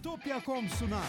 Utopya.com sunar.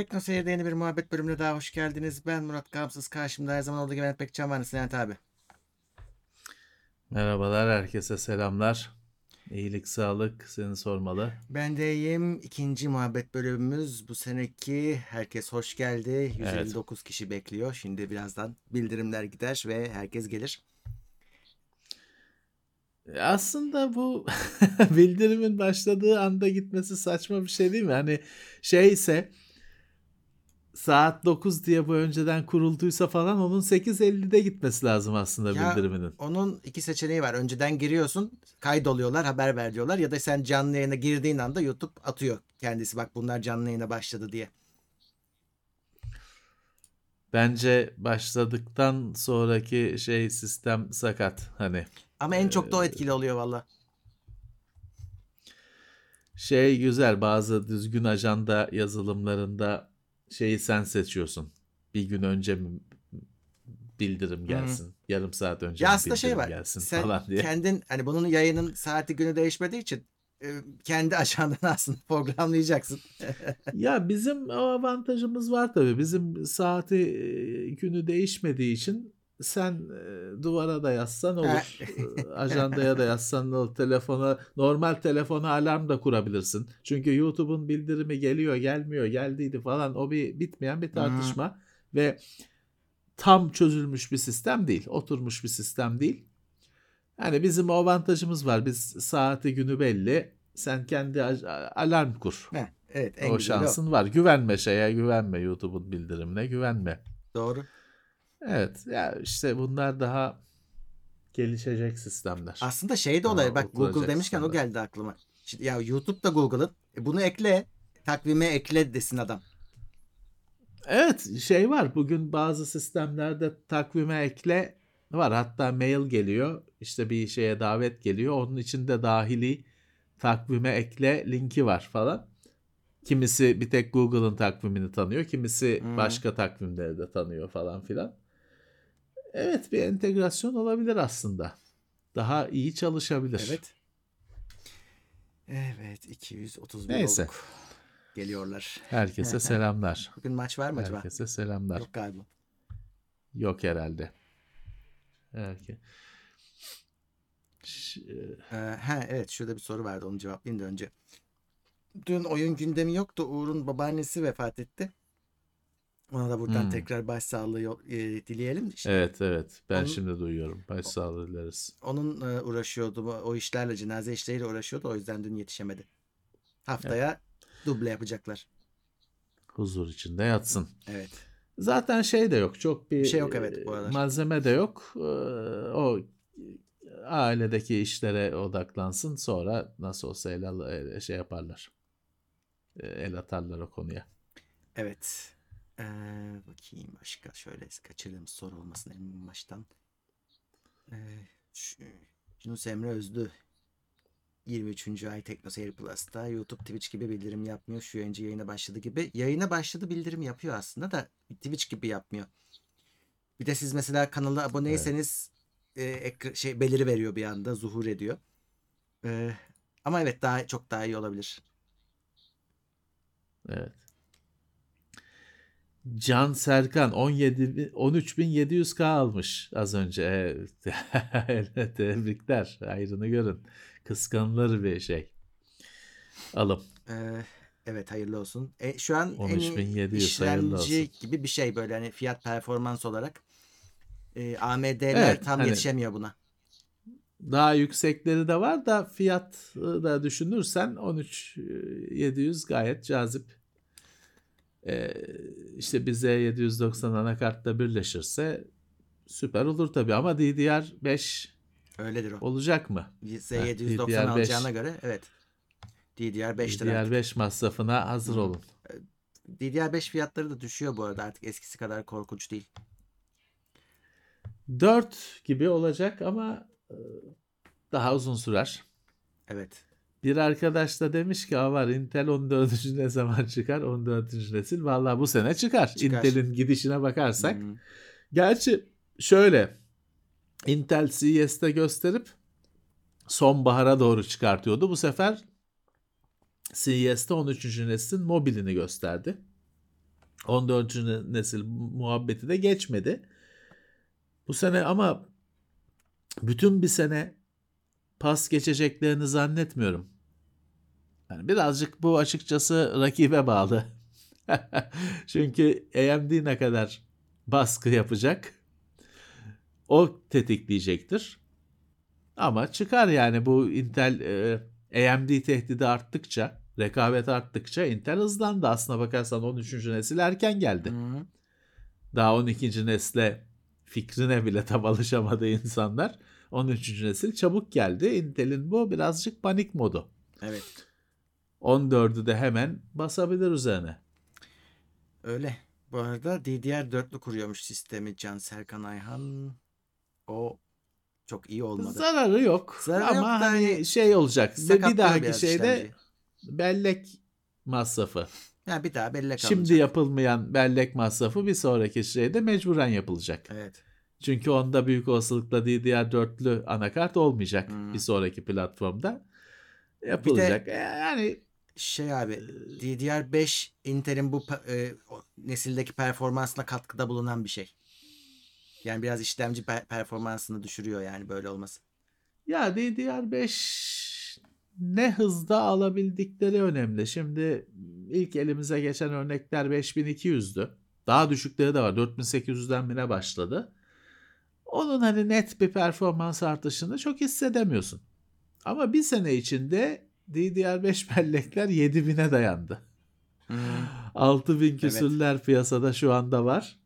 Tekno Seyir'de yeni bir muhabbet bölümüne daha hoş geldiniz. Ben Murat Gamsız. Karşımda her zaman olduğu gibi Mehmet Pekcan var. Senet abi. Merhabalar, herkese selamlar. İyilik, sağlık seni sormalı. Ben de iyiyim. İkinci muhabbet bölümümüz bu seneki. Herkes hoş geldi. 159 kişi bekliyor. Şimdi birazdan bildirimler gider ve herkes gelir. E, Aslında bu bildirimin başladığı anda gitmesi saçma bir şey değil mi? Hani şeyse saat 9 diye bu önceden kurulduysa falan onun 8.50'de gitmesi lazım aslında Ya, bildiriminin. Onun iki seçeneği var. Önceden giriyorsun, kaydoluyorlar, haber ver diyorlar. Ya da sen canlı yayına girdiğin anda YouTube atıyor kendisi. Bak bunlar canlı yayına başladı diye. Bence başladıktan sonraki şey sistem sakat. Hani Ama en çok da o etkili oluyor valla. Şey güzel bazı düzgün ajanda yazılımlarında şeyi sen seçiyorsun. Bir gün önce mi bildirim gelsin. Yarım saat önce Ya mi aslında şey var. gelsin Sen falan diye. kendin hani bunun yayının saati günü değişmediği için e, kendi ajandanı aslında programlayacaksın. Ya bizim o avantajımız var tabii. Bizim saati e, günü değişmediği için sen e, duvara da yazsan olur. Ajandaya da yazsan olur. Telefona, normal telefona alarm da kurabilirsin. Çünkü YouTube'un bildirimi geliyor, gelmiyor, geldiydi falan. O bir bitmeyen bir tartışma ve tam çözülmüş bir sistem değil. Oturmuş bir sistem değil. Yani bizim o avantajımız var. Biz saati günü belli. Sen kendi alarm kur. Heh, evet en o güzeli o. şansın var. Güvenme şeye, güvenme YouTube'un bildirimine, güvenme. Doğru. Evet, ya işte bunlar daha gelişecek sistemler. Aslında şey de olay bak Google demişken o sistemler. geldi aklıma. Şimdi, ya YouTube da Google'ın. E, bunu ekle. Takvime ekle desin adam. Evet, şey var. Bugün bazı sistemlerde takvime ekle var. Hatta mail geliyor. İşte bir şeye davet geliyor. Onun içinde dahili takvime ekle linki var falan. Kimisi bir tek Google'ın takvimini tanıyor. Kimisi Hmm. başka takvimleri de tanıyor falan filan. Evet bir entegrasyon olabilir aslında. Daha iyi çalışabilir. Evet. Evet 231 Neyse. olduk. Geliyorlar. Herkese selamlar. Bugün maç var mı acaba? Herkese selamlar. Yok galiba. Yok herhalde. Herke. Ş- Ee, ha evet şurada bir soru vardı onu cevaplayayım da önce. Dün oyun gündemi yoktu. Uğur'un babaannesi vefat etti. Ona da buradan Hmm. tekrar başsağlığı e, dileyelim. İşte Evet evet. Ben Onun- şimdi duyuyorum. Başsağlığı dileriz. Onun e, uğraşıyordu. O işlerle cenaze işleriyle uğraşıyordu. O yüzden dün yetişemedi. Haftaya duble yapacaklar. Huzur içinde yatsın. Evet. Zaten şey de yok. Çok bir, Bir şey yok evet bu e, aralar. malzeme de yok. Ee, O ailedeki işlere odaklansın. Sonra nasıl olsa el el- şey yaparlar. E, El atarlar o konuya. Evet. Ee, bakayım başka şöyle kaçırdığımız soru olmasın en baştan. Ee, şu- Yunus Emre Özdü 23. ay Tekno Seyir Plus'ta YouTube Twitch gibi bildirim yapmıyor. Şu yayıncı yayına başladı gibi. Yayına başladı bildirim yapıyor aslında da Twitch gibi yapmıyor. Bir de siz mesela kanala aboneyseniz e, ekra- şey beliri veriyor bir anda zuhur ediyor. Ee, ama evet daha çok daha iyi olabilir. Evet. Can Serkan 17 bin- 13.700K almış az önce. Evet. Tebrikler. Hayrını görün. Kıskanılır bir şey. Alım. Ee, evet hayırlı olsun. E, şu an en iyi 13.700 hayırlı işlemci gibi bir şey böyle hani fiyat performans olarak. E, AMD'ler Evet, tam hani- yetişemiyor buna. Daha yüksekleri de var da fiyat da düşünürsen 13.700 gayet cazip. Ee, işte bir Z790 anakartla birleşirse süper olur tabii ama DDR5 Öyledir o. olacak mı? Z790 DDR5. alacağına göre evet. DDR5'tir artık. DDR5 masrafına hazır Hı. olun. DDR5 fiyatları da düşüyor bu arada artık eskisi kadar korkunç değil. 4 gibi olacak ama e, daha uzun sürer. Evet. Bir arkadaş da demiş ki "Aa var Intel 14. ne zaman çıkar? 14. nesil. Vallahi bu sene çıkar. Çıkar. Intel'in gidişine bakarsak. Hmm. Gerçi şöyle Intel CES'te gösterip sonbahara doğru çıkartıyordu. Bu sefer CES'te 13. neslin mobilini gösterdi. 14. nesil muhabbeti de geçmedi. Bu sene ama bütün bir sene pas geçeceklerini zannetmiyorum. Yani birazcık bu açıkçası rakibe bağlı. Çünkü AMD ne kadar baskı yapacak o tetikleyecektir. Ama çıkar yani bu Intel e, AMD tehdidi arttıkça, rekabet arttıkça Intel hızlandı. Aslına bakarsan 13. nesil erken geldi. Hmm. Daha 12. nesle fikrine bile tam alışamadı insanlar. 13. nesil çabuk geldi. Intel'in bu birazcık panik modu. Evet. 14'ü de hemen basabilir üzerine. Öyle. Bu arada DDR4'lü kuruyormuş sistemi Can Serkan Ayhan. O çok iyi olmadı. Zararı yok. Zararı ama yok hani hani şey olacak. Bir dahaki şeyde işlemciyi. bellek masrafı. Ya bir daha bellek Şimdi alınacak. yapılmayan bellek masrafı bir sonraki şeyde mecburen yapılacak. Evet. Çünkü onda büyük olasılıkla DDR4'lü anakart olmayacak Hmm. bir sonraki platformda. Yapılacak. E, Yani Şey abi DDR5 Intel'in bu pe- e, nesildeki performansına katkıda bulunan bir şey. Yani biraz işlemci pe- performansını düşürüyor yani böyle olması. ya DDR5 ne hızda alabildikleri önemli. Şimdi ilk elimize geçen örnekler 5200'dü. Daha düşükleri de var. 4800'den bile başladı. Onun hani net bir performans artışını çok hissedemiyorsun. Ama bir sene içinde DDR5 bellekler 7000'e dayandı. 6000 küsürler piyasada şu anda var.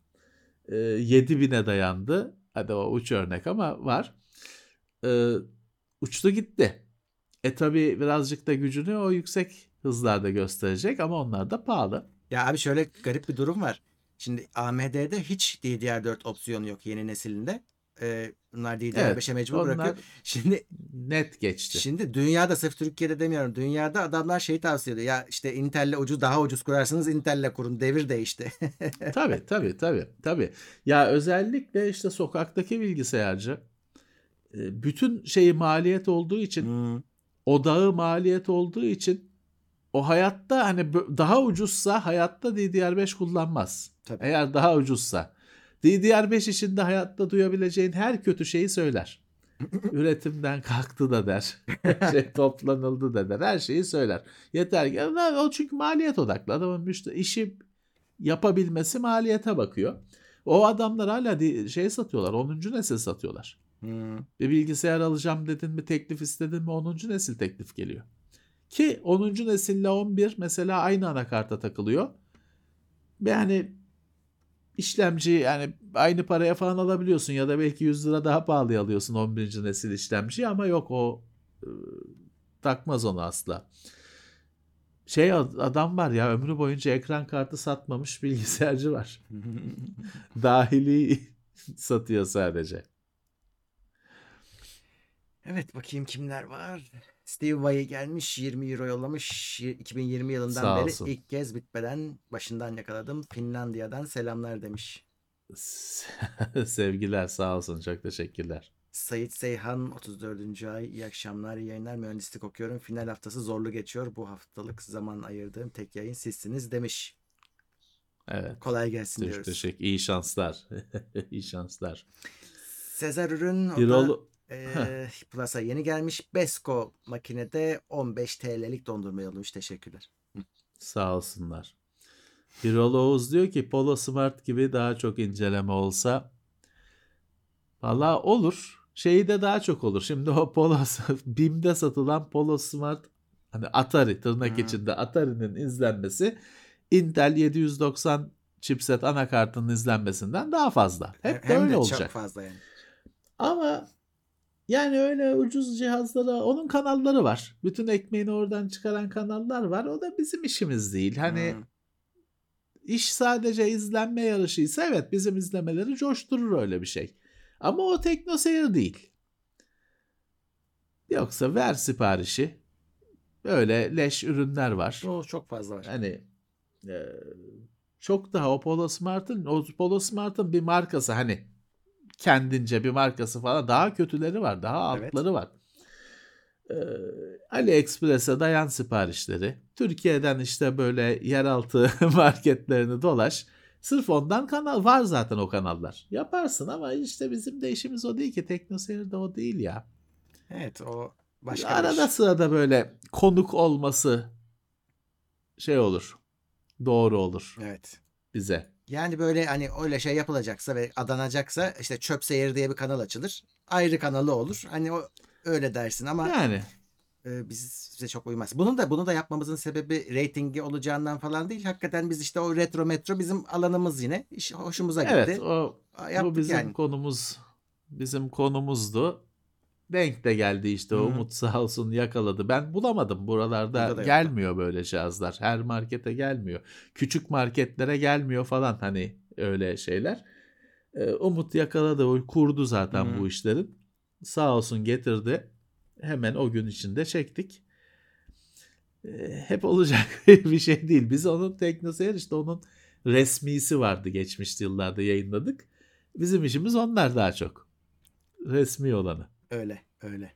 Ee, 7000'e dayandı. Hadi o uç örnek ama var. Ee, uçtu gitti. E tabi birazcık da gücünü o yüksek hızlarda gösterecek ama onlar da pahalı. Ya abi şöyle garip bir durum var. Şimdi AMD'de hiç DDR4 opsiyonu yok yeni nesilinde. Ee, bunlar DDR5'e mecbur onlar bırakıyor. Şimdi net geçti. Şimdi dünyada sırf Türkiye'de demiyorum. Dünyada adamlar şeyi tavsiye ediyor. Ya işte Intel'le ucuz daha ucuz kurarsanız Intel'le kurun. Devir değişti. tabii tabii tabii tabii. Ya özellikle işte sokaktaki bilgisayarcı e, bütün şeyi maliyet olduğu için Hmm. odağı maliyet olduğu için o hayatta hani daha ucuzsa hayatta DDR5 kullanmaz. Tabii. Eğer daha ucuzsa. DDR5 içinde hayatta duyabileceğin her kötü şeyi söyler. Üretimden kalktı da der. şey toplanıldı da der. Her şeyi söyler. Yeter ki o çünkü maliyet odaklı. Adamın müşteri işi yapabilmesi maliyete bakıyor. O adamlar hala şey satıyorlar. 10. nesil satıyorlar. Hmm. Bir bilgisayar alacağım dedin mi teklif istedin mi 10. nesil teklif geliyor. Ki 10. nesille 11 mesela aynı anakarta takılıyor. Yani işlemci yani aynı paraya falan alabiliyorsun ya da belki 100 lira daha pahalı alıyorsun 11. nesil işlemci ama yok o e, takmaz onu asla. Şey ad- adam var ya ömrü boyunca ekran kartı satmamış bilgisayarcı var. Dahili satıyor sadece. evet bakayım kimler var. Steve Vai gelmiş 20 euro yollamış. 2020 yılından Sağ beri olsun. ilk kez bitmeden başından yakaladım. Finlandiya'dan selamlar demiş. Sevgiler sağ olsun çok teşekkürler. Sayit Seyhan 34. ay iyi akşamlar iyi yayınlar mühendislik okuyorum final haftası zorlu geçiyor bu haftalık zaman ayırdığım tek yayın sizsiniz demiş. Evet. Kolay gelsin Teşekkür, diyoruz. teşekkür. İyi şanslar. İyi şanslar. Sezar ürün o da olu... e, Plus'a yeni gelmiş. Besko makinede 15 TL'lik dondurma yollamış. Teşekkürler. Sağ olsunlar. Birol Oğuz diyor ki Polo Smart gibi daha çok inceleme olsa valla olur. Şeyi de daha çok olur. Şimdi o Polo BİM'de satılan Polo Smart hani Atari tırnak Hı. içinde Atari'nin izlenmesi Intel 790 chipset anakartının izlenmesinden daha fazla. Hep de Hem öyle de olacak. çok fazla yani. Ama yani öyle ucuz cihazlara onun kanalları var. Bütün ekmeğini oradan çıkaran kanallar var. O da bizim işimiz değil. Hani Hmm. iş sadece izlenme yarışıysa evet bizim izlemeleri coşturur öyle bir şey. Ama o teknoseyir değil. Yoksa ver siparişi. Böyle leş ürünler var. O çok fazla var. Hani e, çok daha o Polo Smart'ın o Polo Smart'ın bir markası hani kendince bir markası falan daha kötüleri var. Daha Evet. altları var. Ee, AliExpress'e dayan siparişleri. Türkiye'den işte böyle yeraltı marketlerini dolaş. Sırf ondan kanal var zaten o kanallar. Yaparsın ama işte bizim de işimiz o değil ki. Teknoseyir'de o değil ya. Evet o başka bir Arada iş. sırada böyle konuk olması şey olur. Doğru olur Evet. bize. Yani böyle hani öyle şey yapılacaksa ve adanacaksa işte çöp seyir diye bir kanal açılır. Ayrı kanalı olur. Hani o öyle dersin ama Yani e, biz bize çok uymaz. Bunu da bunu da yapmamızın sebebi reytingi olacağından falan değil. Hakikaten biz işte o retro metro bizim alanımız yine. İş hoşumuza gitti. evet o Yaptık bu bizim yani. konumuz bizim konumuzdu. Denk de geldi işte o. Umut sağ olsun yakaladı. Ben bulamadım buralarda Burada gelmiyor böyle cihazlar. Her markete gelmiyor. Küçük marketlere gelmiyor falan hani öyle şeyler. Ee, Umut yakaladı o kurdu zaten Hı. bu işlerin. Sağ olsun getirdi. Hemen o gün içinde çektik. Ee, hep olacak bir şey değil. Biz onun teknoseyir işte onun resmisi vardı geçmiş yıllarda yayınladık. Bizim işimiz onlar daha çok. Resmi olanı. Öyle öyle.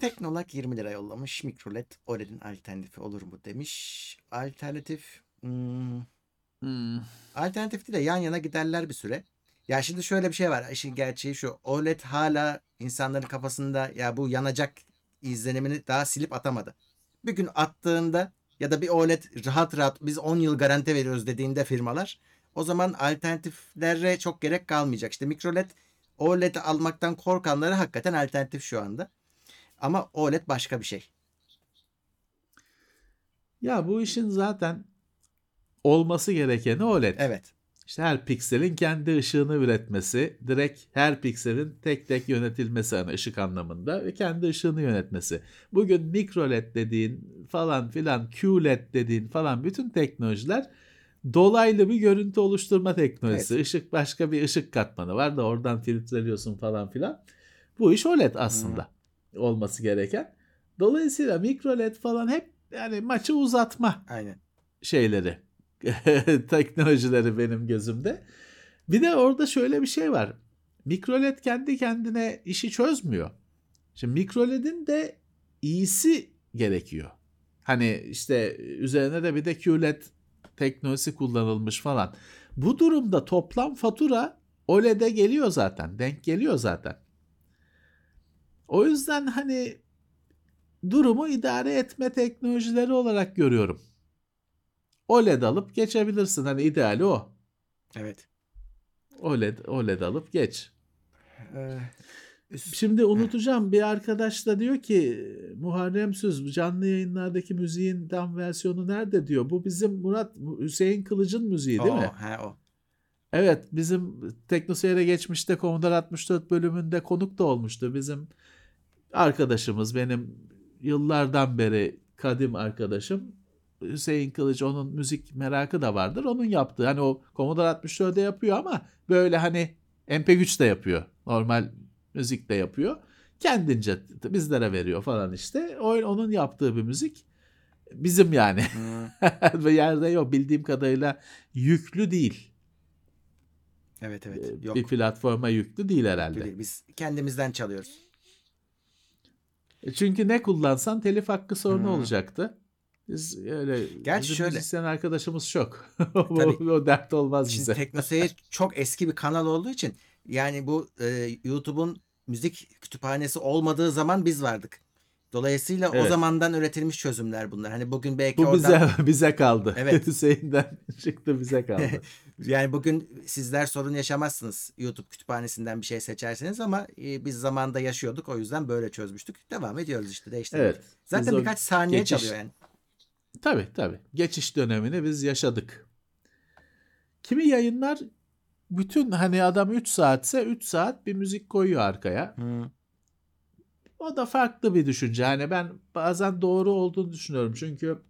Teknolak 20 lira yollamış. Mikrolet OLED'in alternatifi olur mu demiş. Alternatif hmm, alternatif değil de yan yana giderler bir süre. Ya şimdi şöyle bir şey var. İşin gerçeği şu. OLED hala insanların kafasında ya bu yanacak izlenimini daha silip atamadı. Bir gün attığında ya da bir OLED rahat rahat biz 10 yıl garanti veriyoruz dediğinde firmalar o zaman alternatiflere çok gerek kalmayacak. İşte mikroLED OLED almaktan korkanlara hakikaten alternatif şu anda. Ama OLED başka bir şey. Ya bu işin zaten olması gerekeni OLED. Evet. İşte her pikselin kendi ışığını üretmesi, direkt her pikselin tek tek yönetilmesi hani ışık anlamında ve kendi ışığını yönetmesi. Bugün mikro LED dediğin falan filan, QLED dediğin falan bütün teknolojiler dolaylı bir görüntü oluşturma teknolojisi. Işık başka bir ışık katmanı var da oradan filtreliyorsun falan filan. Bu iş OLED aslında olması gereken. Dolayısıyla mikro LED falan hep yani maçı uzatma Aynen. şeyleri teknolojileri benim gözümde. Bir de orada şöyle bir şey var. MikroLED kendi kendine işi çözmüyor. Şimdi mikroLED'in de iyisi gerekiyor. Hani işte üzerine de bir de QLED teknolojisi kullanılmış falan. Bu durumda toplam fatura OLED'e geliyor zaten. Denk geliyor zaten. O yüzden hani durumu idare etme teknolojileri olarak görüyorum. OLED alıp geçebilirsin. Hani ideali o. Evet. OLED, OLED alıp geç. Ee, Şimdi unutacağım bir arkadaş da diyor ki Muharrem Söz canlı yayınlardaki müziğin tam versiyonu nerede diyor. Bu bizim Murat Hüseyin Kılıç'ın müziği değil o, mi? He, o. Evet bizim Teknoseyir'e geçmişte Commodore 64 bölümünde konuk da olmuştu. Bizim arkadaşımız benim yıllardan beri kadim arkadaşım Hüseyin Kılıç onun müzik merakı da vardır. Onun yaptığı hani o Commodore 64'de yapıyor ama böyle hani MP3 de yapıyor. Normal müzik de yapıyor. Kendince bizlere veriyor falan işte. O, onun yaptığı bir müzik bizim yani. Hmm, Ve yerde yok bildiğim kadarıyla yüklü değil. Evet evet. Ee, Yok. Bir platforma yüklü değil herhalde. değil. Biz kendimizden çalıyoruz. E Çünkü ne kullansan telif hakkı sorunu Hmm. olacaktı. Biz öyle Gerçi bizim şöyle- müzisyen arkadaşımız çok. Tabii. o dert olmaz Şimdi bize. Teknoseyir çok eski bir kanal olduğu için yani bu e, YouTube'un müzik kütüphanesi olmadığı zaman biz vardık. Dolayısıyla o Evet. zamandan üretilmiş çözümler bunlar. Hani bugün belki Bu oradan bize bize kaldı. Evet. Hüseyin'den çıktı bize kaldı. yani bugün sizler sorun yaşamazsınız YouTube kütüphanesinden bir şey seçerseniz ama e, biz zamanda yaşıyorduk o yüzden böyle çözmüştük. Devam ediyoruz işte değiştirdik. evet. Zaten Biz o birkaç saniye geçiş- çalıyor yani. Tabii tabii. Geçiş dönemini biz yaşadık. Kimi yayınlar bütün hani adam 3 saatse 3 saat bir müzik koyuyor arkaya. O da farklı bir düşünce. Hani ben bazen doğru olduğunu düşünüyorum. Çünkü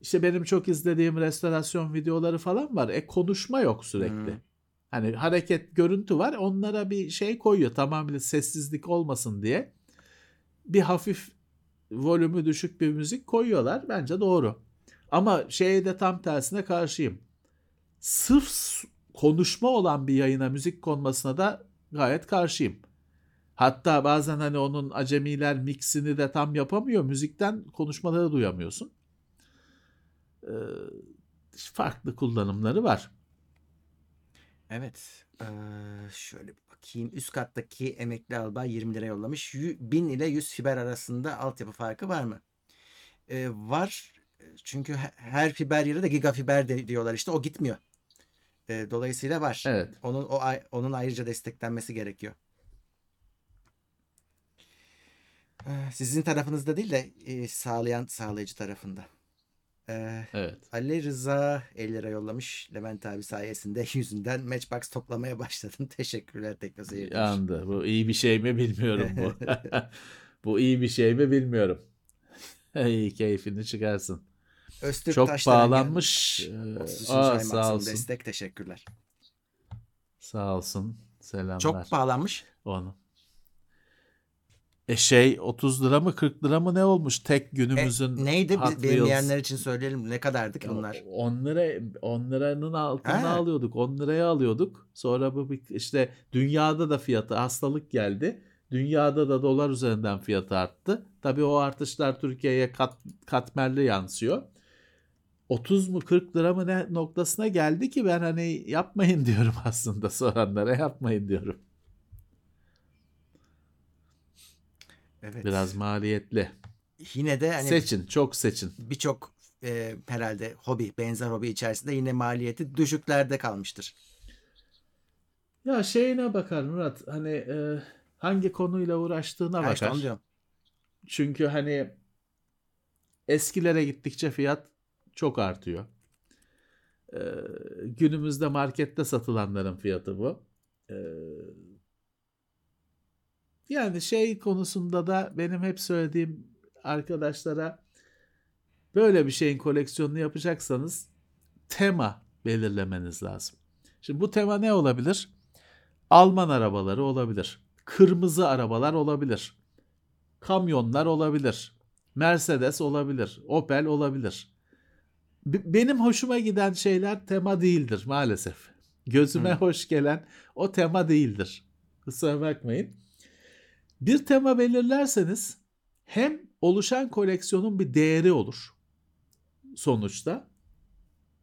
işte benim çok izlediğim restorasyon videoları falan var. E konuşma yok sürekli. Hı. Hani hareket, görüntü var. Onlara bir şey koyuyor. Tamamıyla sessizlik olmasın diye. Bir hafif volümü düşük bir müzik koyuyorlar. Bence doğru. Ama şeye de tam tersine karşıyım. Sırf konuşma olan bir yayına müzik konmasına da gayet karşıyım. Hatta bazen hani onun acemiler mixini de tam yapamıyor. Müzikten konuşmaları duyamıyorsun. Ee, farklı kullanımları var. Evet. Ee, şöyle bir bakayım. Üst kattaki emekli albay 20 lira yollamış. Yü- 1000 ile 100 fiber arasında altyapı farkı var mı? Ee, var. Çünkü he- her fiber yeri de gigafiber de diyorlar işte. O gitmiyor. Ee, dolayısıyla var. Evet. Onun o onun ayrıca desteklenmesi gerekiyor. Ee, sizin tarafınızda değil de e, sağlayan sağlayıcı tarafında. Ee, Evet. Ali Rıza 50 lira yollamış. Levent abi sayesinde yüzünden Matchbox toplamaya başladım. Teşekkürler Teknoseyir demiş. Yandı. Bu iyi bir şey mi bilmiyorum bu. bu iyi bir şey mi bilmiyorum. İyi keyfini çıkarsın. Öztürk Çok Taşdelen bağlanmış. Ee, 33. Aa, sağ olsun. destek teşekkürler. Sağ olsun. Selamlar. Çok bağlanmış. Onu. E şey 30 lira mı 40 lira mı ne olmuş tek E, günümüzün neydi? Hot bilmeyenler için söyleyelim. Ne kadardı ki bunlar? 10 lira 10 liranın altına Ha. alıyorduk. 10 liraya alıyorduk. Sonra bu işte dünyada da fiyatı hastalık geldi. Dünyada da dolar üzerinden fiyatı arttı. Tabii o artışlar Türkiye'ye kat, katmerli yansıyor. 30 mu 40 lira mı ne noktasına geldi ki ben hani yapmayın diyorum aslında soranlara yapmayın diyorum. Evet. Biraz maliyetli. Yine de hani seçin, çok seçin. birçok e, herhalde hobi, benzer hobi içerisinde yine maliyeti düşüklerde kalmıştır. Ya şeyine bakar Murat. Hani e, hangi konuyla uğraştığına Ha, işte bakar. diyorum. Çünkü hani eskilere gittikçe fiyat çok artıyor. Ee, günümüzde markette satılanların fiyatı bu. Ee, yani şey konusunda da benim hep söylediğim arkadaşlara böyle bir şeyin koleksiyonunu yapacaksanız tema belirlemeniz lazım. Şimdi bu tema ne olabilir? Alman arabaları olabilir. Kırmızı arabalar olabilir kamyonlar olabilir. Mercedes olabilir. Opel olabilir. Benim hoşuma giden şeyler tema değildir maalesef. Gözüme Hmm. hoş gelen o tema değildir. Kusura bakmayın. Bir tema belirlerseniz hem oluşan koleksiyonun bir değeri olur sonuçta.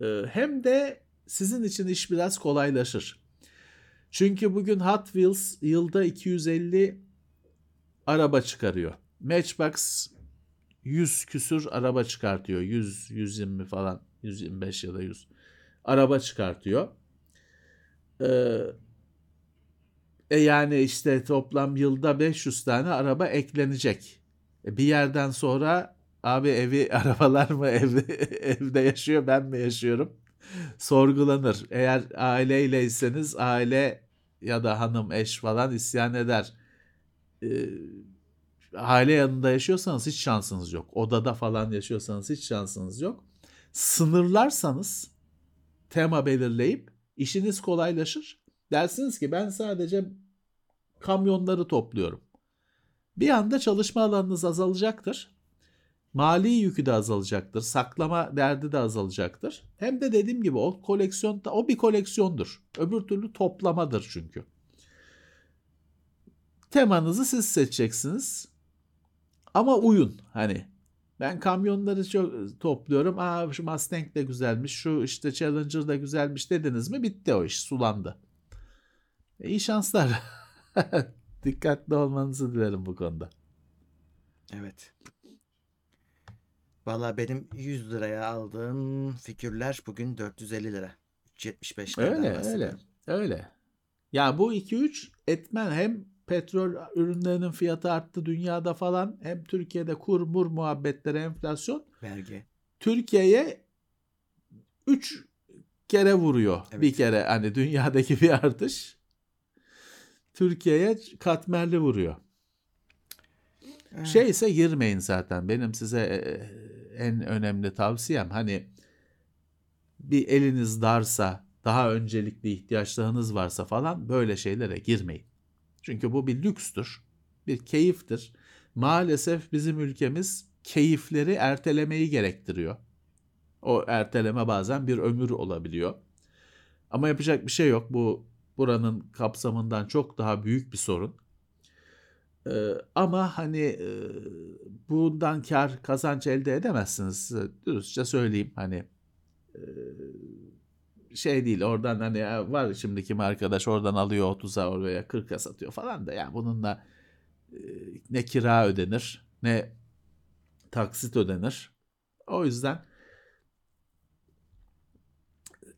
Ee, Hem de sizin için iş biraz kolaylaşır. Çünkü bugün Hot Wheels yılda 250 araba çıkarıyor. Matchbox 100 küsür araba çıkartıyor. 100, 120 falan, 125 ya da 100 araba çıkartıyor. Ee, e yani işte toplam yılda 500 tane araba eklenecek. E bir yerden sonra abi evi arabalar mı ev, evde yaşıyor ben mi yaşıyorum? Sorgulanır. Eğer aileyleyseniz aile ya da hanım eş falan isyan eder e, aile yanında yaşıyorsanız hiç şansınız yok. Odada falan yaşıyorsanız hiç şansınız yok. Sınırlarsanız tema belirleyip işiniz kolaylaşır. Dersiniz ki ben sadece kamyonları topluyorum. Bir anda çalışma alanınız azalacaktır. Mali yükü de azalacaktır. Saklama derdi de azalacaktır. Hem de dediğim gibi o koleksiyon o bir koleksiyondur. Öbür türlü toplamadır çünkü. Temanızı siz seçeceksiniz. Ama uyun hani. Ben kamyonları çok topluyorum. Aa şu Mustang de güzelmiş, şu işte Challenger da güzelmiş dediniz mi bitti o iş sulandı. E, iyi şanslar. Dikkatli olmanızı dilerim bu konuda. Evet. Valla benim 100 liraya aldığım figürler bugün 450 lira. 375 liradan Öyle öyle öyle. Ya bu 2-3 etmen hem petrol ürünlerinin fiyatı arttı dünyada falan hem Türkiye'de kur mur muhabbetleri enflasyon Vergi. Türkiye'ye 3 kere vuruyor. Evet. Bir kere hani dünyadaki bir artış Türkiye'ye katmerli vuruyor. Evet. Şey ise girmeyin zaten. Benim size e, en önemli tavsiyem hani bir eliniz darsa, daha öncelikli ihtiyaçlarınız varsa falan böyle şeylere girmeyin. Çünkü bu bir lükstür, bir keyiftir. Maalesef bizim ülkemiz keyifleri ertelemeyi gerektiriyor. O erteleme bazen bir ömür olabiliyor. Ama yapacak bir şey yok. Bu buranın kapsamından çok daha büyük bir sorun. Ee, ama hani e, bundan kar kazanç elde edemezsiniz. Dürüstçe söyleyeyim hani e, şey değil oradan hani var şimdi kim arkadaş oradan alıyor 30'a oraya 40'a satıyor falan da yani bununla e, ne kira ödenir ne taksit ödenir. O yüzden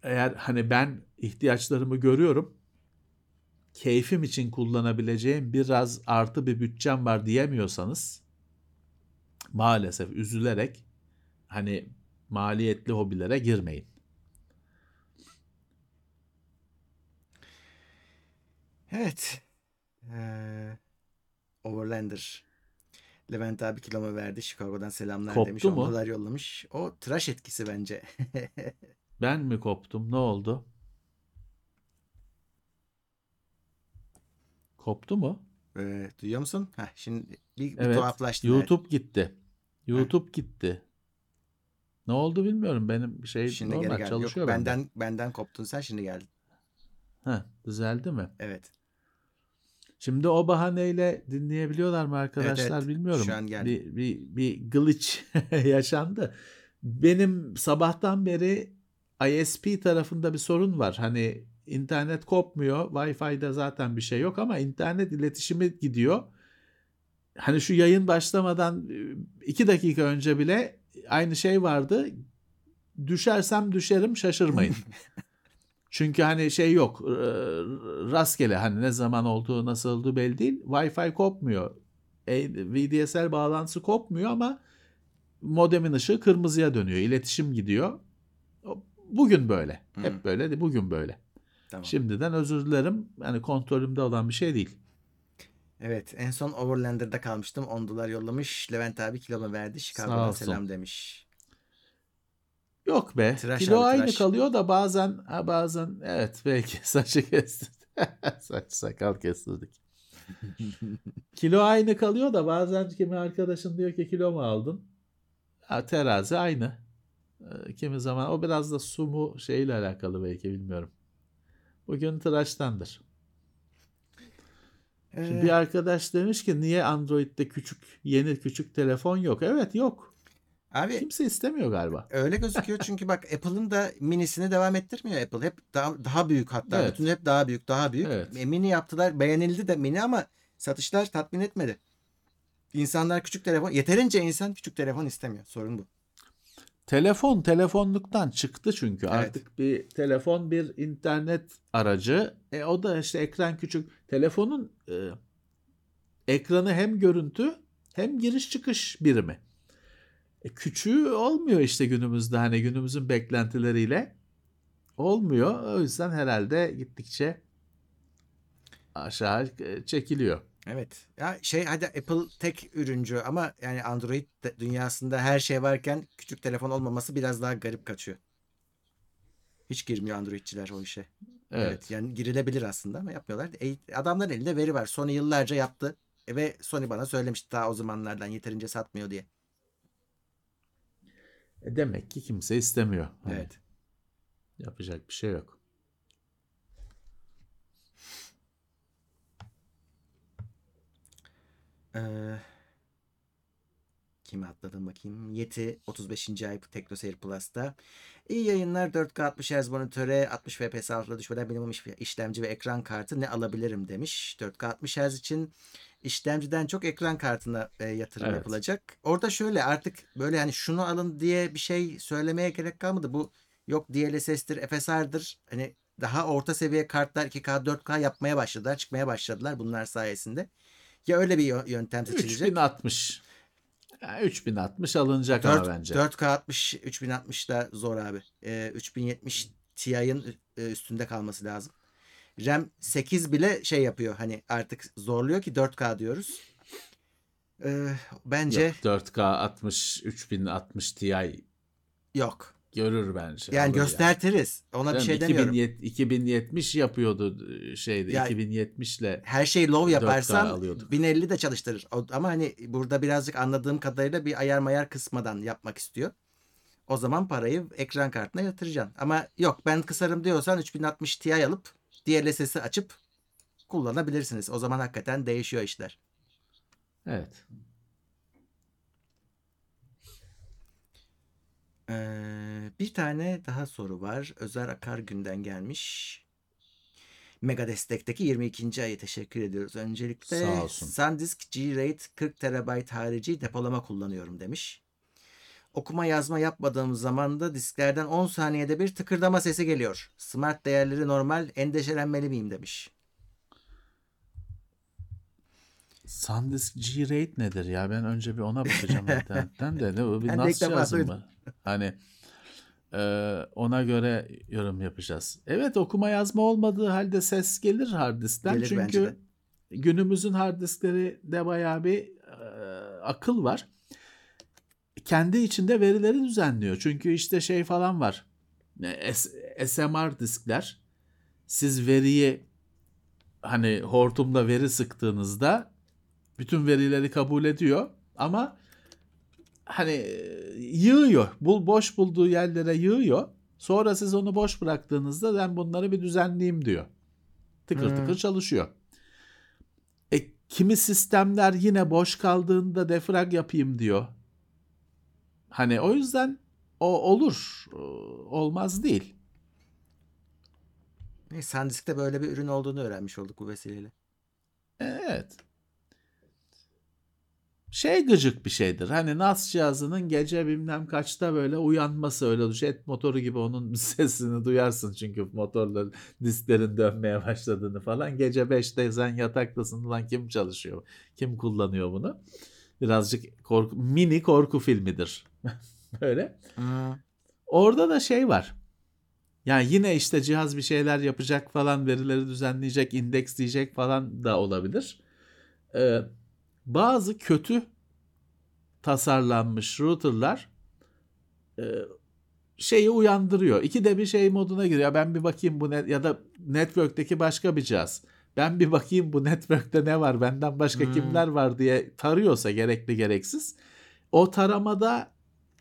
eğer hani ben ihtiyaçlarımı görüyorum keyfim için kullanabileceğim biraz artı bir bütçem var diyemiyorsanız maalesef üzülerek hani maliyetli hobilere girmeyin. Evet. Ee, Overlander. Levent abi kilomu verdi. Chicago'dan selamlar Koptu demiş. mu? Ondalar yollamış. O tıraş etkisi bence. Ben mi koptum? Ne oldu? Koptu mu? Ee, duyuyor musun? Heh, şimdi bir, bir Evet. tuhaflaştı. YouTube gitti. YouTube gitti. Ne oldu bilmiyorum. Benim şey Şimdi geri normal geldi. çalışıyor Yok, bende. benden benden koptun sen şimdi geldin. Heh, düzeldi mi? Evet. Şimdi o bahaneyle dinleyebiliyorlar mı arkadaşlar evet. bilmiyorum. Şu an geldi. Bir, bir, bir glitch yaşandı. Benim sabahtan beri ISP tarafında bir sorun var. Hani internet kopmuyor. Wi-Fi'de zaten bir şey yok ama internet iletişimi gidiyor. Hani şu yayın başlamadan e, iki dakika önce bile aynı şey vardı. Düşersem düşerim şaşırmayın. Çünkü hani şey yok e, rastgele hani ne zaman olduğu nasıl olduğu belli değil. Wi-Fi kopmuyor. E, VDSL bağlantısı kopmuyor ama modemin ışığı kırmızıya dönüyor. İletişim gidiyor. Bugün böyle. Hı. Hep böyle de bugün böyle. Tamam. Şimdiden özür dilerim. Yani kontrolümde olan bir şey değil. Evet en son Overlander'da kalmıştım. 10 dolar yollamış. Levent abi kilomu verdi. Chicago'dan selam demiş. Yok be. Tıraş Kilo abi, aynı tıraş. kalıyor da bazen ha bazen evet belki saçı kestirdik. Saç sakal kestirdik. Kilo aynı kalıyor da bazen kimi arkadaşın diyor ki kilo mu aldın? Ha, terazi aynı. Ee, Kimi zaman o biraz da su mu şeyle alakalı belki bilmiyorum. Bugün tıraştandır. Şimdi Ee, bir arkadaş demiş ki niye Android'de küçük yeni küçük telefon yok? Evet yok. Abi Kimse istemiyor galiba. öyle gözüküyor çünkü bak Apple'ın da minisini devam ettirmiyor Apple. Hep daha, daha büyük hatta. Evet. Bütün hep daha büyük daha büyük. Evet. E, mini yaptılar. Beğenildi de mini ama satışlar tatmin etmedi. İnsanlar küçük telefon yeterince insan küçük telefon istemiyor. Sorun bu. Telefon telefonluktan çıktı çünkü Evet. artık bir telefon bir internet aracı. E o da işte ekran küçük. Telefonun e, ekranı hem görüntü hem giriş çıkış birimi. E, küçüğü olmuyor işte günümüzde hani günümüzün beklentileriyle olmuyor. O yüzden herhalde gittikçe aşağı e, çekiliyor. Evet. Ya şey hadi Apple tek ürüncü ama yani Android dünyasında her şey varken küçük telefon olmaması biraz daha garip kaçıyor. Hiç girmiyor Androidçiler o işe. Evet. Evet. yani girilebilir aslında ama yapmıyorlar. E, adamların elinde veri var. Sony yıllarca yaptı. E, ve Sony bana söylemişti daha o zamanlardan yeterince satmıyor diye. E, demek ki kimse istemiyor. Hani Evet. Yapacak bir şey yok. Ee, Kimi atladım bakayım. Yeti 35. ay Tekno Seyir Plus'ta. İyi yayınlar 4K 60 Hz monitöre 60 FPS altına düşmeden minimum iş- işlemci ve ekran kartı ne alabilirim demiş. 4K 60 Hz için işlemciden çok ekran kartına e, yatırım Evet. yapılacak. Orada şöyle artık böyle hani şunu alın diye bir şey söylemeye gerek kalmadı. Bu yok DLSS'tir, FSR'dır. Hani daha orta seviye kartlar 2K, 4K yapmaya başladılar, çıkmaya başladılar bunlar sayesinde. Ya öyle bir yö- yöntem seçilecek. 3060. Ya 3060 alınacak ama 4, bence. 4K 60 3060 da zor abi. Ee, 3070 Ti'nin e, üstünde kalması lazım. RAM 8 bile şey yapıyor hani artık zorluyor ki 4K diyoruz. Ee, bence Yok, 4K 60 3060 Ti yok. Görür bence. Yani göstertiriz. Ona bir şey demiyorum. 2070 2070 yapıyordu şeyde Ya- 2070 ile Her şey low 4K yaparsan alıyorduk. 1050 de çalıştırır. Ama hani burada birazcık anladığım kadarıyla bir ayar mayar kısmadan yapmak istiyor. O zaman parayı ekran kartına yatıracaksın. Ama yok ben kısarım diyorsan 3060 Ti alıp DLSS'i açıp kullanabilirsiniz. O zaman hakikaten değişiyor işler. evet. Ee, bir tane daha soru var. Özer Akar günden gelmiş. Mega Destek'teki 22. ayı teşekkür ediyoruz. Öncelikle Sağ olsun. SanDisk G-RAID 40 TB harici depolama kullanıyorum demiş. Okuma yazma yapmadığım zaman da disklerden 10 saniyede bir tıkırdama sesi geliyor. Smart değerleri normal, endişelenmeli miyim demiş. SanDisk G-Rate nedir ya? Ben önce bir ona bakacağım internetten de. Ne, bir NAS cihazı mı? Hani e, ona göre yorum yapacağız. Evet okuma yazma olmadığı halde ses gelir hard diskten. Gelir Çünkü günümüzün hard diskleri de bayağı bir e, akıl var. Kendi içinde verileri düzenliyor. Çünkü işte şey falan var. E, S- SMR diskler. Siz veriyi hani hortumda veri sıktığınızda bütün verileri kabul ediyor ama hani e, yığıyor. Bul boş bulduğu yerlere yığıyor. Sonra siz onu boş bıraktığınızda ben bunları bir düzenleyeyim diyor. Tıkır Hmm. tıkır çalışıyor. E, kimi sistemler yine boş kaldığında defrag yapayım diyor. Hani o yüzden o olur. Olmaz değil. Neyse, SanDisk'te böyle bir ürün olduğunu öğrenmiş olduk bu vesileyle. Evet. Şey gıcık bir şeydir. Hani NAS cihazının gece bilmem kaçta böyle uyanması öyle jet motoru gibi onun sesini duyarsın. Çünkü motorların disklerin dönmeye başladığını falan. Gece 5'te sen yataktasın. Ulan kim çalışıyor? Kim kullanıyor bunu? Birazcık korku, mini korku filmidir. böyle. Hmm. Orada da şey var. Yani yine işte cihaz bir şeyler yapacak falan, verileri düzenleyecek, indeksleyecek falan da olabilir. Ee, bazı kötü tasarlanmış routerlar e, şeyi uyandırıyor. İkide bir şey moduna giriyor. Ben bir bakayım bu net ya da network'teki başka bir cihaz. Ben bir bakayım bu network'te ne var, benden başka Hmm. kimler var diye tarıyorsa gerekli gereksiz. O taramada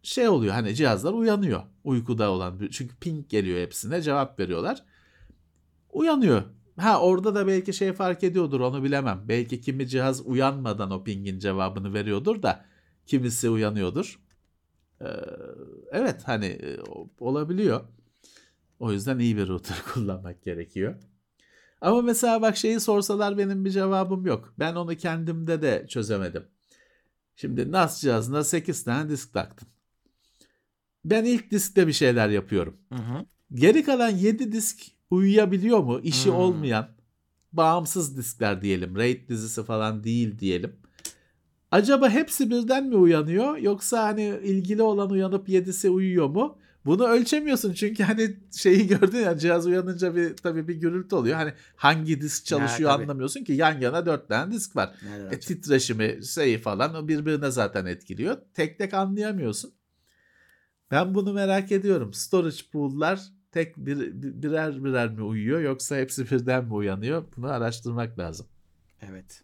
şey oluyor hani cihazlar uyanıyor uykuda olan çünkü ping geliyor hepsine cevap veriyorlar. Uyanıyor. Ha orada da belki şey fark ediyordur onu bilemem. Belki kimi cihaz uyanmadan o pingin cevabını veriyordur da kimisi uyanıyordur. Ee, evet hani e, olabiliyor. O yüzden iyi bir router kullanmak gerekiyor. Ama mesela bak şeyi sorsalar benim bir cevabım yok. Ben onu kendimde de çözemedim. Şimdi NAS cihazına 8 tane disk taktın. Ben ilk diskte bir şeyler yapıyorum. Hı hı. Geri kalan 7 disk uyuyabiliyor mu? İşi Hmm. olmayan bağımsız diskler diyelim. RAID dizisi falan değil diyelim. Acaba hepsi birden mi uyanıyor yoksa hani ilgili olan uyanıp 7'si uyuyor mu? Bunu ölçemiyorsun çünkü hani şeyi gördün ya cihaz uyanınca bir tabii bir gürültü oluyor. Hani hangi disk çalışıyor tabii. anlamıyorsun ki yan yana 4 tane disk var. Nereden E, titreşimi şeyi falan birbirine zaten etkiliyor. Tek tek anlayamıyorsun. Ben bunu merak ediyorum. Storage pool'lar tek bir, birer birer mi uyuyor yoksa hepsi birden mi uyanıyor? Bunu araştırmak lazım. Evet.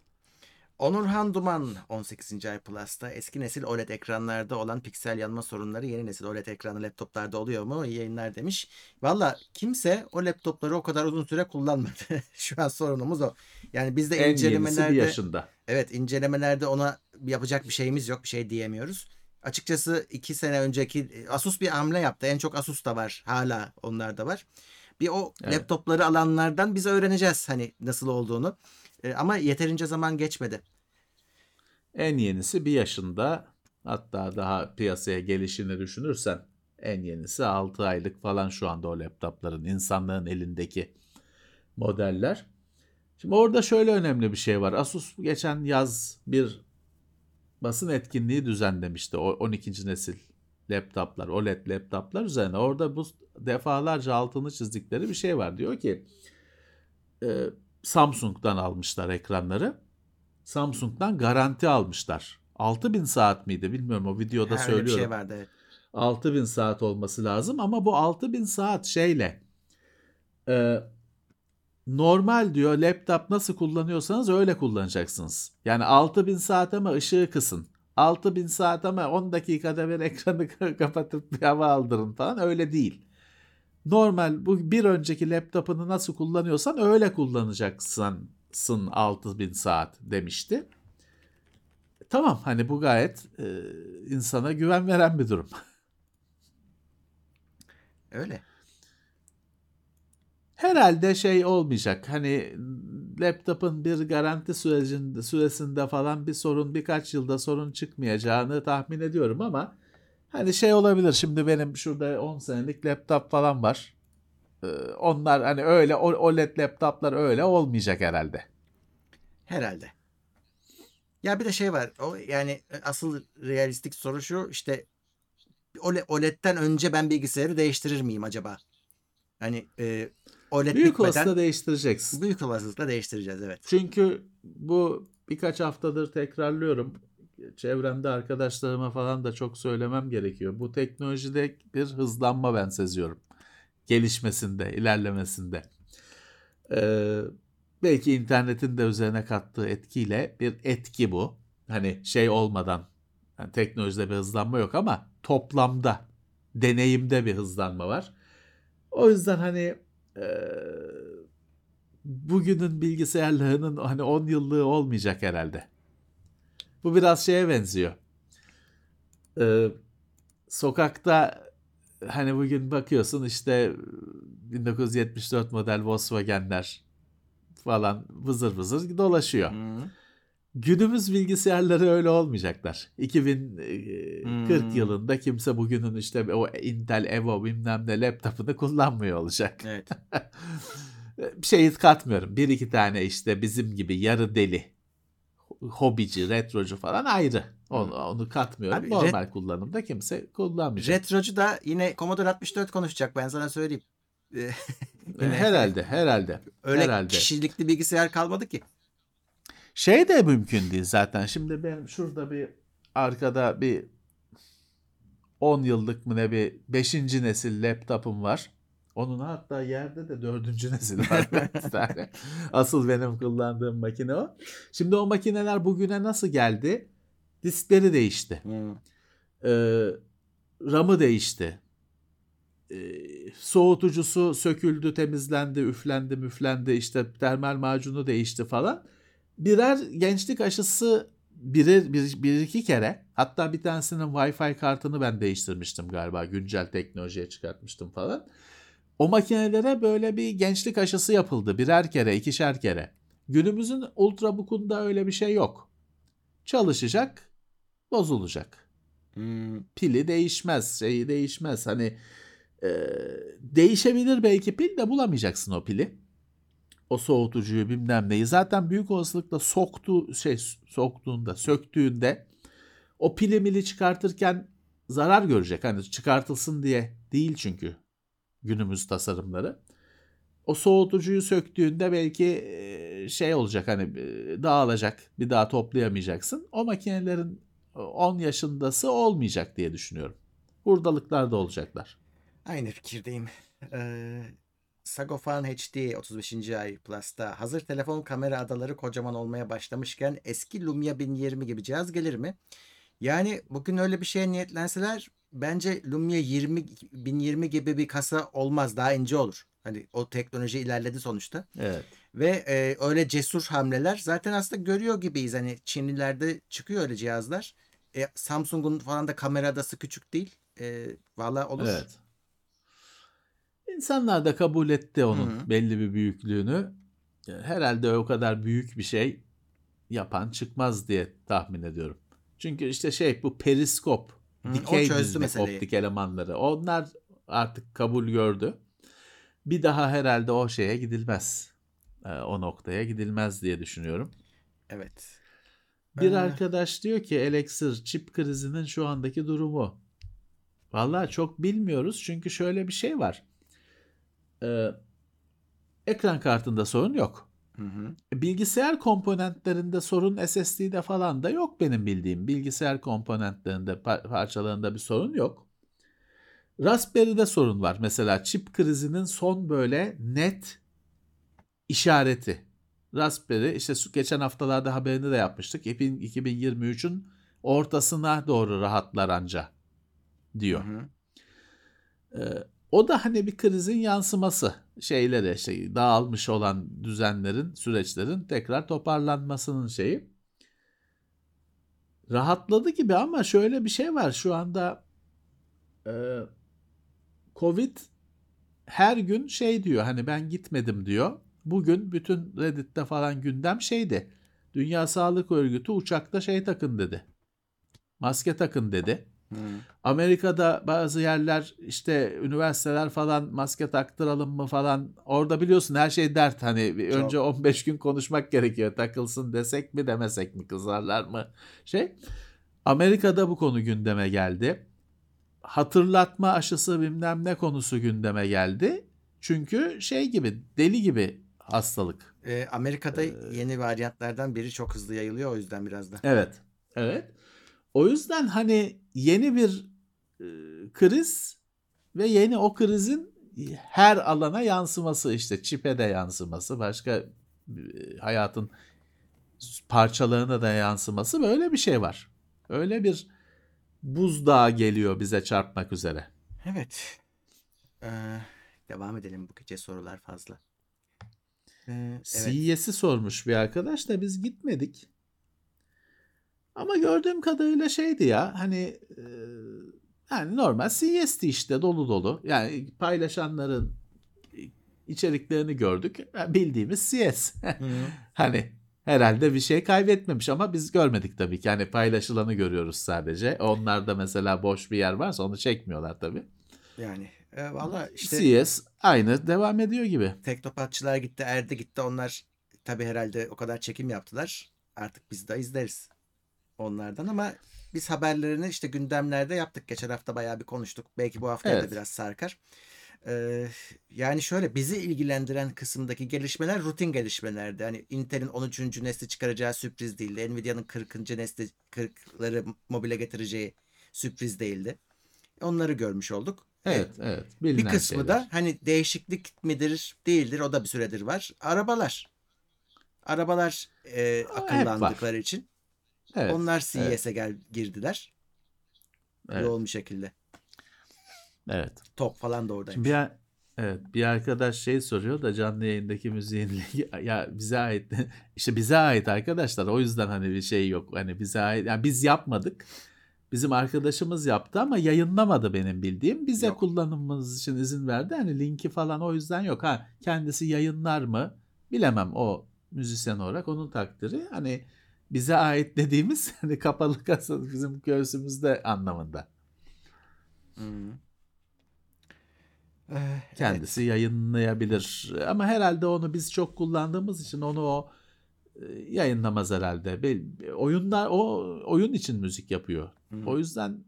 Onurhan Duman 18. ay Plus'ta eski nesil OLED ekranlarda olan piksel yanma sorunları yeni nesil OLED ekranlı laptoplarda oluyor mu? İyi yayınlar demiş. Valla kimse o laptopları o kadar uzun süre kullanmadı. Şu an sorunumuz o. Yani biz de En incelemelerde yaşında. evet incelemelerde ona yapacak bir şeyimiz yok. Bir şey diyemiyoruz. Açıkçası iki sene önceki Asus bir hamle yaptı. En çok Asus da var. Hala onlar da var. Bir o Evet. laptopları alanlardan biz öğreneceğiz hani nasıl olduğunu. E, ama yeterince zaman geçmedi. En yenisi bir yaşında hatta daha piyasaya gelişini düşünürsen en yenisi 6 aylık falan şu anda o laptopların insanlığın elindeki modeller. Şimdi orada şöyle önemli bir şey var. Asus geçen yaz bir basın etkinliği düzenlemişti. O 12. nesil laptoplar, OLED laptoplar üzerine. Orada bu defalarca altını çizdikleri bir şey var. Diyor ki e, Samsung'dan almışlar ekranları. Samsung'dan garanti almışlar. 6000 saat miydi bilmiyorum o videoda Ha, öyle bir söylüyorum. şey vardı. evet. 6000 saat olması lazım ama bu 6000 saat şeyle e, normal diyor laptop nasıl kullanıyorsanız öyle kullanacaksınız. Yani 6000 saat ama ışığı kısın. 6000 saat ama 10 dakikada bir ekranı kapatıp bir hava aldırın falan öyle değil. Normal bu bir önceki laptopunu nasıl kullanıyorsan öyle kullanacaksın 6000 saat demişti. Tamam hani bu gayet e, insana güven veren bir durum. Öyle. Herhalde şey olmayacak. Hani laptopun bir garanti sürecinde süresinde falan bir sorun birkaç yılda sorun çıkmayacağını tahmin ediyorum ama hani şey olabilir. Şimdi benim şurada 10 senelik laptop falan var. Ee, Onlar hani öyle OLED laptoplar öyle olmayacak herhalde. Herhalde. Ya bir de şey var. O yani asıl realistik soru şu işte OLED, OLED'den önce ben bilgisayarı değiştirir miyim acaba? Hani e, OLED Büyük olasılıkla değiştireceksin. büyük olasılıkla değiştireceğiz evet. Çünkü bu birkaç haftadır tekrarlıyorum. Çevremde arkadaşlarıma falan da çok söylemem gerekiyor. Bu teknolojide bir hızlanma ben seziyorum. Gelişmesinde, ilerlemesinde. Ee, belki internetin de üzerine kattığı etkiyle bir etki bu. Hani şey olmadan yani teknolojide bir hızlanma yok ama toplamda, deneyimde bir hızlanma var. O yüzden hani eee bugünün bilgisayarlarının hani 10 yıllığı olmayacak herhalde. Bu biraz şeye benziyor. Ee, sokakta hani bugün bakıyorsun işte 1974 model Volkswagen'ler falan vızır vızır dolaşıyor. Hı. Günümüz bilgisayarları öyle olmayacaklar. 2040 Hmm. yılında kimse bugünün işte o Intel Evo bilmem ne laptopunu kullanmıyor olacak. Evet. bir şey katmıyorum. Bir iki tane işte bizim gibi yarı deli, hobici, retrocu falan ayrı. Onu, onu katmıyorum. Abi, Normal kullanımda kimse kullanmayacak. Retrocu da yine Commodore 64 konuşacak ben sana söyleyeyim. E, herhalde, herhalde. Öyle herhalde. kişilikli bilgisayar kalmadı ki. Şey de mümkün değil zaten. Şimdi ben şurada bir arkada bir 10 yıllık mı ne bir 5. nesil laptopum var. Onun hatta yerde de 4. nesil var bir tane. Asıl benim kullandığım makine o. Şimdi o makineler bugüne nasıl geldi? Diskleri değişti. Ee, RAM'ı değişti. Ee, soğutucusu söküldü, temizlendi, üflendi, müflendi, işte termal macunu değişti falan. Birer gençlik aşısı birer, bir, bir iki kere hatta bir tanesinin Wi-Fi kartını ben değiştirmiştim galiba güncel teknolojiye çıkartmıştım falan. O makinelere böyle bir gençlik aşısı yapıldı birer kere ikişer kere. Günümüzün Ultrabook'unda öyle bir şey yok. Çalışacak, bozulacak Hı. pili değişmez, şeyi değişmez. Hani e, değişebilir belki pil de bulamayacaksın o pili. O soğutucuyu bilmem neyi. Zaten büyük olasılıkla soktu şey soktuğunda, söktüğünde o pili mili çıkartırken zarar görecek. Hani çıkartılsın diye değil çünkü günümüz tasarımları. O soğutucuyu söktüğünde belki şey olacak hani dağılacak bir daha toplayamayacaksın. O makinelerin 10 yaşındası olmayacak diye düşünüyorum. Hurdalıklar da olacaklar. Aynı fikirdeyim. Ee, Sagofan HD 35. ay Plus'ta hazır telefon kamera adaları kocaman olmaya başlamışken eski Lumia 1020 gibi cihaz gelir mi? Yani bugün öyle bir şeye niyetlenseler bence Lumia 20 1020 gibi bir kasa olmaz daha ince olur. Hani o teknoloji ilerledi sonuçta. Evet. Ve e, öyle cesur hamleler zaten aslında görüyor gibiyiz. Hani Çinlilerde çıkıyor öyle cihazlar. E, Samsung'un falan da kameradası küçük değil. E, Valla olur. Evet. İnsanlar da kabul etti onun Hı hı. belli bir büyüklüğünü. Herhalde o kadar büyük bir şey yapan çıkmaz diye tahmin ediyorum. Çünkü işte şey bu periskop, Hı, dikey meseleyi. optik elemanları. Onlar artık kabul gördü. Bir daha herhalde o şeye gidilmez. Ee, O noktaya gidilmez diye düşünüyorum. Evet. Bir Ee, arkadaş diyor ki Elixir çip krizinin şu andaki durumu. Vallahi çok bilmiyoruz çünkü şöyle bir şey var. Ee, ekran kartında sorun yok. Hı hı. Bilgisayar komponentlerinde sorun SSD'de falan da yok benim bildiğim. Bilgisayar komponentlerinde par- parçalarında bir sorun yok. Raspberry'de sorun var. Mesela çip krizinin son böyle net işareti. Raspberry işte geçen haftalarda haberini de yapmıştık. 2023'ün ortasına doğru rahatlar anca diyor. Hı hı. Ee, o da hani bir krizin yansıması. Şeylere işte dağılmış olan düzenlerin, süreçlerin tekrar toparlanmasının şeyi. Rahatladı gibi ama şöyle bir şey var. Şu anda e, Covid her gün şey diyor hani ben gitmedim diyor. Bugün bütün Reddit'te falan gündem şeydi. Dünya Sağlık Örgütü uçakta şey takın dedi. Maske takın dedi. Amerika'da bazı yerler işte üniversiteler falan maske taktıralım mı falan orada biliyorsun her şey dert hani Çok. önce 15 gün konuşmak gerekiyor takılsın desek mi demesek mi kızarlar mı şey Amerika'da bu konu gündeme geldi hatırlatma aşısı bilmem ne konusu gündeme geldi çünkü şey gibi deli gibi hastalık E, Amerika'da Ee, yeni varyantlardan biri çok hızlı yayılıyor o yüzden biraz da. Evet. Evet. O yüzden hani yeni bir e, kriz ve yeni o krizin her alana yansıması işte çipe de yansıması başka e, hayatın parçalarına da yansıması böyle bir şey var. Öyle bir buzdağı geliyor bize çarpmak üzere. Evet. Ee, devam edelim bu gece sorular fazla. Ee, evet. CES'i sormuş bir arkadaş da biz gitmedik. Ama gördüğüm kadarıyla şeydi ya hani e, yani normal CES'ti işte dolu dolu. Yani paylaşanların içeriklerini gördük. Yani Bildiğimiz CES. Hı hı. hani herhalde bir şey kaybetmemiş ama biz görmedik tabii ki. Yani paylaşılanı görüyoruz sadece. Onlarda mesela boş bir yer varsa onu çekmiyorlar tabii. Yani e, valla işte CES aynı devam ediyor gibi. teknopatçılar gitti, Erde gitti. Onlar tabii herhalde o kadar çekim yaptılar. Artık biz de izleriz onlardan ama biz haberlerini işte gündemlerde yaptık. Geçen hafta bayağı bir konuştuk. Belki bu hafta Evet. da biraz sarkar. Ee, yani şöyle bizi ilgilendiren kısımdaki gelişmeler rutin gelişmelerdi. Hani Intel'in 13. nesli çıkaracağı sürpriz değildi. Nvidia'nın 40. nesli 40'ları mobile getireceği sürpriz değildi. Onları görmüş olduk. Evet, evet. Bir Bilinen kısmı şeyler. da hani değişiklik midir değildir o da bir süredir var. Arabalar. Arabalar e, akıllandıkları için evet, onlar CES'e gel girdiler. evet, Yoğun bir şekilde. evet. Top falan da oradaymış. Bir, evet, bir arkadaş şey soruyor da canlı yayındaki müziğin ya bize ait işte bize ait arkadaşlar. O yüzden hani bir şey yok. Hani bize ait yani biz yapmadık. Bizim arkadaşımız yaptı ama yayınlamadı benim bildiğim. Bize Yok. kullanımımız için izin verdi. Hani linki falan o yüzden yok. Ha kendisi yayınlar mı? Bilemem. O müzisyen olarak onun takdiri. Hani bize ait dediğimiz hani kapalı kasa bizim göğsümüzde anlamında. Hmm. Ee, evet. Kendisi yayınlayabilir. Ama herhalde onu biz çok kullandığımız için onu o e, yayınlamaz herhalde. Oyunlar o oyun için müzik yapıyor. Hmm. O yüzden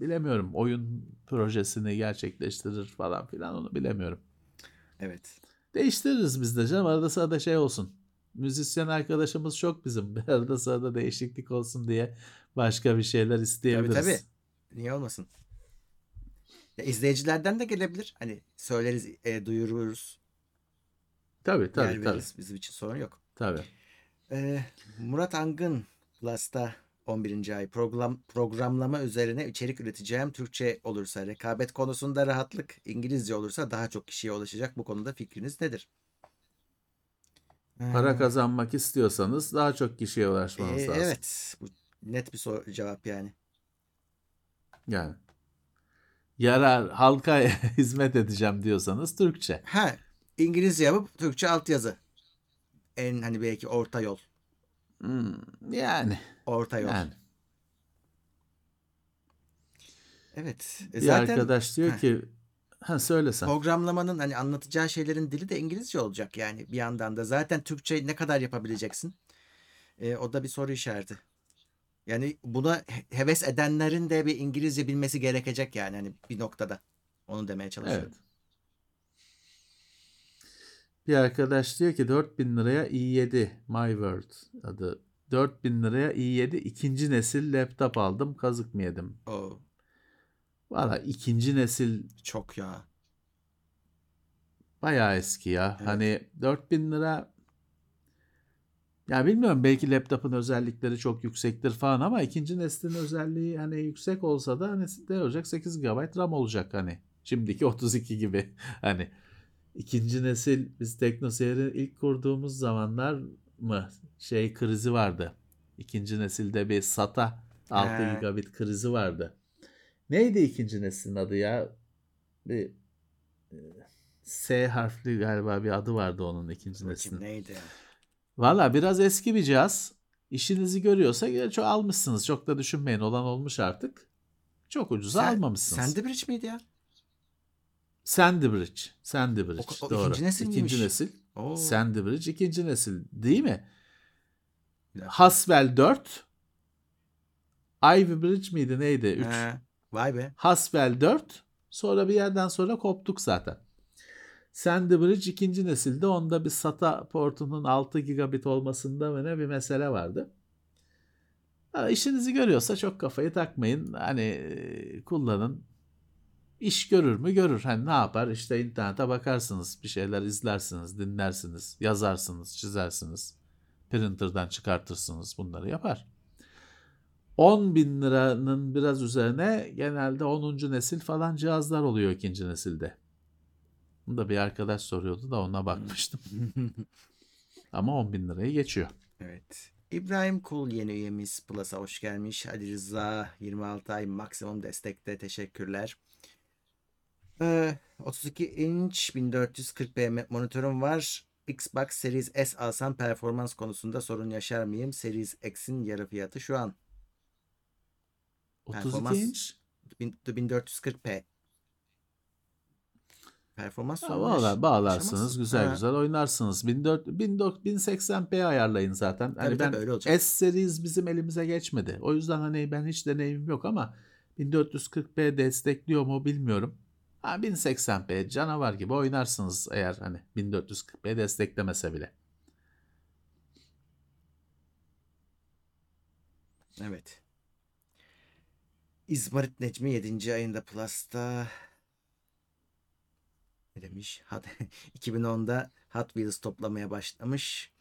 bilemiyorum. Oyun projesini gerçekleştirir falan filan onu bilemiyorum. Evet. Değiştiririz biz de canım. Arada sırada şey olsun. Müzisyen arkadaşımız çok bizim. Arada sırada değişiklik olsun diye başka bir şeyler Tabii isteyebiliriz. tabii. Niye olmasın? Ya, izleyicilerden de gelebilir. Hani söyleriz, e, duyururuz, Tabii tabii yer tabii. Bizim için sorun yok. tabii. Ee, Murat Angın Plus'ta 11. ay program programlama üzerine içerik üreteceğim Türkçe olursa rekabet konusunda rahatlık İngilizce olursa daha çok kişiye ulaşacak bu konuda fikriniz nedir? Para Ha. kazanmak istiyorsanız daha çok kişiye ulaşmanız Ee, lazım. evet. Bu net bir sor- cevap yani. Yani yarar halka hizmet edeceğim diyorsanız Türkçe. Ha, İngilizce yapıp Türkçe altyazı. En hani belki orta yol. Hmm, yani Orta yol. yani Evet. E bir zaten arkadaş diyor Heh. ki ha söylesen. programlamanın hani anlatacağı şeylerin dili de İngilizce olacak yani bir yandan da. Zaten Türkçe ne kadar yapabileceksin? E, o da bir soru işareti. Yani buna he- heves edenlerin de bir İngilizce bilmesi gerekecek yani hani bir noktada. Onu demeye çalışıyorum. Evet. Bir arkadaş diyor ki 4000 liraya i7 My World adı. 4000 liraya i7 ikinci nesil laptop aldım. Kazık mı yedim? O Valla ikinci nesil çok ya. bayağı eski ya. Evet. Hani 4000 lira ya bilmiyorum belki laptopun özellikleri çok yüksektir falan ama ikinci neslin özelliği hani yüksek olsa da hani ne olacak 8 GB RAM olacak hani. Şimdiki 32 gibi hani ikinci nesil biz TeknoSeyir'i ilk kurduğumuz zamanlar mı şey krizi vardı. İkinci nesilde bir SATA 6 He. gigabit krizi vardı. Neydi ikinci neslin adı ya? Bir e, S harfli galiba bir adı vardı onun ikinci Bakayım neslin. neydi? Valla biraz eski bir cihaz. İşinizi görüyorsa gerçi almışsınız. Çok da düşünmeyin. Olan olmuş artık. Çok ucuza Sen- almamışsınız. Sandbridge miydi ya? Sandy Bridge. Sandy Bridge. O- o Doğru. ikinci nesil İkinci miymiş? nesil. Oo. Sandy Bridge ikinci nesil. Değil mi? Haswell 4. Ivy Bridge miydi neydi? 3. He. Vay be. Haswell 4. Sonra bir yerden sonra koptuk zaten. Sandy Bridge ikinci nesilde onda bir SATA portunun 6 gigabit olmasında mı ne bir mesele vardı. Ha, işinizi görüyorsa çok kafayı takmayın. Hani e, kullanın. İş görür mü? Görür. Hani ne yapar? İşte internete bakarsınız. Bir şeyler izlersiniz, dinlersiniz, yazarsınız, çizersiniz. Printer'dan çıkartırsınız. Bunları yapar. 10 bin liranın biraz üzerine genelde 10. nesil falan cihazlar oluyor ikinci nesilde. Bunu da bir arkadaş soruyordu da ona bakmıştım. Ama 10 bin lirayı geçiyor. Evet. İbrahim Kul yeni üyemiz Plus'a hoş gelmiş. Ali Rıza 26 ay maksimum destekte teşekkürler. Ee, 32 inç 1440p monitörüm var. Xbox Series S alsam performans konusunda sorun yaşar mıyım? Series X'in yarı fiyatı şu an 32 Performans- inç. bin- 1440p. Performans Ha, bağlar, bağlarsınız güzel Ha, güzel oynarsınız. 1400 1400 1080p ayarlayın zaten. Hani Tabii ben tabii öyle olacak. S series bizim elimize geçmedi. O yüzden hani ben hiç deneyimim yok ama 1440p destekliyor mu bilmiyorum. Ha 1080p canavar gibi oynarsınız eğer hani 1440p desteklemese bile. Evet. İzmarit Necmi 7. ayında Plus'ta ne demiş? Hot- 2010'da Hot Wheels toplamaya başlamış.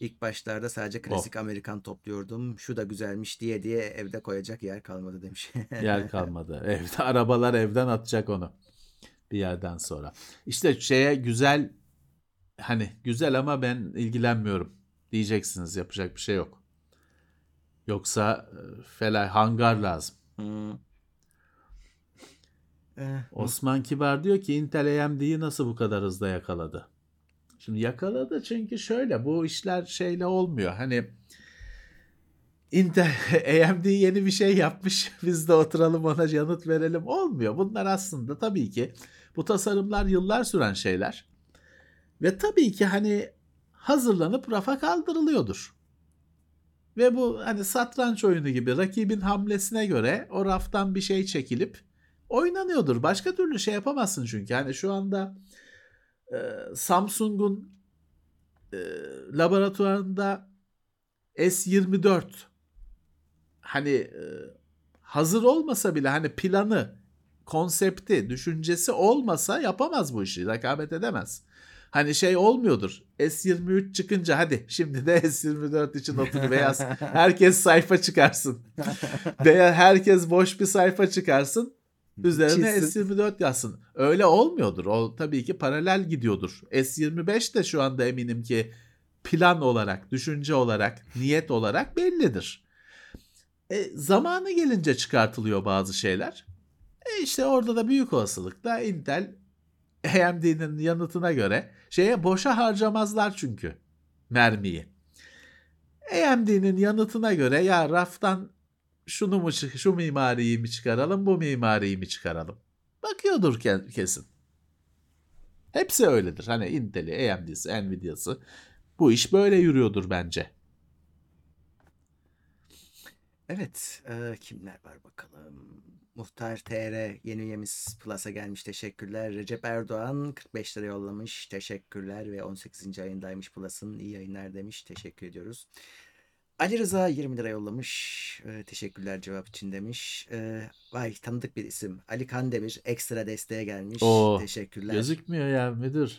İlk başlarda sadece klasik Amerikan topluyordum. Şu da güzelmiş diye diye evde koyacak yer kalmadı demiş. Yer kalmadı. Evde arabalar evden atacak onu bir yerden sonra. İşte şeye güzel hani güzel ama ben ilgilenmiyorum diyeceksiniz yapacak bir şey yok. Yoksa e, felay hangar lazım. Eh, Osman Kibar diyor ki Intel AMD'yi nasıl bu kadar hızlı yakaladı? Şimdi yakaladı çünkü şöyle bu işler şeyle olmuyor. Hani Intel AMD yeni bir şey yapmış. Biz de oturalım ona yanıt verelim. Olmuyor. Bunlar aslında tabii ki bu tasarımlar yıllar süren şeyler. Ve tabii ki hani hazırlanıp rafa kaldırılıyordur. Ve bu hani satranç oyunu gibi rakibin hamlesine göre o raftan bir şey çekilip oynanıyordur. Başka türlü şey yapamazsın çünkü. Hani şu anda e, Samsung'un e, laboratuvarında S24 hani e, hazır olmasa bile hani planı, konsepti, düşüncesi olmasa yapamaz bu işi. Rekabet edemez. Hani şey olmuyordur. S23 çıkınca hadi şimdi de S24 için otur beyaz. Herkes sayfa çıkarsın. Veya herkes boş bir sayfa çıkarsın. Üzerine Çizsin. S24 yazsın. Öyle olmuyordur. O tabii ki paralel gidiyordur. S25 de şu anda eminim ki plan olarak, düşünce olarak, niyet olarak bellidir. E, zamanı gelince çıkartılıyor bazı şeyler. E işte orada da büyük olasılıkla Intel AMD'nin yanıtına göre şeye boşa harcamazlar çünkü mermiyi. AMD'nin yanıtına göre ya raftan şunu mu şu mimariyi mi çıkaralım, bu mimariyi mi çıkaralım? Bakıyordur ke- kesin. Hepsi öyledir. Hani Intel'i, AMD'si, Nvidia'sı bu iş böyle yürüyordur bence. Evet, e, kimler var bakalım. Muhtar TR yeni üyemiz Plus'a gelmiş. Teşekkürler. Recep Erdoğan 45 lira yollamış. Teşekkürler ve 18. ayındaymış Plus'ın. İyi yayınlar demiş. Teşekkür ediyoruz. Ali Rıza 20 lira yollamış. E, teşekkürler cevap için demiş. E, vay tanıdık bir isim. Ali Kandemir ekstra desteğe gelmiş. Oo, Teşekkürler. Gözükmüyor ya müdür.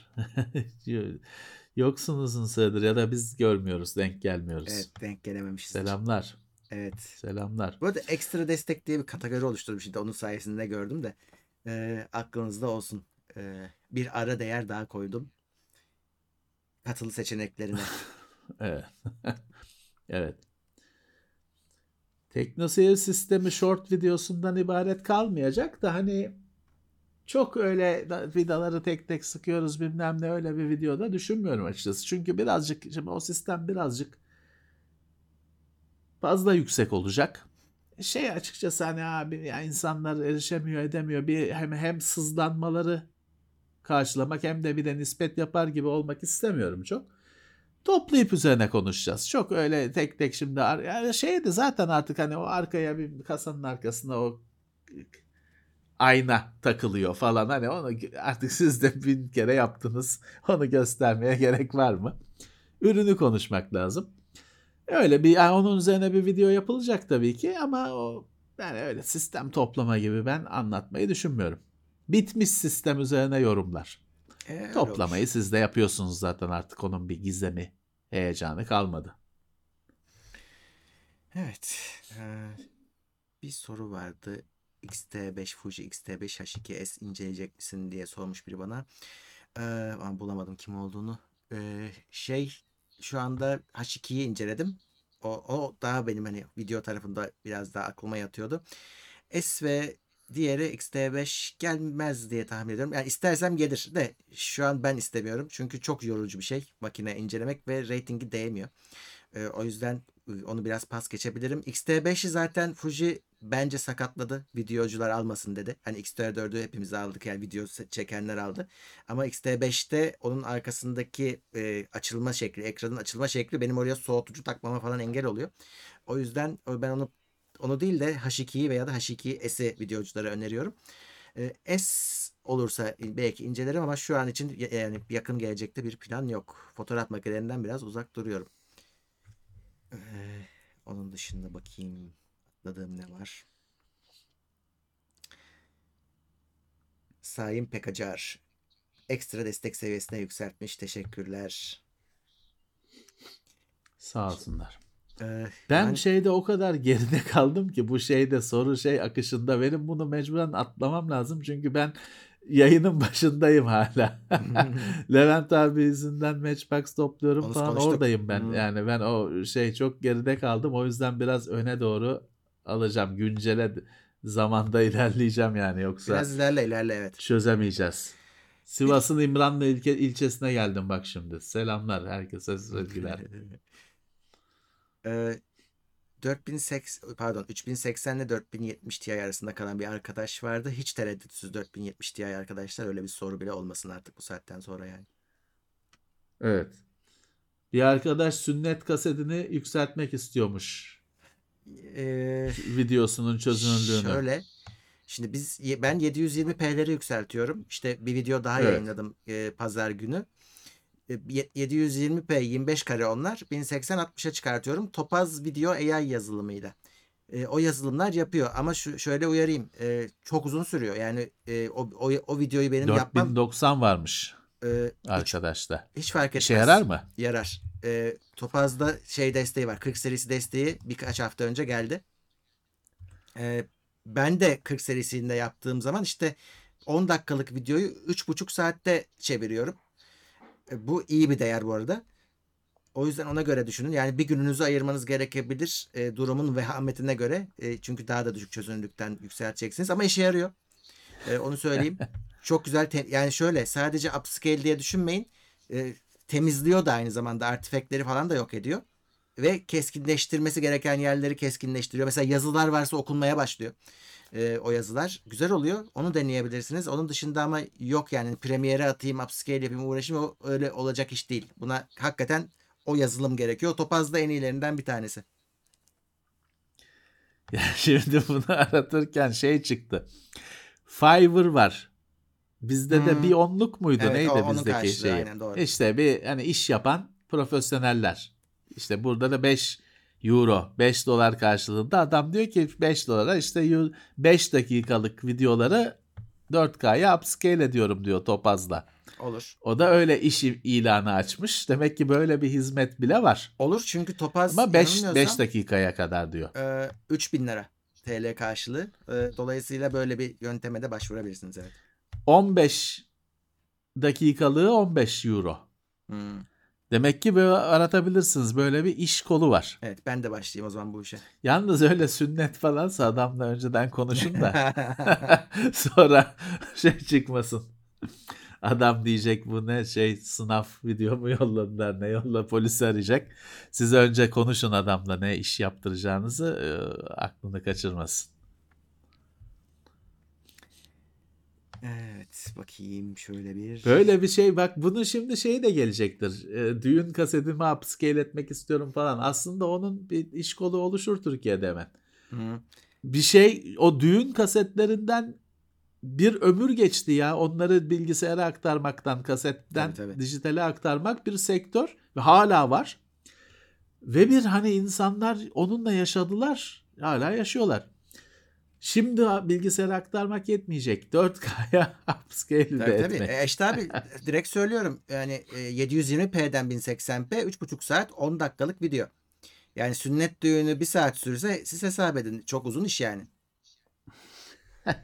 Yoksunuz uzun süredir ya da biz görmüyoruz, denk gelmiyoruz. Evet denk gelememişiz. Selamlar. Evet. Selamlar. Bu arada ekstra destek diye bir kategori oluşturmuş. Onun sayesinde gördüm de. E, aklınızda olsun. E, bir ara değer daha koydum. Katılı seçeneklerine. Evet. evet. TeknoSeyir sistemi short videosundan ibaret kalmayacak da hani çok öyle da- vidaları tek tek sıkıyoruz bilmem ne öyle bir videoda düşünmüyorum açıkçası. Çünkü birazcık şimdi o sistem birazcık fazla yüksek olacak. Şey açıkçası hani abi ya insanlar erişemiyor edemiyor bir hem hem sızlanmaları karşılamak hem de bir de nispet yapar gibi olmak istemiyorum çok. Toplayıp üzerine konuşacağız. Çok öyle tek tek şimdi yani şeydi zaten artık hani o arkaya bir kasanın arkasına o ayna takılıyor falan hani onu artık siz de bin kere yaptınız. Onu göstermeye gerek var mı? Ürünü konuşmak lazım. Öyle bir yani onun üzerine bir video yapılacak tabii ki ama o yani öyle sistem toplama gibi ben anlatmayı düşünmüyorum. Bitmiş sistem üzerine yorumlar. E, öyle Toplamayı olur. siz de yapıyorsunuz zaten artık onun bir gizemi, heyecanı kalmadı. Evet. e, bir soru vardı. XT5 Fuji XT5 H2S inceleyecek misin diye sormuş biri bana. E, ama bulamadım kim olduğunu. E, şey şu anda H2'yi inceledim. O, o daha benim hani video tarafında biraz daha aklıma yatıyordu. S ve diğeri XT5 gelmez diye tahmin ediyorum. Yani istersem gelir de şu an ben istemiyorum. Çünkü çok yorucu bir şey makine incelemek ve ratingi değmiyor. Ee, o yüzden onu biraz pas geçebilirim. XT5'i zaten Fuji bence sakatladı. Videocular almasın dedi. Hani X-T4'ü hepimiz aldık yani video çekenler aldı. Ama X-T5'te onun arkasındaki e, açılma şekli, ekranın açılma şekli benim oraya soğutucu takmama falan engel oluyor. O yüzden ben onu onu değil de H2'yi veya da H2S'i videoculara öneriyorum. E, S olursa belki incelerim ama şu an için ya- yani yakın gelecekte bir plan yok. Fotoğraf makinelerinden biraz uzak duruyorum. Ee, onun dışında bakayım atladığım ne var? Sayın Pekacar ekstra destek seviyesine yükseltmiş. Teşekkürler. Sağ olsunlar. Ee, Ben yani- şeyde o kadar geride kaldım ki bu şeyde soru şey akışında benim bunu mecburen atlamam lazım çünkü ben yayının başındayım hala. Levent abi yüzünden Matchbox topluyorum Onu falan konuştuk. oradayım ben. Hmm. Yani ben o şey çok geride kaldım. O yüzden biraz öne doğru alacağım. Güncele zamanda ilerleyeceğim yani yoksa Biraz ilerle ilerle evet. çözemeyeceğiz. Sivas'ın İmranlı ilke, ilçesine geldim bak şimdi. Selamlar herkese sevgiler. Ee, 4080 pardon 3080 ile 4070 Ti arasında kalan bir arkadaş vardı. Hiç tereddütsüz 4070 Ti arkadaşlar öyle bir soru bile olmasın artık bu saatten sonra yani. Evet. Bir arkadaş sünnet kasetini yükseltmek istiyormuş. Ee, Videosunun çözünürlüğünü. Şöyle. Şimdi biz ben 720p'leri yükseltiyorum. İşte bir video daha Evet. yayınladım e, pazar günü. E, ye- 720p 25 kare onlar. 1080 60'a çıkartıyorum. Topaz video AI yazılımıyla. E, o yazılımlar yapıyor ama şu şöyle uyarayım. E, çok uzun sürüyor. Yani e, o, o o videoyu benim yapmam 4090 varmış e, hiç, arkadaşta. hiç fark etmez. İşe yarar mı? Yarar. E, Topaz'da şey desteği var. 40 serisi desteği birkaç hafta önce geldi. E, ben de 40 serisinde yaptığım zaman işte 10 dakikalık videoyu 3,5 saatte çeviriyorum. E, bu iyi bir değer bu arada. O yüzden ona göre düşünün. Yani bir gününüzü ayırmanız gerekebilir e, durumun vehametine göre. E, çünkü daha da düşük çözünürlükten yükselteceksiniz. Ama işe yarıyor. E, onu söyleyeyim. Çok güzel. te- yani şöyle sadece upscale diye düşünmeyin. E, temizliyor da aynı zamanda. Artifactleri falan da yok ediyor. Ve keskinleştirmesi gereken yerleri keskinleştiriyor. Mesela yazılar varsa okunmaya başlıyor. E, o yazılar. Güzel oluyor. Onu deneyebilirsiniz. Onun dışında ama yok yani Premiere'e atayım, upscale yapayım, uğraşayım. O öyle olacak iş değil. Buna hakikaten o yazılım gerekiyor. Topaz da en iyilerinden bir tanesi. Ya şimdi bunu aratırken şey çıktı. Fiverr var. Bizde de Hmm. bir onluk muydu Evet, neydi o- bizdeki şey? İşte bir hani iş yapan profesyoneller. İşte burada da 5 euro, 5 dolar karşılığında adam diyor ki 5 dolara işte 5 dakikalık videoları 4K'ya upscale ediyorum diyor Topaz'da. Olur. O da öyle iş ilanı açmış. Demek ki böyle bir hizmet bile var. Olur çünkü Topaz Ama 5 yanılmıyorsam, 5 dakikaya kadar diyor. e, 3000 lira TL karşılığı. E, dolayısıyla böyle bir yönteme de başvurabilirsiniz evet. 15 dakikalığı 15 euro. Hmm. Demek ki böyle aratabilirsiniz. Böyle bir iş kolu var. Evet ben de başlayayım o zaman bu işe. Yalnız öyle sünnet falansa adamla önceden konuşun da sonra şey çıkmasın. Adam diyecek bu ne şey sınav video mu yolladılar ne yolla polisi arayacak. Siz önce konuşun adamla ne iş yaptıracağınızı e, aklını kaçırmasın. Evet bakayım şöyle bir. Böyle bir şey bak bunun şimdi şeyi de gelecektir. E, düğün kasetimi upscale etmek istiyorum falan. Aslında onun bir iş kolu oluşur Türkiye'de hemen. Hı. Bir şey o düğün kasetlerinden bir ömür geçti ya. Onları bilgisayara aktarmaktan, kasetten Tabii, tabii. dijitale aktarmak bir sektör ve hala var. Ve bir hani insanlar onunla yaşadılar. Hala yaşıyorlar. Şimdi bilgisayara aktarmak yetmeyecek. 4K'ya upscale de Tabii tabii. etmek. E, işte abi direkt söylüyorum. Yani e, 720p'den 1080p 3,5 saat 10 dakikalık video. Yani sünnet düğünü bir saat sürse siz hesap edin. Çok uzun iş yani.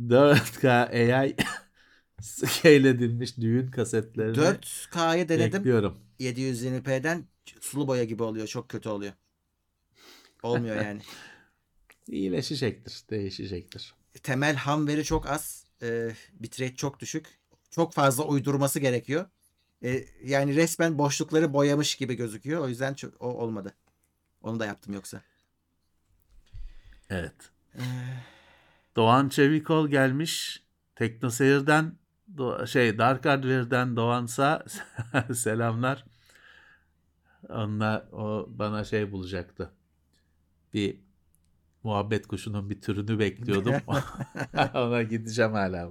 4K AI scale edilmiş düğün kasetlerini 4K'yı denedim. bekliyorum. 720p'den sulu boya gibi oluyor. Çok kötü oluyor. Olmuyor yani. İyileşecektir, değişecektir. Temel ham veri çok az. E, bitrate çok düşük. Çok fazla uydurması gerekiyor. E, yani resmen boşlukları boyamış gibi gözüküyor. O yüzden çok, o olmadı. Onu da yaptım yoksa. Evet. Ee, Doğan Çevikol gelmiş. Teknoseyir'den Do- şey Dark Hardware'den Doğansa selamlar. Onunla o bana şey bulacaktı. Bir muhabbet kuşunun bir türünü bekliyordum. Ona gideceğim hala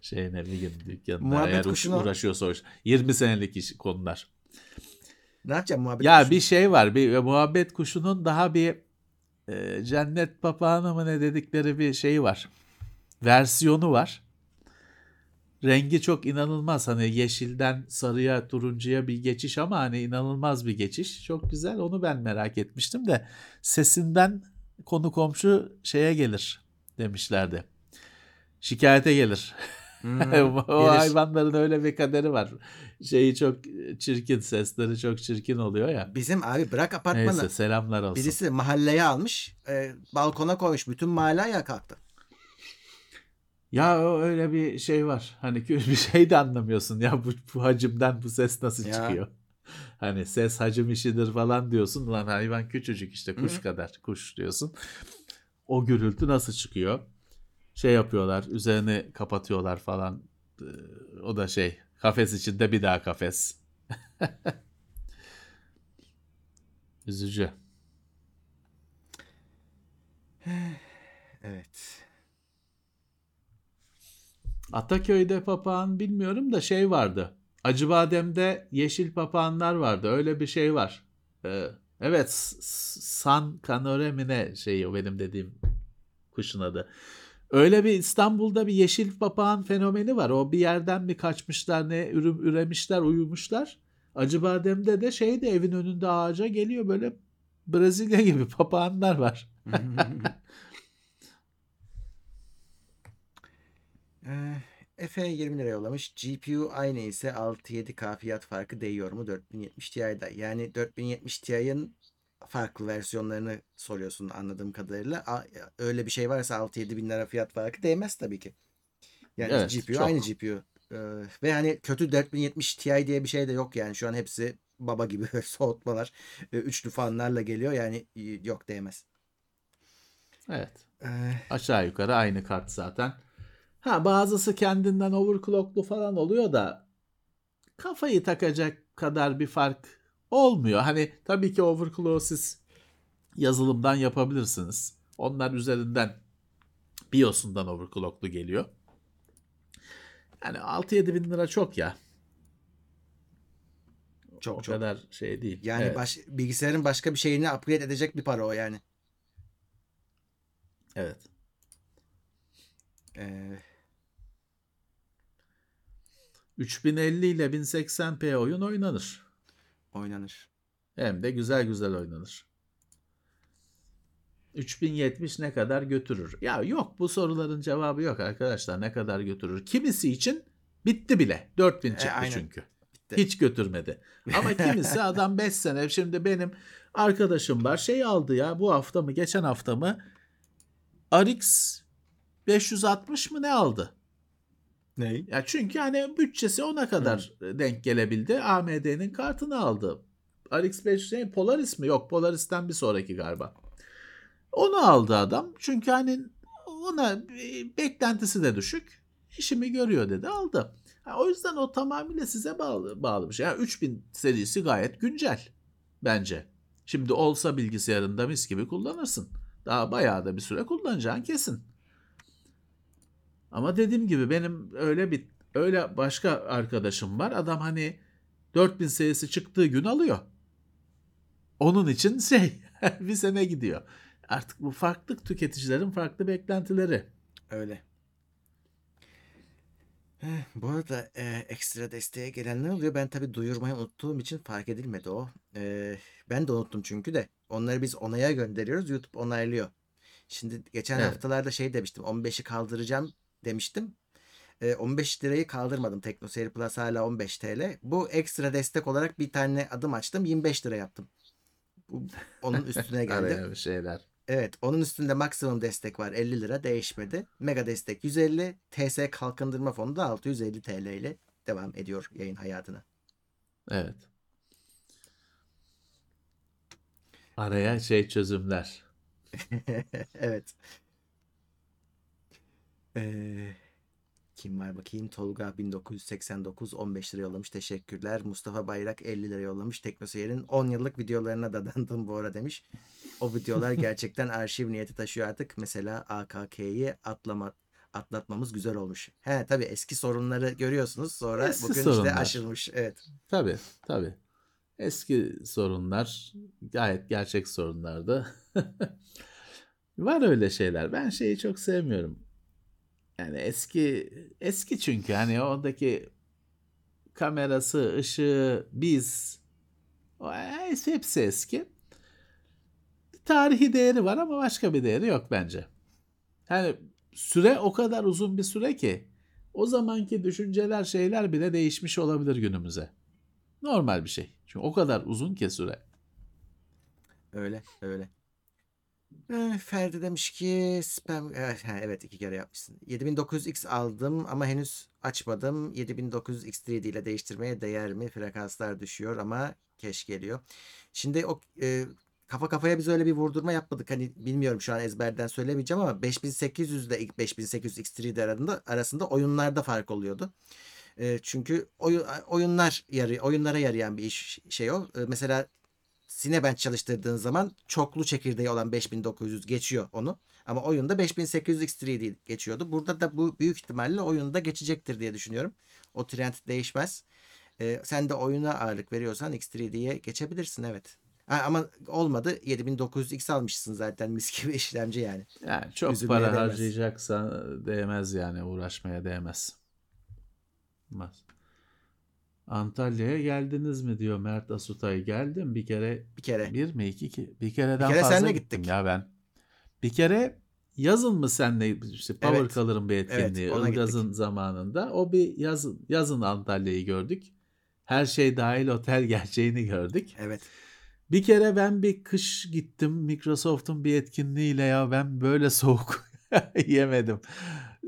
şeyine bir gün dükkanına. Muhabbet Eğer kuşunu- uğraşıyorsa iş. 20 senelik iş konular. ne yapacağım muhabbet? Ya kuşu? bir şey var. Bir muhabbet kuşunun daha bir e, cennet papağanı mı ne dedikleri bir şeyi var. Versiyonu var. Rengi çok inanılmaz. Hani yeşilden sarıya, turuncuya bir geçiş ama hani inanılmaz bir geçiş. Çok güzel. Onu ben merak etmiştim de sesinden konu komşu şeye gelir demişlerdi. Şikayete gelir. Hmm, o hayvanların öyle bir kaderi var. Şeyi çok çirkin, sesleri çok çirkin oluyor ya. Bizim abi bırak apartmanı. Neyse selamlar olsun. Birisi mahalleye almış. e, balkona koymuş. Bütün mahalle ayağa kalktı. Ya öyle bir şey var. Hani bir şey de anlamıyorsun. Ya bu, bu hacimden bu ses nasıl Ya. çıkıyor? Hani ses hacim işidir falan diyorsun. Lan hayvan küçücük işte kuş Hı hı. kadar kuş diyorsun. O gürültü nasıl çıkıyor? Şey yapıyorlar. Üzerini kapatıyorlar falan. Ee, O da şey. Kafes içinde bir daha kafes. Üzücü. Evet. Ataköy'de papağan bilmiyorum da şey vardı. Acıbadem'de yeşil papağanlar vardı. Öyle bir şey var. Ee, evet San Canore mi ne şeyi o benim dediğim kuşun adı. Öyle bir İstanbul'da bir yeşil papağan fenomeni var. O bir yerden mi kaçmışlar ne ürüm üremişler uyumuşlar. Acıbadem'de de şey de evin önünde ağaca geliyor böyle Brezilya gibi papağanlar var. Ee, Efe 20 lira yollamış. GPU aynı ise 6-7K fiyat farkı değiyor mu 4070 Ti'da? Yani 4070 Ti'nin farklı versiyonlarını soruyorsun anladığım kadarıyla. Öyle bir şey varsa 6-7 bin lira fiyat farkı değmez tabii ki. Yani Evet, GPU çok. aynı GPU. Ee, ve hani kötü 4070 Ti diye bir şey de yok yani. Şu an hepsi baba gibi soğutmalar. e, Üçlü fanlarla geliyor yani yok değmez. Evet. Ee, Aşağı yukarı aynı kart zaten. Ha bazısı kendinden overclocklu falan oluyor da kafayı takacak kadar bir fark olmuyor. Hani tabii ki overclock siz yazılımdan yapabilirsiniz. Onlar üzerinden BIOS'undan overclocklu geliyor. Yani 6-7 bin lira çok ya. Çok, o çok. kadar şey değil. Yani Evet, baş, bilgisayarın başka bir şeyini upgrade edecek bir para o yani. evet. Ee, 3050 ile 1080p oyun oynanır. oynanır. Hem de güzel güzel oynanır. 3070 ne kadar götürür? Ya yok bu soruların cevabı yok arkadaşlar. Ne kadar götürür? Kimisi için bitti bile. 4000 çıktı aynen. çünkü. Bitti. Hiç götürmedi. Ama kimisi adam 5 sene. Şimdi benim arkadaşım var. Şey aldı ya bu hafta mı geçen hafta mı? RX 560 mı ne aldı? Ney? Ya çünkü hani bütçesi ona kadar denk gelebildi. AMD'nin kartını aldı. RX 5 şey, Polaris mi? Yok Polaris'ten bir sonraki galiba. Onu aldı adam. Çünkü hani ona e, beklentisi de düşük. İşimi görüyor dedi aldı. Ha, o yüzden o tamamıyla size bağlı, bağlı bir şey. Yani 3000 serisi gayet güncel bence. Şimdi olsa bilgisayarında mis gibi kullanırsın. Daha bayağı da bir süre kullanacağın kesin. Ama dediğim gibi benim öyle bir öyle başka arkadaşım var. Adam hani 4000 serisi çıktığı gün alıyor. Onun için şey bir sene gidiyor. Artık bu farklı tüketicilerin farklı beklentileri. Öyle. Eh, Bu arada e, ekstra desteğe gelenler oluyor. Ben tabii duyurmayı unuttuğum için fark edilmedi o. E, ben de unuttum çünkü de. Onları biz onaya gönderiyoruz. YouTube onaylıyor. Şimdi geçen Evet. haftalarda şey demiştim. 15'i kaldıracağım demiştim. E, 15 lirayı kaldırmadım. TeknoSeyir Plus hala 15 TL. Bu ekstra destek olarak bir tane adım açtım. 25 lira yaptım. Bu onun üstüne geldi. Şeyler. Evet, onun üstünde maksimum destek var 50 lira değişmedi. Mega destek 150, TS Kalkındırma Fonu da 650 TL ile devam ediyor yayın hayatına. Evet. Araya şey çözümler. evet. Ee, kim var bakayım? Tolga 1989 15 lira yollamış. Teşekkürler. Mustafa Bayrak 50 lira yollamış. Teknoseyir'in 10 yıllık videolarına dadandım bu ara demiş. O videolar gerçekten arşiv niyeti taşıyor artık. Mesela AKK'yi atlama atlatmamız güzel olmuş. He tabii eski sorunları görüyorsunuz. Sonra Eski bugün sorunlar. işte aşılmış. Evet. Tabii, tabii. Eski sorunlar gayet gerçek sorunlardı. Var öyle şeyler. Ben şeyi çok sevmiyorum. Yani eski eski çünkü hani oradaki kamerası, ışığı, biz hepsi hepsi eski. Tarihi değeri var ama başka bir değeri yok bence. Yani süre o kadar uzun bir süre ki o zamanki düşünceler şeyler bile değişmiş olabilir günümüze. Normal bir şey. Çünkü o kadar uzun ki süre. Öyle öyle. Eh, Ferdi demiş ki spam ha, evet iki kere yapmışsın. 7900X aldım ama henüz açmadım. 7900X 3D ile değiştirmeye değer mi? Frekanslar düşüyor ama keş geliyor. Şimdi o e, kafa kafaya biz öyle bir vurdurma yapmadık. Hani bilmiyorum şu an ezberden söylemeyeceğim ama 5800 ile 5800 X3D arasında arasında oyunlarda fark oluyordu. E, çünkü oyun, oyunlar yarı, oyunlara yarayan bir iş şey o. E, mesela Cinebench çalıştırdığın zaman çoklu çekirdeği olan 5900 geçiyor onu. Ama oyunda 5800 X3D geçiyordu. Burada da bu büyük ihtimalle oyunda geçecektir diye düşünüyorum. O trend değişmez. Ee, sen de oyuna ağırlık veriyorsan X3D'ye geçebilirsin evet. Ha, ama olmadı 7900X almışsın zaten mis gibi işlemci yani. Yani çok Üzülmeye para değmez. harcayacaksan değmez yani uğraşmaya değmez. Olmaz. Antalya'ya geldiniz mi diyor Mert Asutay. Geldim bir kere Bir kere. bir mi iki ki bir kereden Bir kere fazla senle gittim gittik. ya ben. Bir kere yazın mı senle işte Power Evet. Color'ın bir etkinliği Evet, Ilgaz'ın gittik. zamanında. O bir yazın yazın Antalya'yı gördük. Her şey dahil otel gerçeğini gördük. Evet. Bir kere ben bir kış gittim Microsoft'un bir etkinliğiyle ya ben böyle soğuk yemedim.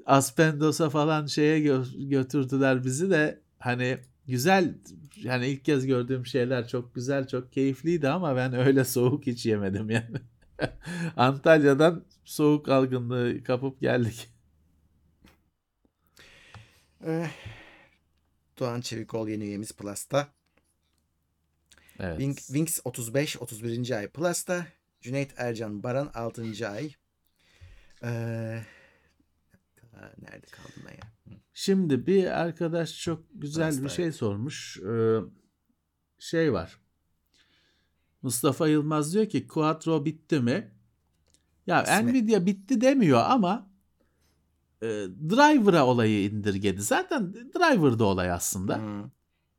Aspendos'a falan şeye gö- götürdüler bizi de hani güzel yani ilk kez gördüğüm şeyler çok güzel çok keyifliydi ama ben öyle soğuk hiç yemedim yani. Antalya'dan soğuk algınlığı kapıp geldik. Eh, Doğan Çevikol yeni üyemiz Plus'ta. Evet. Wing- Wings 35 31. ay Plus'ta. Cüneyt Ercan Baran 6. ay. Ee, nerede kaldım ben ya? Şimdi bir arkadaş çok güzel bir şey sormuş. Ee, şey var. Mustafa Yılmaz diyor ki Quattro bitti mi? Ya İsmi. Nvidia bitti demiyor ama e, driver'a olayı indirgedi. Zaten driver'da olay aslında. Hı.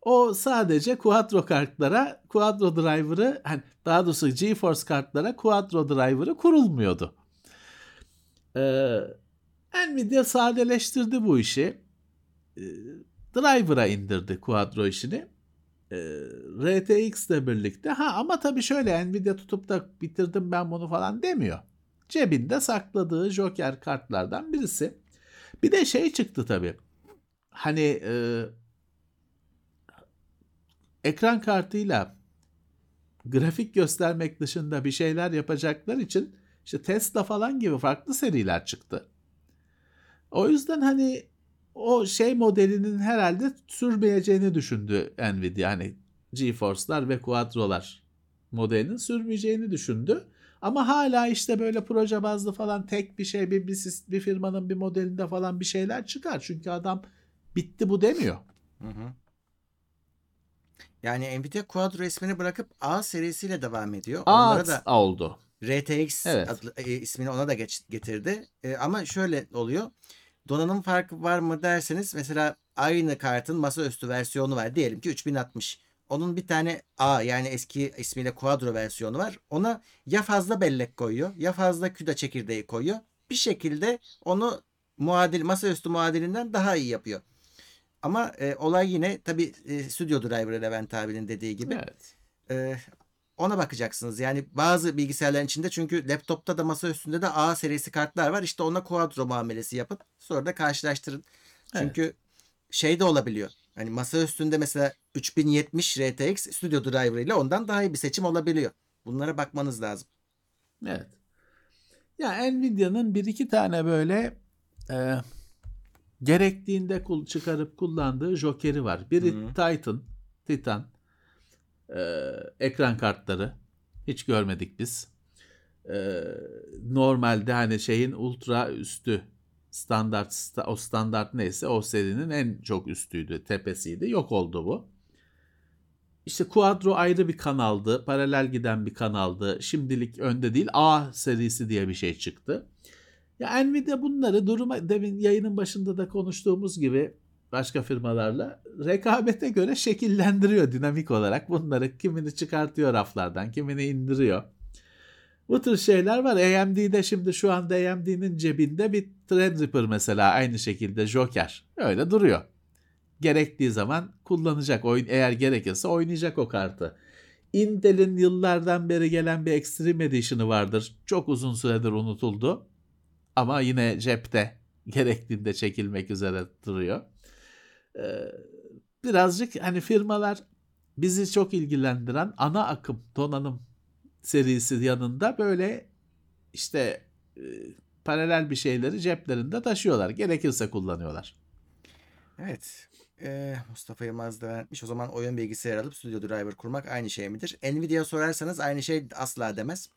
O sadece Quattro kartlara Quattro driver'ı hani daha doğrusu GeForce kartlara Quattro driver'ı kurulmuyordu. Ee, Nvidia sadeleştirdi bu işi. Ee, driver'a indirdi Quattro işini. Ee, RTX ile birlikte. Ha ama tabii şöyle Nvidia tutup da bitirdim ben bunu falan demiyor. Cebinde sakladığı Joker kartlardan birisi. Bir de şey çıktı tabii. Hani e, ekran kartıyla grafik göstermek dışında bir şeyler yapacaklar için işte Tesla falan gibi farklı seriler çıktı. O yüzden hani o şey modelinin herhalde sürmeyeceğini düşündü Nvidia. Hani GeForce'lar ve Quadro'lar modelinin sürmeyeceğini düşündü. Ama hala işte böyle proje bazlı falan tek bir şey bir, bir, bir firmanın bir modelinde falan bir şeyler çıkar. Çünkü adam bitti bu demiyor. Hı hı. Yani Nvidia Quadro ismini bırakıp A serisiyle devam ediyor. Onlara Aa da oldu. RTX Evet. adlı, e, ismini ona da geç, getirdi. E, ama şöyle oluyor. Donanım farkı var mı derseniz mesela aynı kartın masaüstü versiyonu var. Diyelim ki 3060. Onun bir tane A yani eski ismiyle Quadro versiyonu var. Ona ya fazla bellek koyuyor ya fazla CUDA çekirdeği koyuyor. Bir şekilde onu muadil masaüstü muadilinden daha iyi yapıyor. Ama e, olay yine tabii e, Studio Driver Levent abinin dediği gibi. Evet. Ee, ona bakacaksınız. Yani bazı bilgisayarların içinde çünkü laptopta da masa üstünde de A serisi kartlar var. İşte ona Quadro muamelesi yapın. Sonra da karşılaştırın. Evet. Çünkü şey de olabiliyor. Hani masa üstünde mesela 3070 RTX Studio Driver ile ondan daha iyi bir seçim olabiliyor. Bunlara bakmanız lazım. Evet. Ya Nvidia'nın bir iki tane böyle e, gerektiğinde kul çıkarıp kullandığı jokeri var. Biri Hı. Titan, Titan e, ekran kartları hiç görmedik biz. E, normalde hani şeyin ultra üstü standart sta- o standart neyse o serinin en çok üstüydü, tepesiydi. Yok oldu bu. İşte Quadro ayrı bir kanaldı. Paralel giden bir kanaldı. Şimdilik önde değil. A serisi diye bir şey çıktı. Ya Nvidia bunları duruma demin yayının başında da konuştuğumuz gibi başka firmalarla rekabete göre şekillendiriyor dinamik olarak. Bunları kimini çıkartıyor raflardan, kimini indiriyor. Bu tür şeyler var. AMD'de şimdi şu anda AMD'nin cebinde bir Threadripper mesela aynı şekilde Joker. Öyle duruyor gerektiği zaman kullanacak. Oyun eğer gerekirse oynayacak o kartı. Intel'in yıllardan beri gelen bir Extreme Edition'ı vardır. Çok uzun süredir unutuldu. Ama yine cepte gerektiğinde çekilmek üzere duruyor. Ee, birazcık hani firmalar bizi çok ilgilendiren ana akım donanım serisi yanında böyle işte e, paralel bir şeyleri ceplerinde taşıyorlar. Gerekirse kullanıyorlar. Evet. Ee, Mustafa Yılmaz da vermiş. O zaman oyun bilgisayarı alıp Studio Driver kurmak aynı şey midir? Nvidia sorarsanız aynı şey asla demez.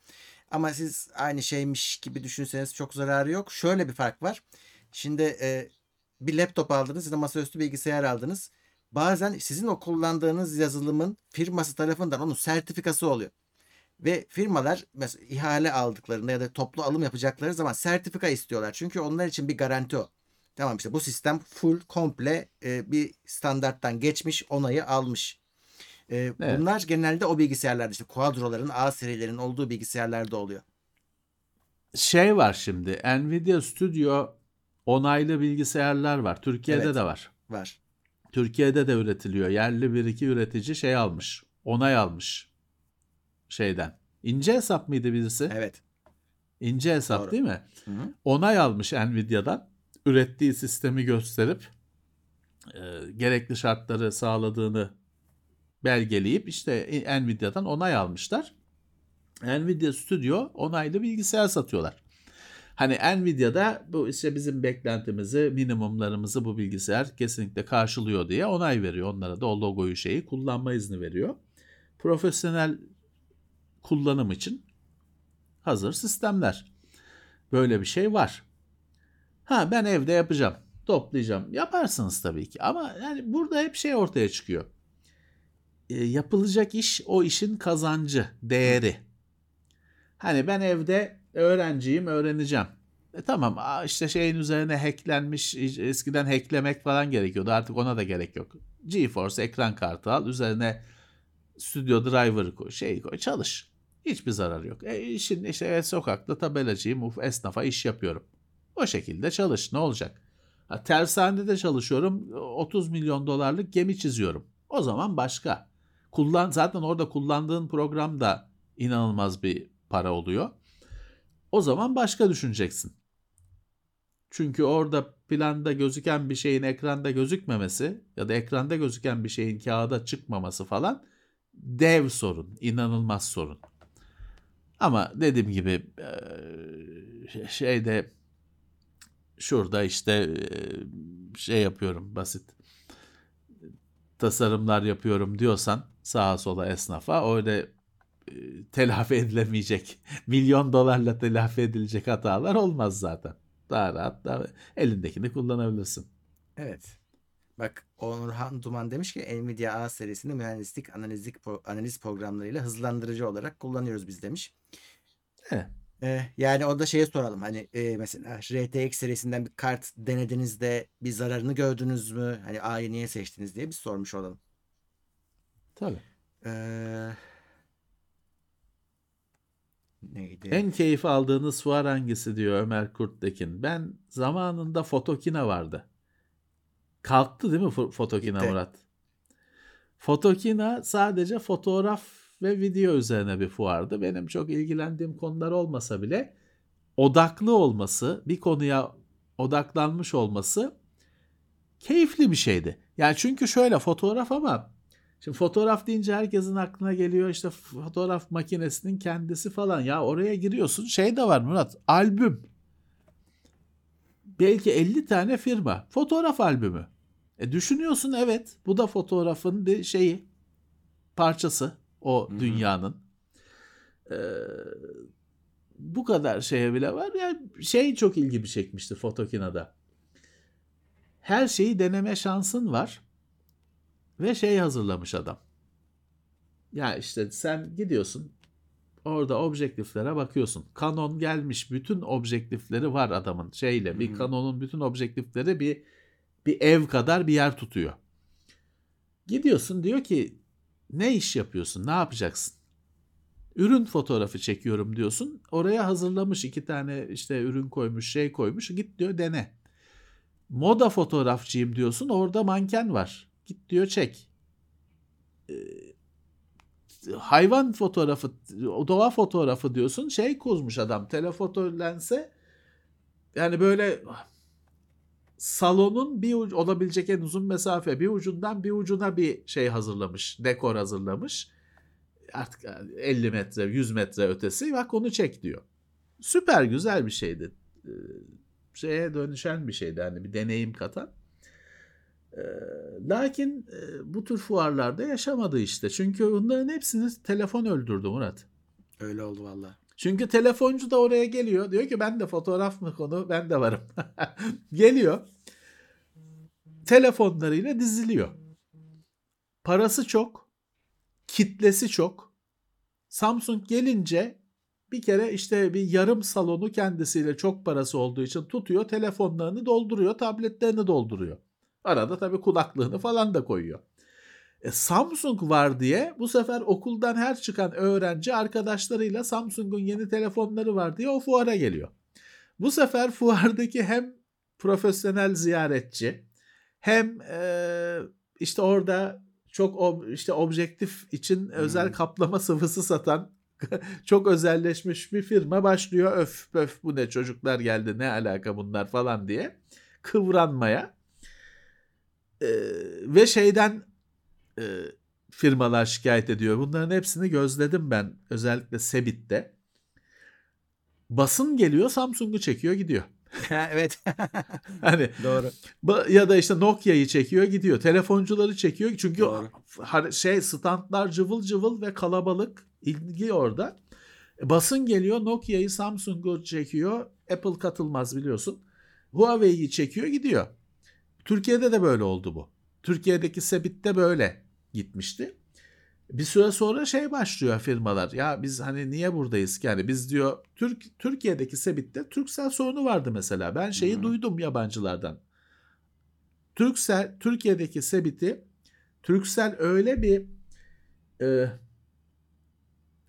Ama siz aynı şeymiş gibi düşünseniz çok zararı yok. Şöyle bir fark var. Şimdi e, bir laptop aldınız ya da masaüstü bilgisayar aldınız. Bazen sizin o kullandığınız yazılımın firması tarafından onun sertifikası oluyor. Ve firmalar mesela ihale aldıklarında ya da toplu alım yapacakları zaman sertifika istiyorlar. Çünkü onlar için bir garanti o. Tamam işte bu sistem full komple e, bir standarttan geçmiş onayı almış. E, Evet. Bunlar genelde o bilgisayarlarda işte Quadro'ların A serilerinin olduğu bilgisayarlarda oluyor. şey var şimdi. Nvidia Studio onaylı bilgisayarlar var. Türkiye'de Evet. de var. Var. Türkiye'de de üretiliyor. Yerli bir iki üretici şey almış. Onay almış. Şeyden. İnce hesap mıydı birisi? Evet. İnce hesap Doğru. değil mi? Hı hı. Onay almış Nvidia'dan. Ürettiği sistemi gösterip e, gerekli şartları sağladığını belgeleyip işte Nvidia'dan onay almışlar. Nvidia Studio onaylı bilgisayar satıyorlar. Hani Nvidia'da bu işte bizim beklentimizi, minimumlarımızı bu bilgisayar kesinlikle karşılıyor diye onay veriyor. Onlara da o logoyu şeyi kullanma izni veriyor. Profesyonel kullanım için hazır sistemler. Böyle bir şey var. Ha ben evde yapacağım. Toplayacağım. Yaparsınız tabii ki. Ama yani burada hep şey ortaya çıkıyor. E, yapılacak iş o işin kazancı, değeri. Hani ben evde öğrenciyim, öğreneceğim. E tamam işte şeyin üzerine hacklenmiş, eskiden hacklemek falan gerekiyordu. Artık ona da gerek yok. GeForce ekran kartı al, üzerine Studio Driver koy, şey koy, çalış. Hiçbir zararı yok. E işin işte evet, sokakta tabelacıyım, uf, esnafa iş yapıyorum. O şekilde çalış, ne olacak? Ha, tersanede çalışıyorum, 30 milyon dolarlık gemi çiziyorum. O zaman başka. Kullan zaten orada kullandığın program da inanılmaz bir para oluyor. O zaman başka düşüneceksin. Çünkü orada planda gözüken bir şeyin ekranda gözükmemesi ya da ekranda gözüken bir şeyin kağıda çıkmaması falan dev sorun, inanılmaz sorun. Ama dediğim gibi şeyde şurada işte şey yapıyorum basit tasarımlar yapıyorum diyorsan sağa sola esnafa öyle telafi edilemeyecek milyon dolarla telafi edilecek hatalar olmaz zaten. Daha rahat daha elindekini kullanabilirsin. Evet. Bak Onurhan Duman demiş ki Nvidia A serisini mühendislik analizlik analiz programlarıyla hızlandırıcı olarak kullanıyoruz biz demiş. Evet. Ee, yani o da şeye soralım hani e, mesela RTX serisinden bir kart denediğinizde bir zararını gördünüz mü? Hani A'yı niye seçtiniz diye biz sormuş olalım. Tabii. Ee, neydi? En keyif aldığınız fuar hangisi diyor Ömer Kurttekin. Ben zamanında Fotokina vardı. Kalktı değil mi fo- Fotokina Gitti. Murat? Fotokina sadece fotoğraf ve video üzerine bir fuardı. Benim çok ilgilendiğim konular olmasa bile odaklı olması, bir konuya odaklanmış olması keyifli bir şeydi. Yani çünkü şöyle fotoğraf ama şimdi fotoğraf deyince herkesin aklına geliyor işte fotoğraf makinesinin kendisi falan. Ya oraya giriyorsun şey de var Murat albüm. Belki 50 tane firma fotoğraf albümü. E düşünüyorsun evet bu da fotoğrafın bir şeyi parçası o Hı hı. dünyanın. Ee, bu kadar şeye bile var. Yani şey çok ilgimi çekmişti Fotokina'da. Her şeyi deneme şansın var. Ve şey hazırlamış adam. Ya işte sen gidiyorsun orada objektiflere bakıyorsun. Canon gelmiş bütün objektifleri var adamın şeyle. Bir. Canon'un bütün objektifleri bir bir ev kadar bir yer tutuyor. Gidiyorsun diyor ki ne iş yapıyorsun? Ne yapacaksın? Ürün fotoğrafı çekiyorum diyorsun. Oraya hazırlamış iki tane işte ürün koymuş, şey koymuş. Git diyor dene. Moda fotoğrafçıyım diyorsun. Orada manken var. Git diyor çek. Ee, hayvan fotoğrafı, doğa fotoğrafı diyorsun. Şey kozmuş adam. Telefoto lense yani böyle salonun bir ucu, olabilecek en uzun mesafe bir ucundan bir ucuna bir şey hazırlamış. Dekor hazırlamış. Artık 50 metre 100 metre ötesi bak onu çek diyor. Süper güzel bir şeydi. Ee, Şeye dönüşen bir şeydi hani bir deneyim katan. Lakin bu tür fuarlarda yaşamadı işte. Çünkü bunların hepsini telefon öldürdü Murat. Öyle oldu valla. Çünkü telefoncu da oraya geliyor. Diyor ki ben de fotoğraf mı konu ben de varım. geliyor. Telefonlarıyla diziliyor. Parası çok. Kitlesi çok. Samsung gelince bir kere işte bir yarım salonu kendisiyle çok parası olduğu için tutuyor. Telefonlarını dolduruyor. Tabletlerini dolduruyor. Arada tabii kulaklığını falan da koyuyor. E, Samsung var diye bu sefer okuldan her çıkan öğrenci arkadaşlarıyla Samsung'un yeni telefonları var diye o fuara geliyor. Bu sefer fuardaki hem profesyonel ziyaretçi hem e, işte orada çok ob- işte objektif için özel Hmm. kaplama sıvısı satan çok özelleşmiş bir firma başlıyor öf pöf bu ne çocuklar geldi ne alaka bunlar falan diye kıvranmaya Ee, ve şeyden e, firmalar şikayet ediyor. Bunların hepsini gözledim ben özellikle Sebit'te. Basın geliyor Samsung'u çekiyor gidiyor. evet. Hani Doğru. ya da işte Nokia'yı çekiyor gidiyor. Telefoncuları çekiyor. Çünkü Doğru. har- şey standlar cıvıl cıvıl ve kalabalık ilgi orada. E, Basın geliyor Nokia'yı Samsung'u çekiyor. Apple katılmaz biliyorsun. Huawei'yi çekiyor gidiyor. Türkiye'de de böyle oldu bu. Türkiye'deki Sebit'te böyle gitmişti. Bir süre sonra şey başlıyor firmalar. Ya biz hani niye buradayız ki? Yani biz diyor Türk Türkiye'deki Sebit'te Turkcell sorunu vardı mesela. Ben şeyi Hı. duydum yabancılardan. Turkcell Türkiye'deki Sebit'i Turkcell öyle bir e,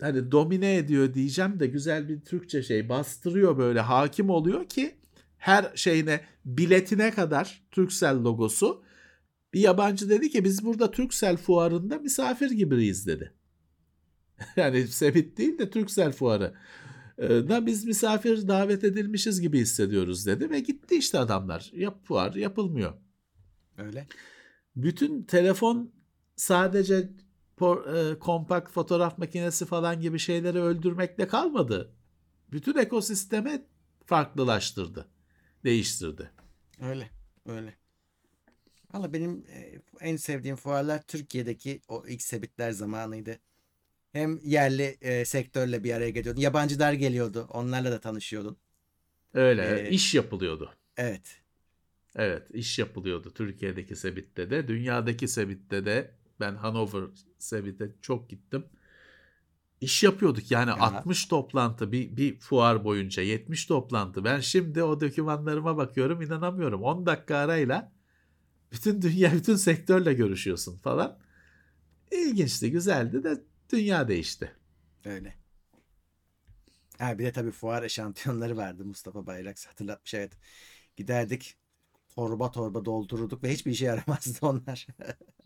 hani domine ediyor diyeceğim de güzel bir Türkçe şey bastırıyor böyle hakim oluyor ki her şeyine biletine kadar Turkcell logosu bir yabancı dedi ki biz burada Turkcell fuarında misafir gibiyiz dedi. yani Sebit değil de Turkcell fuarı e, da biz misafir davet edilmişiz gibi hissediyoruz dedi ve gitti işte adamlar. Yap fuar yapılmıyor. Öyle. Bütün telefon sadece por- e, kompakt fotoğraf makinesi falan gibi şeyleri öldürmekle kalmadı. Bütün ekosisteme farklılaştırdı, değiştirdi. Öyle. Öyle. Valla benim e, en sevdiğim fuarlar Türkiye'deki o ilk sebitler zamanıydı. Hem yerli e, sektörle bir araya geliyordun. Yabancılar geliyordu. Onlarla da tanışıyordun. Öyle Ee, iş yapılıyordu. Evet. Evet, iş yapılıyordu Türkiye'deki Sebit'te de, dünyadaki Sebit'te de. Ben Hanover Sebit'e çok gittim. İş yapıyorduk yani Ya. 60 toplantı bir, bir fuar boyunca 70 toplantı. Ben şimdi o dokümanlarıma bakıyorum inanamıyorum. 10 dakika arayla bütün dünya bütün sektörle görüşüyorsun falan. İlginçti, güzeldi de dünya değişti. Öyle. Ha, bir de tabii fuar eşantiyonları vardı. Mustafa Bayrak hatırlatmış evet. Giderdik torba torba doldururduk ve hiçbir işe yaramazdı onlar.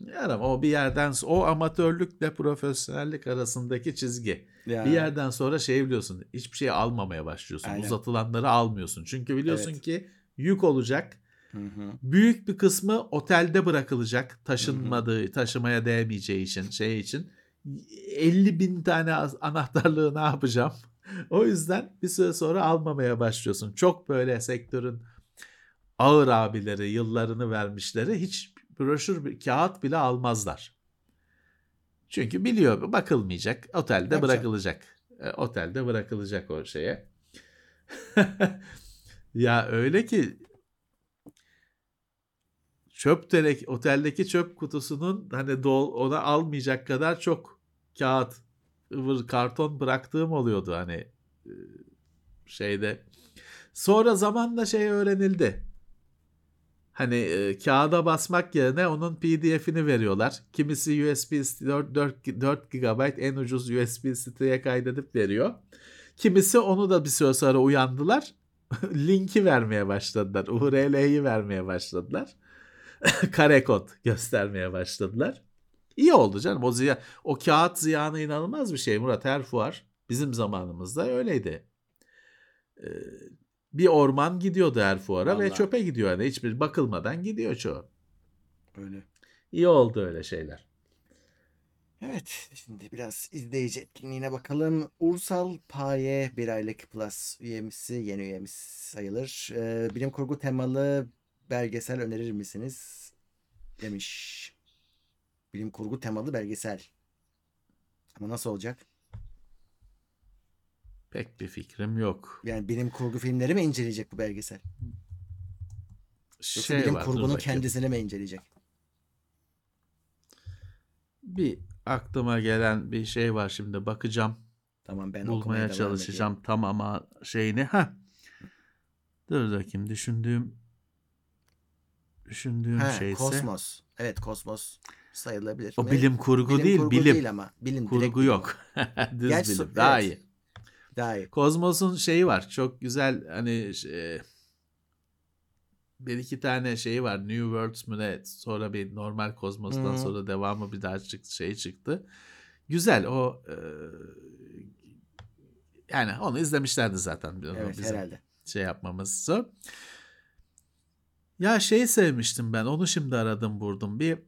Yaram o bir yerden o amatörlükle profesyonellik arasındaki çizgi. Ya, Bir yerden sonra şey biliyorsun hiçbir şey almamaya başlıyorsun. Aynen. Uzatılanları almıyorsun. Çünkü biliyorsun Evet. ki yük olacak. Hı hı. Büyük bir kısmı otelde bırakılacak. Taşınmadığı, taşımaya değmeyeceği için, şey için. 50 bin tane anahtarlığı ne yapacağım? O yüzden bir süre sonra almamaya başlıyorsun. Çok böyle sektörün ağır abileri, yıllarını vermişleri hiç broşür, kağıt bile almazlar. Çünkü biliyor bakılmayacak. Otelde Yapacak. bırakılacak. E, otelde bırakılacak o şeye. ya öyle ki çöp terek oteldeki çöp kutusunun hani dol ona almayacak kadar çok kağıt ıvır karton bıraktığım oluyordu hani e, şeyde. Sonra zamanla şey öğrenildi. Hani e, kağıda basmak yerine onun PDF'ini veriyorlar. Kimisi USB 4, 4, 4 GB en ucuz USB siteye kaydedip veriyor. Kimisi onu da bir süre sonra uyandılar. Linki vermeye başladılar. URL'yi vermeye başladılar. Kare kod göstermeye başladılar. İyi oldu canım. O ziya, o kağıt ziyanı inanılmaz bir şey Murat. Her fuar bizim zamanımızda öyleydi. Bir orman gidiyordu her fuara ve Vallahi. çöpe gidiyor. Yani hiçbir bakılmadan gidiyor çoğu. Öyle. İyi oldu öyle şeyler. Evet, şimdi biraz izleyici etkinliğine bakalım. Ursal Paye bir aylık Plus üyemisi, yeni üyemiz sayılır. Ee, bilim kurgu temalı belgesel önerir misiniz? Demiş. Bilim kurgu temalı belgesel. Ama nasıl olacak? Pek bir fikrim yok. Yani bilim kurgu filmleri mi inceleyecek bu belgesel? Yoksa Şey bilim var, dur kurgunun kendisini mi inceleyecek? Bir aklıma gelen bir şey var şimdi bakacağım. Tamam ben bulmaya çalışacağım tam ama şeyini. Ha. Dur bakayım düşündüğüm düşündüğüm. He, şeyse. Kosmos. Evet Kosmos. sayılabilir. O bilim kurgu bilim değil, kurgu bilim. değil ama bilim Kurgu bilim. yok. Düz Gerçi bilim. Daha evet. iyi. Daha iyi. Kozmos'un şeyi var. Çok güzel hani şey, bir iki tane şeyi var. New Worlds mü ne? Sonra bir normal Kozmos'tan Hı. sonra devamı bir daha çıktı, şey çıktı. Güzel o e, yani onu izlemişlerdi zaten. Evet bizim herhalde. şey yapmamız zor. Ya şey sevmiştim ben. Onu şimdi aradım buldum. Bir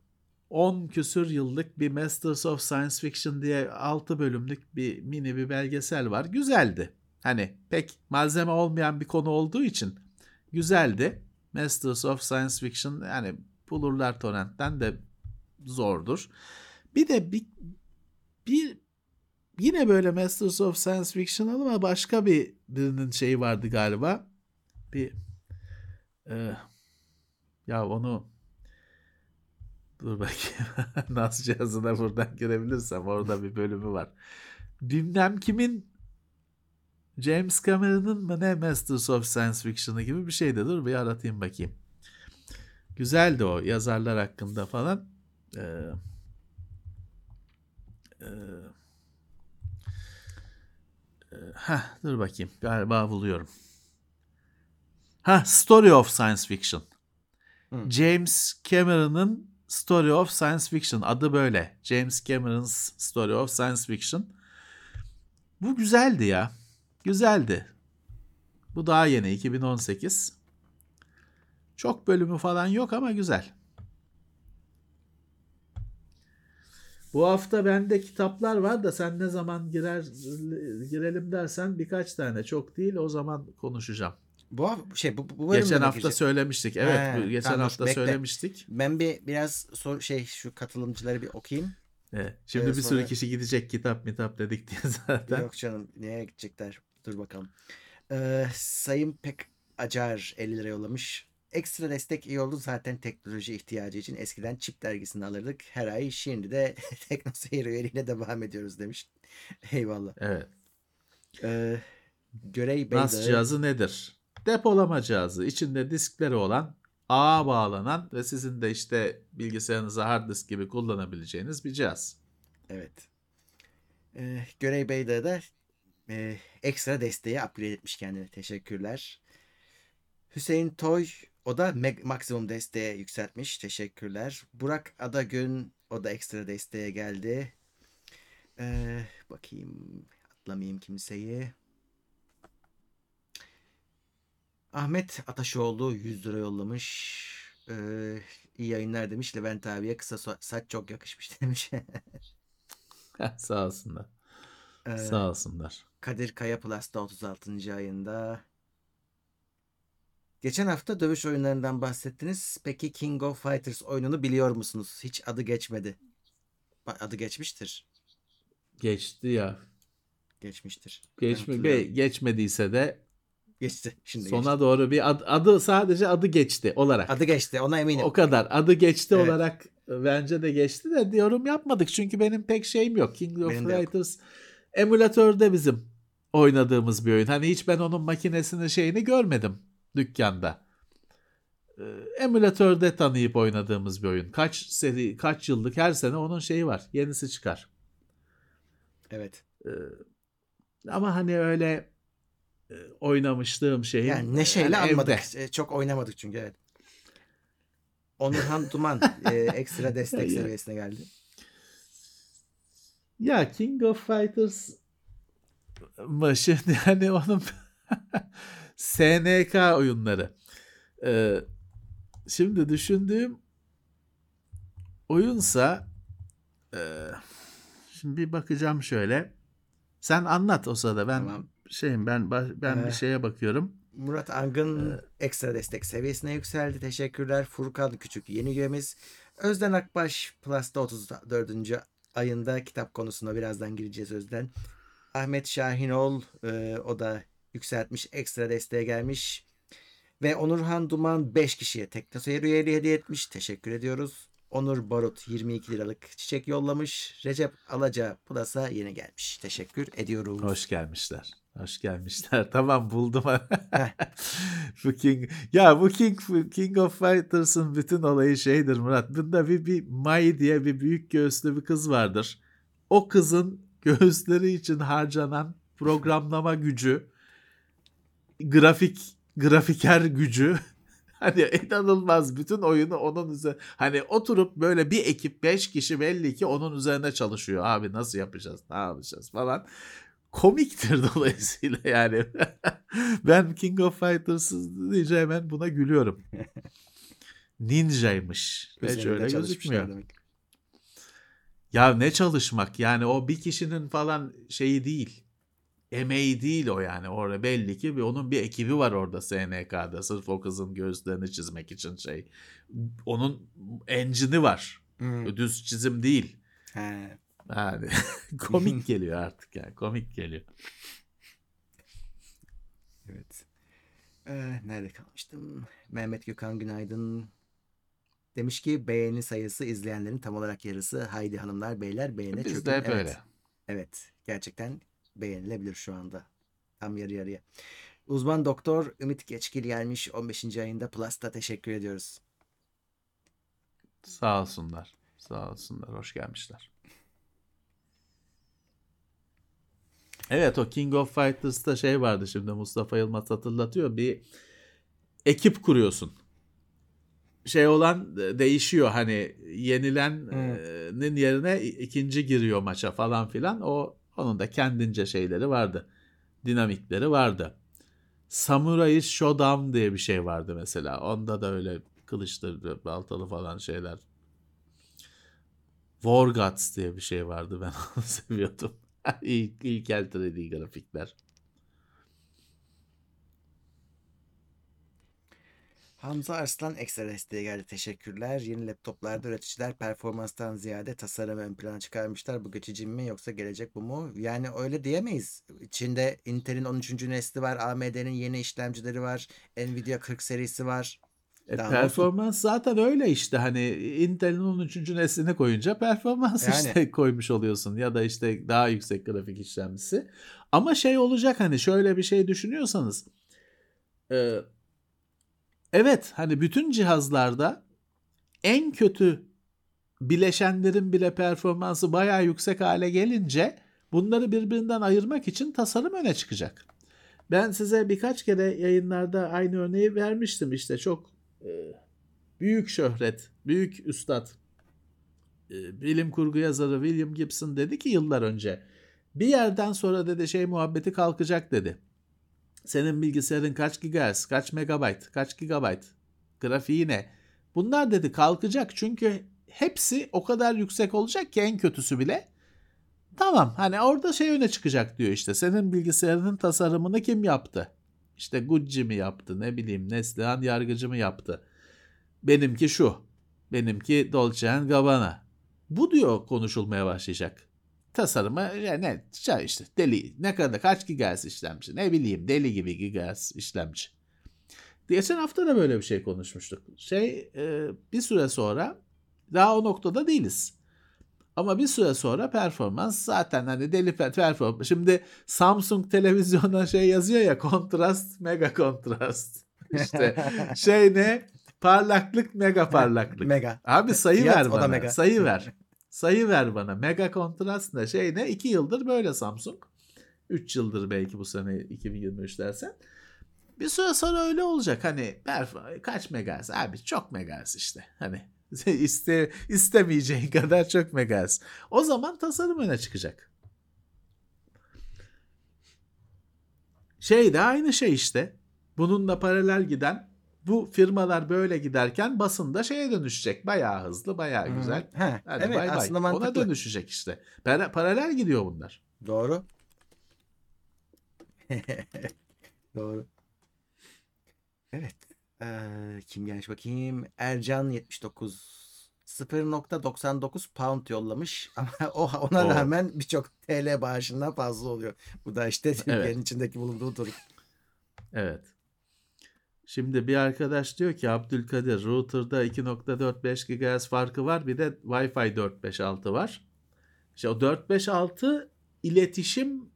10 küsür yıllık bir Masters of Science Fiction diye 6 bölümlük bir mini bir belgesel var. Güzeldi. Hani pek malzeme olmayan bir konu olduğu için güzeldi. Masters of Science Fiction yani bulurlar torrentten de zordur. Bir de bir, bir yine böyle Masters of Science Fiction ama başka bir birinin şeyi vardı galiba. Bir e, ya onu dur bakayım. Nas cihazına buradan girebilirsem orada bir bölümü var. Bilmem kimin James Cameron'ın mı ne Masters of Science Fiction'ı gibi bir şeydi. Dur bir aratayım bakayım. Güzeldi o yazarlar hakkında falan. Ee, e, e, heh, dur bakayım. Galiba buluyorum. Ha, Story of Science Fiction. Hı. James Cameron'ın Story of Science Fiction adı böyle. James Cameron's Story of Science Fiction. Bu güzeldi ya. Güzeldi. Bu daha yeni 2018. Çok bölümü falan yok ama güzel. Bu hafta bende kitaplar var da sen ne zaman girer girelim dersen birkaç tane çok değil o zaman konuşacağım. Bu şey bu, bu Geçen hafta girecek? söylemiştik. Evet, He, bu geçen tamam, hafta bekle. söylemiştik. Ben bir biraz sor, şey şu katılımcıları bir okuyayım. Evet. Şimdi Ee, bir sürü sonra- kişi gidecek kitap mitap dedik diye zaten. Yok canım nereye gidecekler? Dur bakalım. Ee, Sayın Pek Acar 50 lira yollamış. Ekstra destek iyi oldu zaten teknoloji ihtiyacı için. Eskiden Çip dergisini alırdık her ay. Şimdi de TeknoSeyir üyeliğine devam ediyoruz demiş. Eyvallah. Evet. Ee, Görey Bey NAS cihazı nedir? Depolama cihazı. İçinde diskleri olan, ağa bağlanan ve sizin de işte bilgisayarınıza hard disk gibi kullanabileceğiniz bir cihaz. Evet. Ee, Görey Bey'de de e, ekstra desteği upgrade etmiş kendine. Teşekkürler. Hüseyin Toy o da maksimum desteğe yükseltmiş. Teşekkürler. Burak Adagün o da ekstra desteğe geldi. Ee, bakayım atlamayayım kimseyi. Ahmet Ataşoğlu 100 lira yollamış. Ee, iyi yayınlar demiş. Levent abiye kısa saç çok yakışmış demiş. Sağ olsunlar. Ee, Sağ olsunlar. Kadir Kaya Plus'ta 36. ayında. Geçen hafta dövüş oyunlarından bahsettiniz. Peki King of Fighters oyununu biliyor musunuz? Hiç adı geçmedi. Adı geçmiştir. Geçti ya. Geçmiştir. Geçme, be- geçmediyse de Geçti. Şimdi sona geçti. doğru bir ad- adı sadece adı geçti olarak. Adı geçti. Ona eminim. O kadar. Adı geçti Evet. olarak bence de geçti de yorum yapmadık. Çünkü benim pek şeyim yok. King of Benim. Fighters emülatörde bizim oynadığımız bir oyun. Hani hiç ben onun makinesini şeyini görmedim dükkanda. Ee, Emülatörde tanıyıp oynadığımız bir oyun. Kaç seri, kaç yıllık her sene onun şeyi var. Yenisi çıkar. Evet. Ee, Ama hani öyle e, oynamışlığım şeyim. Yani neşeyle yani almadık. evde. E, Çok oynamadık çünkü evet. Onurhan Duman e, ekstra destek seviyesine geldi. Ya King of Fighters şimdi hani onun SNK oyunları. Ee, şimdi düşündüğüm oyunsa e, şimdi bir bakacağım şöyle. Sen anlat o sırada ben Tamam. Şeyim ben ben bir Ee, şeye bakıyorum. Murat Angın ekstra destek seviyesine yükseldi. Teşekkürler. Furkan Küçük yeni üyemiz. Özden Akbaş Plus'ta 34. ayında kitap konusuna birazdan gireceğiz Özden. Ahmet Şahinoğlu e, o da yükseltmiş. Ekstra desteğe gelmiş. Ve Onurhan Duman 5 kişiye Teknoseyir üyeliği hediye etmiş. Teşekkür ediyoruz. Onur Barut 22 liralık çiçek yollamış. Recep Alaca Plus'a yeni gelmiş. Teşekkür ediyoruz. Hoş gelmişler. Hoş gelmişler. Tamam buldum. Bu King ya bu King King of Fighters'ın bütün olayı şeydir Murat. Bunda bir, bir Mai diye bir büyük göğüslü bir kız vardır. O kızın göğüsleri için harcanan programlama gücü, grafik grafiker gücü hani inanılmaz bütün oyunu onun üzerine hani oturup böyle bir ekip 5 kişi belli ki onun üzerine çalışıyor abi nasıl yapacağız ne yapacağız falan komiktir dolayısıyla yani ben King of Fighters deyince hemen buna gülüyorum ninjaymış hiç öyle gözükmüyor demek. ya ne çalışmak yani o bir kişinin falan şeyi değil. Emeği değil o yani orada belli ki bir onun bir ekibi var orada SNK'da sırf o kızın gözlerini çizmek için şey. Onun engine'i var. Hmm. Düz çizim değil. He. Yani komik geliyor artık yani komik geliyor. Evet. Ee, nerede kalmıştım? Mehmet Gökhan Günaydın demiş ki beğeni sayısı izleyenlerin tam olarak yarısı. Haydi hanımlar beyler beğene çökün. Bizde hep evet. öyle. Evet. Gerçekten beğenilebilir şu anda. Tam yarı yarıya. Uzman doktor Ümit Geçkil gelmiş 15. ayında Plus'ta teşekkür ediyoruz. Sağ olsunlar. Sağ olsunlar. Hoş gelmişler. Evet o King of Fighters'ta şey vardı şimdi Mustafa Yılmaz hatırlatıyor. Bir ekip kuruyorsun. Şey olan e, değişiyor hani yenilenin yerine ikinci giriyor maça falan filan. O onun da kendince şeyleri vardı. Dinamikleri vardı. Samurai Showdown diye bir şey vardı mesela. Onda da öyle kılıçlı, baltalı falan şeyler. War Gods diye bir şey vardı. Ben onu seviyordum. İlk, ilkel 3D grafikler. Hamza Arslan ekstra desteğe geldi. Teşekkürler. Yeni laptoplarda üreticiler performanstan ziyade tasarımı ön plana çıkarmışlar. Bu geçici mi yoksa gelecek bu mu? Yani öyle diyemeyiz. İçinde Intel'in 13. nesli var. AMD'nin yeni işlemcileri var. Nvidia 40 serisi var. E, Daha performans zaten öyle işte hani Intel'in 13. neslini koyunca performans Yani. işte koymuş oluyorsun ya da işte daha yüksek grafik işlemcisi. Ama şey olacak hani şöyle bir şey düşünüyorsanız e, evet hani bütün cihazlarda en kötü bileşenlerin bile performansı bayağı yüksek hale gelince bunları birbirinden ayırmak için tasarım öne çıkacak. Ben size birkaç kere yayınlarda aynı örneği vermiştim işte çok büyük şöhret, büyük üstad, e, bilim kurgu yazarı William Gibson dedi ki yıllar önce bir yerden sonra dedi şey muhabbeti kalkacak dedi. Senin bilgisayarın kaç gigahertz, kaç megabayt, kaç gigabayt, grafiği ne? Bunlar dedi kalkacak çünkü hepsi o kadar yüksek olacak ki en kötüsü bile. Tamam hani orada şey öne çıkacak diyor işte senin bilgisayarının tasarımını kim yaptı? İşte Gucci mi yaptı ne bileyim Neslihan Yargıcı mı yaptı? Benimki şu. Benimki Dolce Gabbana. Bu diyor konuşulmaya başlayacak. Tasarımı ya ne işte deli ne kadar kaç gigahertz işlemci ne bileyim deli gibi gigahertz işlemci. Geçen hafta da böyle bir şey konuşmuştuk. Şey e, bir süre sonra daha o noktada değiliz. Ama bir süre sonra performans zaten hani deli per- performans. Şimdi Samsung televizyona şey yazıyor ya kontrast mega kontrast. İşte şey ne parlaklık mega parlaklık. Mega. Abi sayı Fiyat, ver bana. mega. Sayı ver. Sayı ver bana. Mega kontrast ne? Şey ne? 2 yıldır böyle Samsung. 3 yıldır belki bu sene 2023 dersen. Bir süre sonra öyle olacak. Hani perf- kaç megahertz? Abi çok megahertz işte. Hani iste, istemeyeceğin kadar çok megahertz. O zaman tasarım öne çıkacak. Şey de aynı şey işte. Bununla paralel giden bu firmalar böyle giderken basında şeye dönüşecek. Bayağı hızlı, bayağı Hı. güzel. Ha, Hadi evet bay bay. aslında Ona mantıklı. dönüşecek işte. Para- paralel gidiyor bunlar. Doğru. Doğru. Evet. Ee, kim gelmiş bakayım? Ercan 79 0.99 pound yollamış ama o ona Oo. rağmen birçok TL bağışından fazla oluyor. Bu da işte Türkiye'nin Evet. içindeki bulunduğu durum. Evet. Şimdi bir arkadaş diyor ki Abdülkadir router'da 2.45 GHz farkı var bir de Wi-Fi 456 var. İşte o 456 iletişim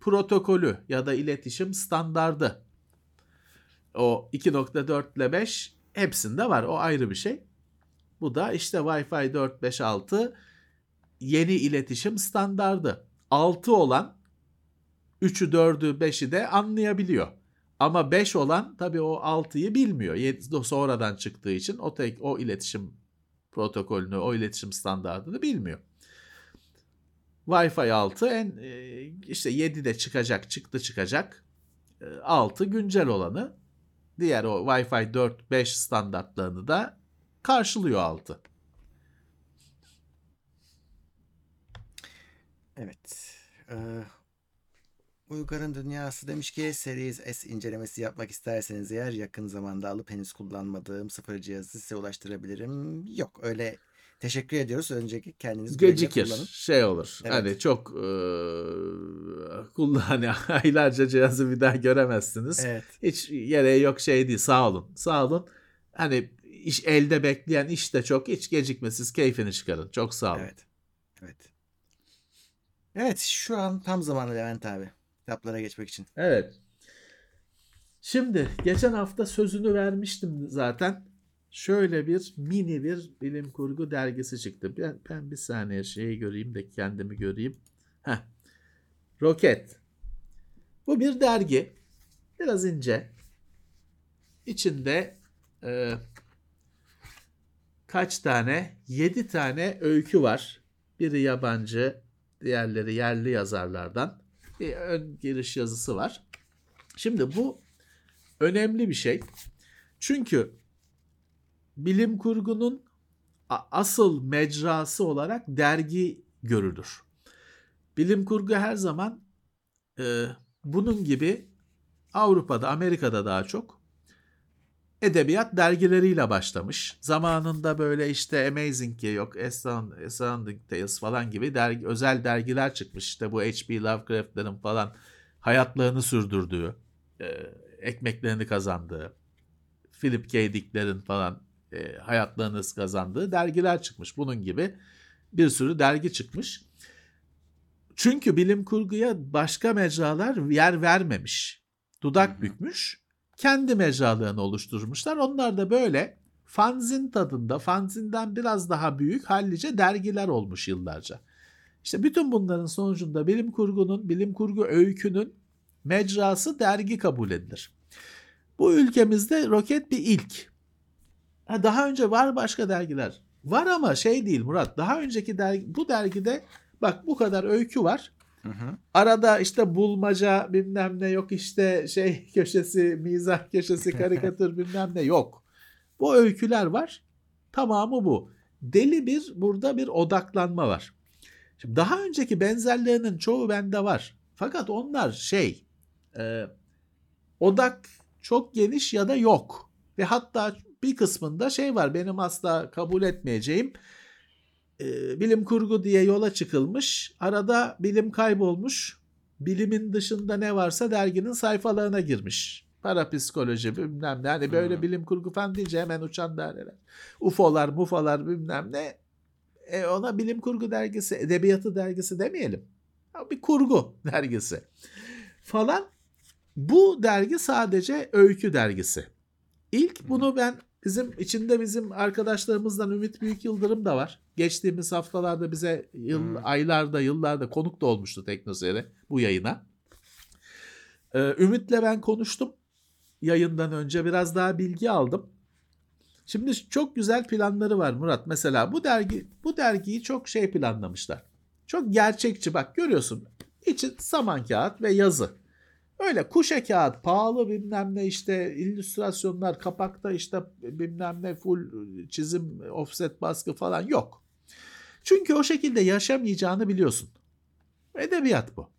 protokolü ya da iletişim standardı. O 2.4 ile 5 hepsinde var. O ayrı bir şey. Bu da işte Wi-Fi 4, 5, 6 yeni iletişim standardı. 6 olan 3'ü, 4'ü, 5'i de anlayabiliyor. Ama 5 olan tabii o 6'yı bilmiyor. Sonradan çıktığı için o tek o iletişim protokolünü, o iletişim standartını bilmiyor. Wi-Fi 6 en e, işte 7 de çıkacak, çıktı çıkacak. E, 6 güncel olanı. Diğer o Wi-Fi 4, 5 standartlarını da karşılıyor 6. Evet. Ee, Uygar'ın Dünyası demiş ki Series S incelemesi yapmak isterseniz eğer yakın zamanda alıp henüz kullanmadığım sıfır cihazı size ulaştırabilirim. Yok öyle teşekkür ediyoruz. Önceki kendiniz Gecikir, şey olur. Evet. Hani çok e, kullan hani aylarca cihazı bir daha göremezsiniz. Evet. Hiç gereği yok şey değil. Sağ olun. Sağ olun. Hani iş elde bekleyen iş de çok. Hiç gecikmesiz keyfini çıkarın. Çok sağ olun. Evet. Evet. Evet şu an tam zamanı Levent abi. Kitaplara geçmek için. Evet. Şimdi geçen hafta sözünü vermiştim zaten. Şöyle bir mini bir bilim kurgu dergisi çıktı. Ben, ben bir saniye şeyi göreyim de kendimi göreyim. Heh. Roket. Bu bir dergi. Biraz ince. İçinde e, kaç tane? 7 tane öykü var. Biri yabancı, diğerleri yerli yazarlardan. Bir ön giriş yazısı var. Şimdi bu önemli bir şey. Çünkü bilim kurgunun asıl mecrası olarak dergi görülür. Bilim kurgu her zaman e, bunun gibi Avrupa'da, Amerika'da daha çok edebiyat dergileriyle başlamış. Zamanında böyle işte Amazing yok Astound- Astounding Tales falan gibi dergi, özel dergiler çıkmış. İşte bu H.P. Lovecraft'ların falan hayatlarını sürdürdüğü, e, ekmeklerini kazandığı, Philip K. Dick'lerin falan e, hayatlarını kazandığı dergiler çıkmış. Bunun gibi bir sürü dergi çıkmış. Çünkü bilim kurguya başka mecralar yer vermemiş. Dudak Hı hı. bükmüş. Kendi mecralarını oluşturmuşlar. Onlar da böyle fanzin tadında, fanzinden biraz daha büyük hallice dergiler olmuş yıllarca. İşte bütün bunların sonucunda bilim kurgunun, bilim kurgu öykünün mecrası dergi kabul edilir. Bu ülkemizde roket bir ilk. Ha, daha önce var başka dergiler. Var ama şey değil Murat. Daha önceki dergi, bu dergide bak bu kadar öykü var. Hı hı. Arada işte bulmaca bilmem ne yok işte şey köşesi, mizah köşesi, karikatür bilmem ne yok. Bu öyküler var. Tamamı bu. Deli bir burada bir odaklanma var. Şimdi daha önceki benzerlerinin çoğu bende var. Fakat onlar şey e, odak çok geniş ya da yok. Ve hatta bir kısmında şey var benim asla kabul etmeyeceğim e, bilim kurgu diye yola çıkılmış. Arada bilim kaybolmuş. Bilimin dışında ne varsa derginin sayfalarına girmiş. Parapsikoloji bilmem ne. Hani böyle Hmm. bilim kurgu falan deyince hemen uçan daireler. UFO'lar, mufolar bilmem ne. E ona bilim kurgu dergisi, edebiyatı dergisi demeyelim. Bir kurgu dergisi falan. Bu dergi sadece öykü dergisi. İlk bunu ben bizim içinde bizim arkadaşlarımızdan Ümit Büyük Yıldırım da var. Geçtiğimiz haftalarda bize yıl, Hmm. aylarda yıllarda konuk da olmuştu Teknoseyre bu yayına. Ee, Ümit'le ben konuştum yayından önce biraz daha bilgi aldım. Şimdi çok güzel planları var Murat. Mesela bu dergi bu dergiyi çok şey planlamışlar. Çok gerçekçi bak görüyorsun. İçi saman kağıt ve yazı. Öyle kuşe kağıt pahalı bilmem ne işte illüstrasyonlar kapakta işte bilmem ne full çizim offset baskı falan yok. Çünkü o şekilde yaşamayacağını biliyorsun. Edebiyat bu.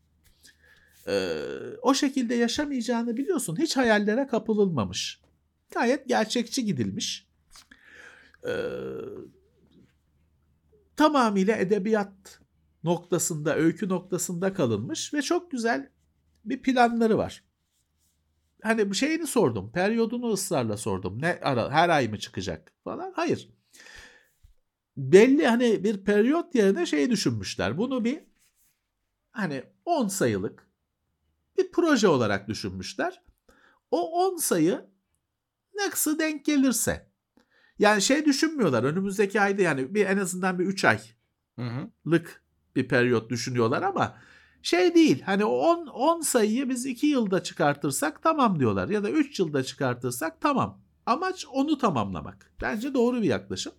Ee, o şekilde yaşamayacağını biliyorsun. Hiç hayallere kapılılmamış. Gayet gerçekçi gidilmiş. Ee, tamamıyla edebiyat noktasında, öykü noktasında kalınmış ve çok güzel bir planları var. Hani şeyini sordum. Periyodunu ısrarla sordum. Ne ara her ay mı çıkacak falan. Hayır. Belli hani bir periyot yerine şey düşünmüşler. Bunu bir hani 10 sayılık bir proje olarak düşünmüşler. O 10 sayı nasıl denk gelirse. Yani şey düşünmüyorlar. Önümüzdeki ayda yani bir en azından bir 3 aylık Hı hı. bir periyot düşünüyorlar ama şey değil. Hani 10 10 sayıyı biz 2 yılda çıkartırsak tamam diyorlar ya da 3 yılda çıkartırsak tamam. Amaç onu tamamlamak. Bence doğru bir yaklaşım.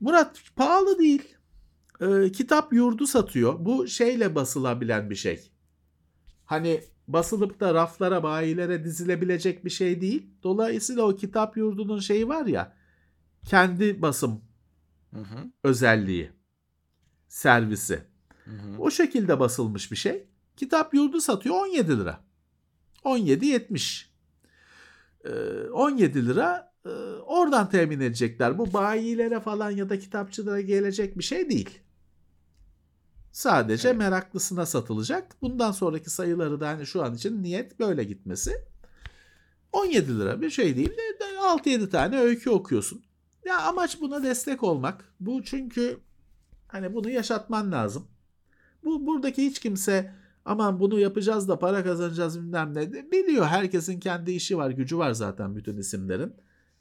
Murat pahalı değil. Ee, kitap yurdu satıyor. Bu şeyle basılabilen bir şey. Hani basılıp da raflara, bayilere dizilebilecek bir şey değil. Dolayısıyla o kitap yurdunun şeyi var ya kendi basım Hı hı. özelliği, servisi. Hı hı. O şekilde basılmış bir şey. Kitap yurdu satıyor 17 lira. 17.70. Ee, 17 lira e, oradan temin edecekler. Bu bayilere falan ya da kitapçılara gelecek bir şey değil. Sadece Evet. meraklısına satılacak. Bundan sonraki sayıları da hani şu an için niyet böyle gitmesi. 17 lira bir şey değil de 6-7 tane öykü okuyorsun. Ya amaç buna destek olmak. Bu çünkü hani bunu yaşatman lazım. Bu buradaki hiç kimse aman bunu yapacağız da para kazanacağız bilmem ne biliyor. Herkesin kendi işi var, gücü var zaten bütün isimlerin.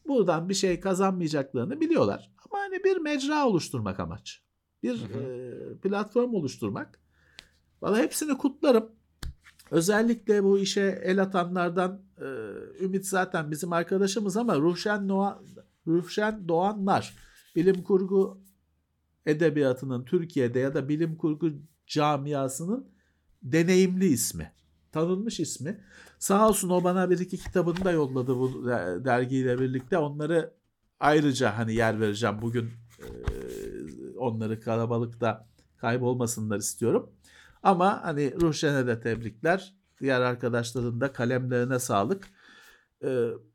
Buradan bir şey kazanmayacaklarını biliyorlar. Ama hani bir mecra oluşturmak amaç. Bir Hı hı. e, platform oluşturmak. Valla hepsini kutlarım. Özellikle bu işe el atanlardan e, Ümit zaten bizim arkadaşımız ama Ruhşen, Noa, Ruhşen Doğanlar bilim kurgu edebiyatının Türkiye'de ya da bilim kurgu camiasının deneyimli ismi. Tanınmış ismi. Sağ olsun o bana bir iki kitabını da yolladı bu de- dergiyle birlikte. Onları ayrıca hani yer vereceğim. Bugün onları kalabalıkta kaybolmasınlar istiyorum. Ama hani Ruhşen'e de tebrikler. Diğer arkadaşların da kalemlerine sağlık.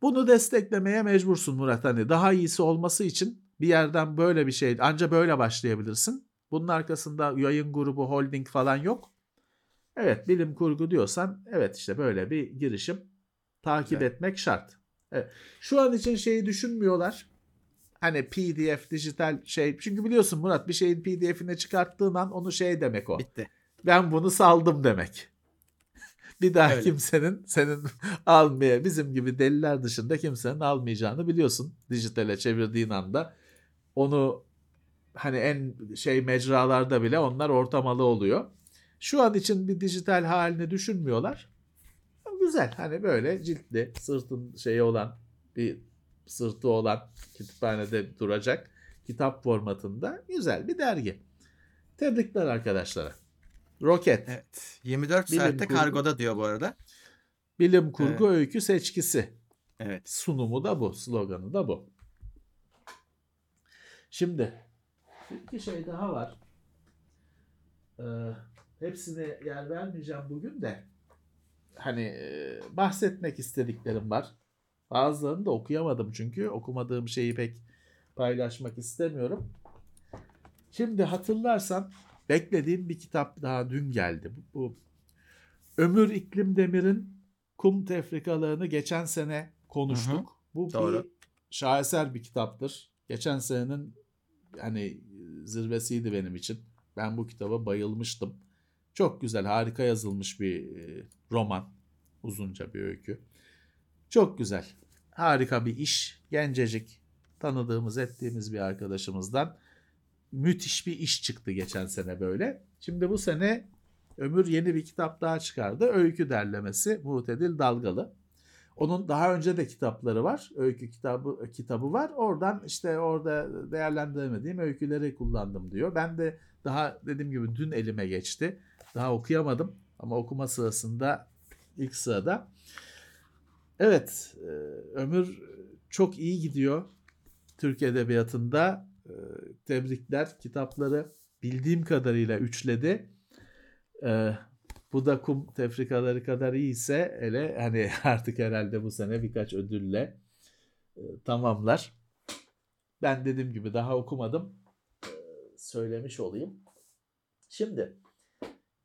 Bunu desteklemeye mecbursun Murat. Hani daha iyisi olması için bir yerden böyle bir şey anca böyle başlayabilirsin. Bunun arkasında yayın grubu, holding falan yok. Evet bilim kurgu diyorsan evet işte böyle bir girişim takip Güzel. etmek şart. Evet. Şu an için şeyi düşünmüyorlar. Hani PDF, dijital şey. Çünkü biliyorsun Murat bir şeyin PDF'ine çıkarttığın an onu şey demek o Bitti. ben bunu saldım demek. Bir daha Öyle. kimsenin senin almaya bizim gibi deliler dışında kimsenin almayacağını biliyorsun. Dijitale çevirdiğin anda onu hani en şey mecralarda bile onlar ortamalı oluyor. Şu an için bir dijital halini düşünmüyorlar. Güzel hani böyle ciltli sırtın şeyi olan bir sırtı olan kütüphanede duracak kitap formatında güzel bir dergi. Tebrikler arkadaşlara. Roket. Evet. 24 Bilim saatte kurgu. kargoda diyor bu arada. Bilim kurgu öykü seçkisi. Evet. Sunumu da bu. Sloganı da bu. Şimdi iki şey daha var. Ee, hepsine yer vermeyeceğim bugün de. Hani e, bahsetmek istediklerim var. Bazılarını da okuyamadım çünkü okumadığım şeyi pek paylaşmak istemiyorum. Şimdi hatırlarsan beklediğim bir kitap daha dün geldi. Bu, bu Ömür İklim Demir'in Kum Tefrikalarını geçen sene konuştuk. Bu Doğru. bir şaheser bir kitaptır. Geçen senenin hani zirvesiydi benim için. Ben bu kitaba bayılmıştım. Çok güzel, harika yazılmış bir e, roman. Uzunca bir öykü. Çok güzel. Harika bir iş. Gencecik tanıdığımız, ettiğimiz bir arkadaşımızdan müthiş bir iş çıktı geçen sene böyle. Şimdi bu sene Ömür yeni bir kitap daha çıkardı. Öykü derlemesi Muhtedil Dalgalı. Onun daha önce de kitapları var. Öykü kitabı kitabı var. Oradan işte orada değerlendiremediğim öyküleri kullandım diyor. Ben de daha dediğim gibi dün elime geçti. Daha okuyamadım ama okuma sırasında ilk sırada. Evet, e, Ömür çok iyi gidiyor Türk Edebiyatı'nda. E, Tebrikler. Kitapları bildiğim kadarıyla üçledi. Bu da kum tefrikaları kadar iyiyse hele hani artık herhalde bu sene birkaç ödülle e, tamamlar. Ben dediğim gibi daha okumadım. E, söylemiş olayım. Şimdi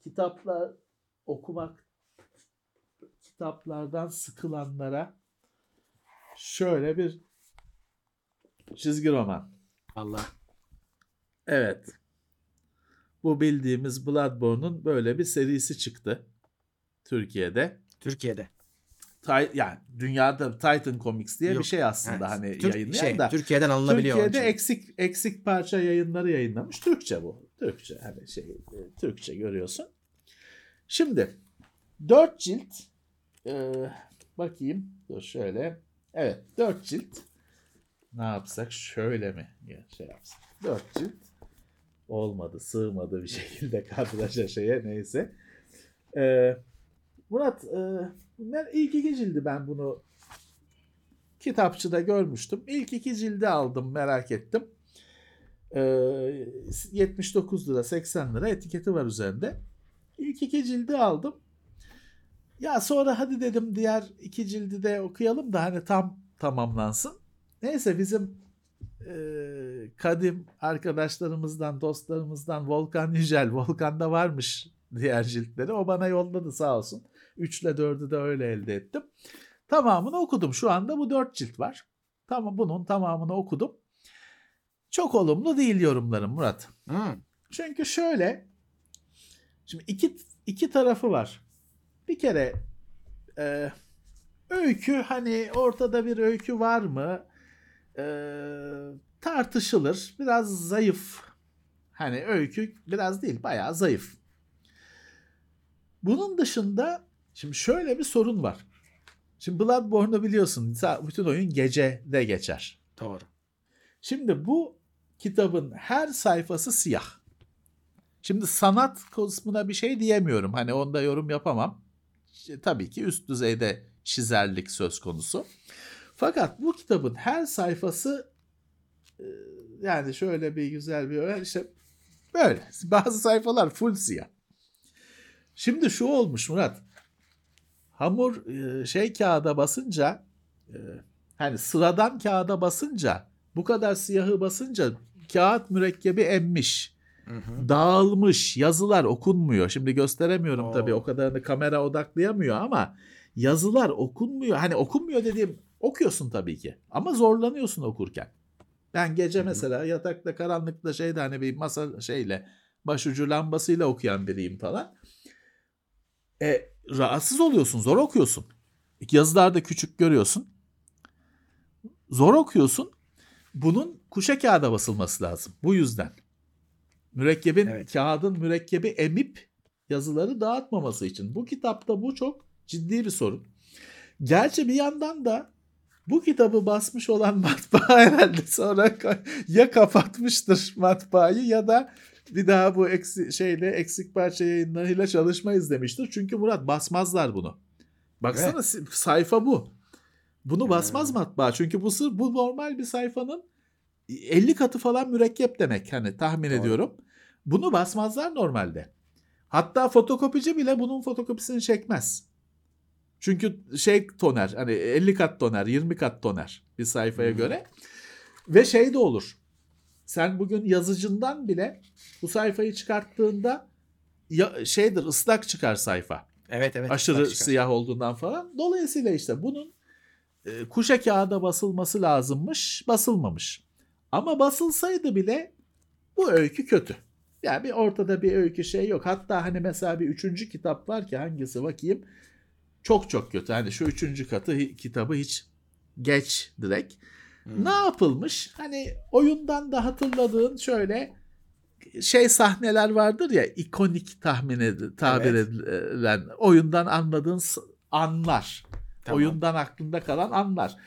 kitaplar okumak kitaplardan sıkılanlara şöyle bir çizgi roman. Allah. Evet. Bu bildiğimiz Bloodborne'un böyle bir serisi çıktı. Türkiye'de. Türkiye'de. Ti- yani dünyada Titan Comics diye bir Yok, şey aslında Evet. hani Türk- yayınlayan şey, da. Türkiye'den alınabiliyor. Türkiye'de eksik eksik parça yayınları yayınlamış. Türkçe bu. Türkçe hani şey e, Türkçe görüyorsun. Şimdi dört cilt e, bakayım dur şöyle. Evet dört cilt. Ne yapsak şöyle mi? Ya, şey yapsak. Dört cilt. Olmadı sığmadı bir şekilde kadraja şeye neyse. E, Murat e, ilk iki cildi ben bunu kitapçıda görmüştüm. İlk iki cildi aldım merak ettim. Ee, 79 lira 80 lira etiketi var üzerinde. İlk iki cildi aldım. Ya sonra hadi dedim diğer iki cildi de okuyalım da hani tam tamamlansın. Neyse bizim e, kadim arkadaşlarımızdan, dostlarımızdan Volkan Yücel, Volkan'da varmış diğer ciltleri. O bana yolladı sağ olsun. 3 ile 4'ü de öyle elde ettim. Tamamını okudum. Şu anda bu 4 cilt var. Tamam bunun tamamını okudum. Çok olumlu değil yorumlarım Murat. Hı. Çünkü şöyle şimdi iki iki tarafı var. Bir kere e, öykü hani ortada bir öykü var mı? E, tartışılır. Biraz zayıf. Hani öykü biraz değil bayağı zayıf. Bunun dışında şimdi şöyle bir sorun var. Şimdi Bloodborne'u biliyorsun bütün oyun gecede geçer. Doğru. Şimdi bu kitabın her sayfası siyah. Şimdi sanat kısmına bir şey diyemiyorum. Hani onda yorum yapamam. Tabii ki üst düzeyde çizerlik söz konusu. Fakat bu kitabın her sayfası e, yani şöyle bir güzel bir işte böyle. Bazı sayfalar full siyah. Şimdi şu olmuş Murat. Hamur e, şey kağıda basınca e, hani sıradan kağıda basınca bu kadar siyahı basınca kağıt mürekkebi emmiş. Hı hı. Dağılmış. Yazılar okunmuyor. Şimdi gösteremiyorum Oo. tabii o kadarını kamera odaklayamıyor ama yazılar okunmuyor. Hani okunmuyor dediğim okuyorsun tabii ki ama zorlanıyorsun okurken. Ben gece mesela yatakta karanlıkta şeyde hani bir masa şeyle başucu lambasıyla okuyan biriyim falan. E, rahatsız oluyorsun, zor okuyorsun. Yazılar da küçük görüyorsun. Zor okuyorsun. Bunun kuşa kağıda basılması lazım. Bu yüzden. Mürekkebin, Evet. kağıdın mürekkebi emip yazıları dağıtmaması için. Bu kitapta bu çok ciddi bir sorun. Gerçi bir yandan da bu kitabı basmış olan matbaa herhalde sonra ya kapatmıştır matbaayı ya da bir daha bu eksi, şeyle eksik parça yayınlarıyla çalışmayız demiştir. Çünkü Murat basmazlar bunu. Baksana si- sayfa bu. Bunu basmaz Hmm. matbaa. Çünkü bu sır bu normal bir sayfanın 50 katı falan mürekkep demek hani tahmin Doğru. ediyorum. Bunu basmazlar normalde. Hatta fotokopici bile bunun fotokopisini çekmez. Çünkü şey toner hani 50 kat toner 20 kat toner bir sayfaya göre. Ve şey de olur. Sen bugün yazıcından bile bu sayfayı çıkarttığında ya, şeydir ıslak çıkar sayfa. Evet evet. Aşırı siyah olduğundan falan. Dolayısıyla işte bunun e, kuşa kağıda basılması lazımmış, basılmamış. Ama basılsaydı bile bu öykü kötü. Yani bir ortada bir öykü şey yok. Hatta hani mesela bir üçüncü kitap var ki hangisi bakayım. Çok çok kötü. Hani şu üçüncü katı kitabı hiç geç direkt. Hı. Ne yapılmış? Hani oyundan da hatırladığın şöyle şey sahneler vardır ya ikonik tahmin ed- tabir Evet. edilen oyundan anladığın anlar. Tamam. Oyundan aklında kalan anlar.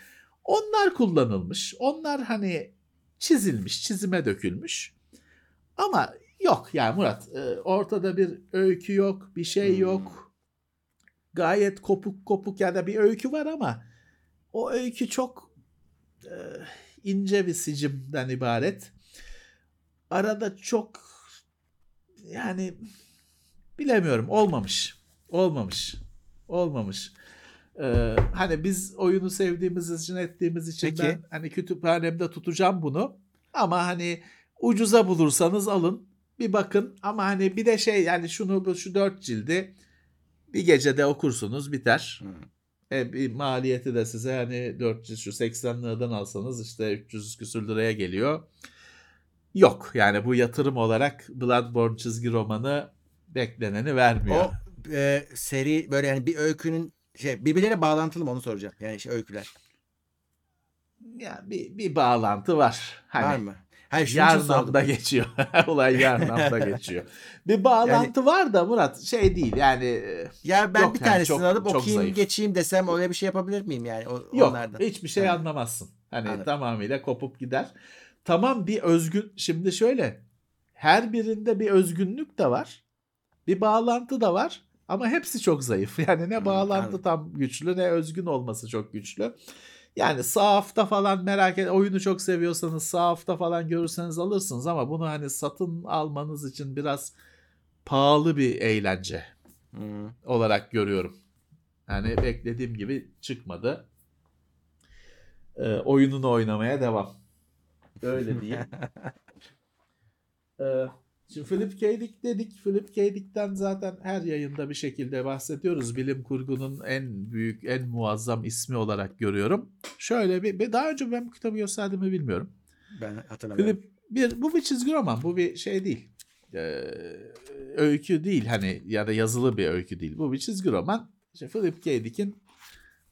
Onlar kullanılmış. Onlar hani çizilmiş, çizime dökülmüş. Ama yok yani Murat e, ortada bir öykü yok, bir şey Hmm. Gayet kopuk kopuk ya da bir öykü var ama o öykü çok e, ince bir sicimden ibaret. Arada çok yani bilemiyorum olmamış. Olmamış. Olmamış. Ee, hani biz oyunu sevdiğimiz için ettiğimiz için Peki. ben hani kütüphanemde tutacağım bunu. Ama hani ucuza bulursanız alın bir bakın ama hani bir de şey yani şunu şu dört cildi bir gecede okursunuz biter. Hı. E, bir maliyeti de size hani 400 şu 80 liradan alsanız işte 300 küsür liraya geliyor. Yok yani bu yatırım olarak Bloodborne çizgi romanı bekleneni vermiyor. O e, seri böyle yani bir öykünün şey birbirleriyle bağlantılı mı onu soracağım. Yani şey öyküler. Ya bir, bir bağlantı var. Hani Var mı? Hayır. Yarnam'da geçiyor. Olay Yarnam'da geçiyor. Bir bağlantı var da Murat şey değil yani e, Ya ben Yok bir yani, tanesini çok- alıp çok okuyayım zayıf. geçeyim desem öyle bir şey yapabilir miyim yani o, yok onlardan? hiçbir şey anlamazsın. Hani Anladım. tamamıyla kopup gider. Tamam bir özgün şimdi şöyle her birinde bir özgünlük de var. Bir bağlantı da var ama hepsi çok zayıf. Yani ne bağlantı tam güçlü ne özgün olması çok güçlü. Yani sahafta falan merak et oyunu çok seviyorsanız sahafta falan görürseniz alırsınız ama bunu hani satın almanız için biraz pahalı bir eğlence Hı. olarak görüyorum. Yani beklediğim gibi çıkmadı. Ee, oyununu oynamaya devam. Öyle diyeyim. Ee, şimdi Philip K. Dick dedik. Philip K. Dick'ten zaten her yayında bir şekilde bahsediyoruz. Bilim kurgunun en büyük, en muazzam ismi olarak görüyorum. Şöyle bir, daha önce ben bu kitabı gösterdim mi bilmiyorum. Ben hatırlamıyorum. Philip bir bu bir çizgi roman. Bu bir şey değil. Ee, öykü değil hani ya da yazılı bir öykü değil. Bu bir çizgi roman. İşte Philip K. Dick'in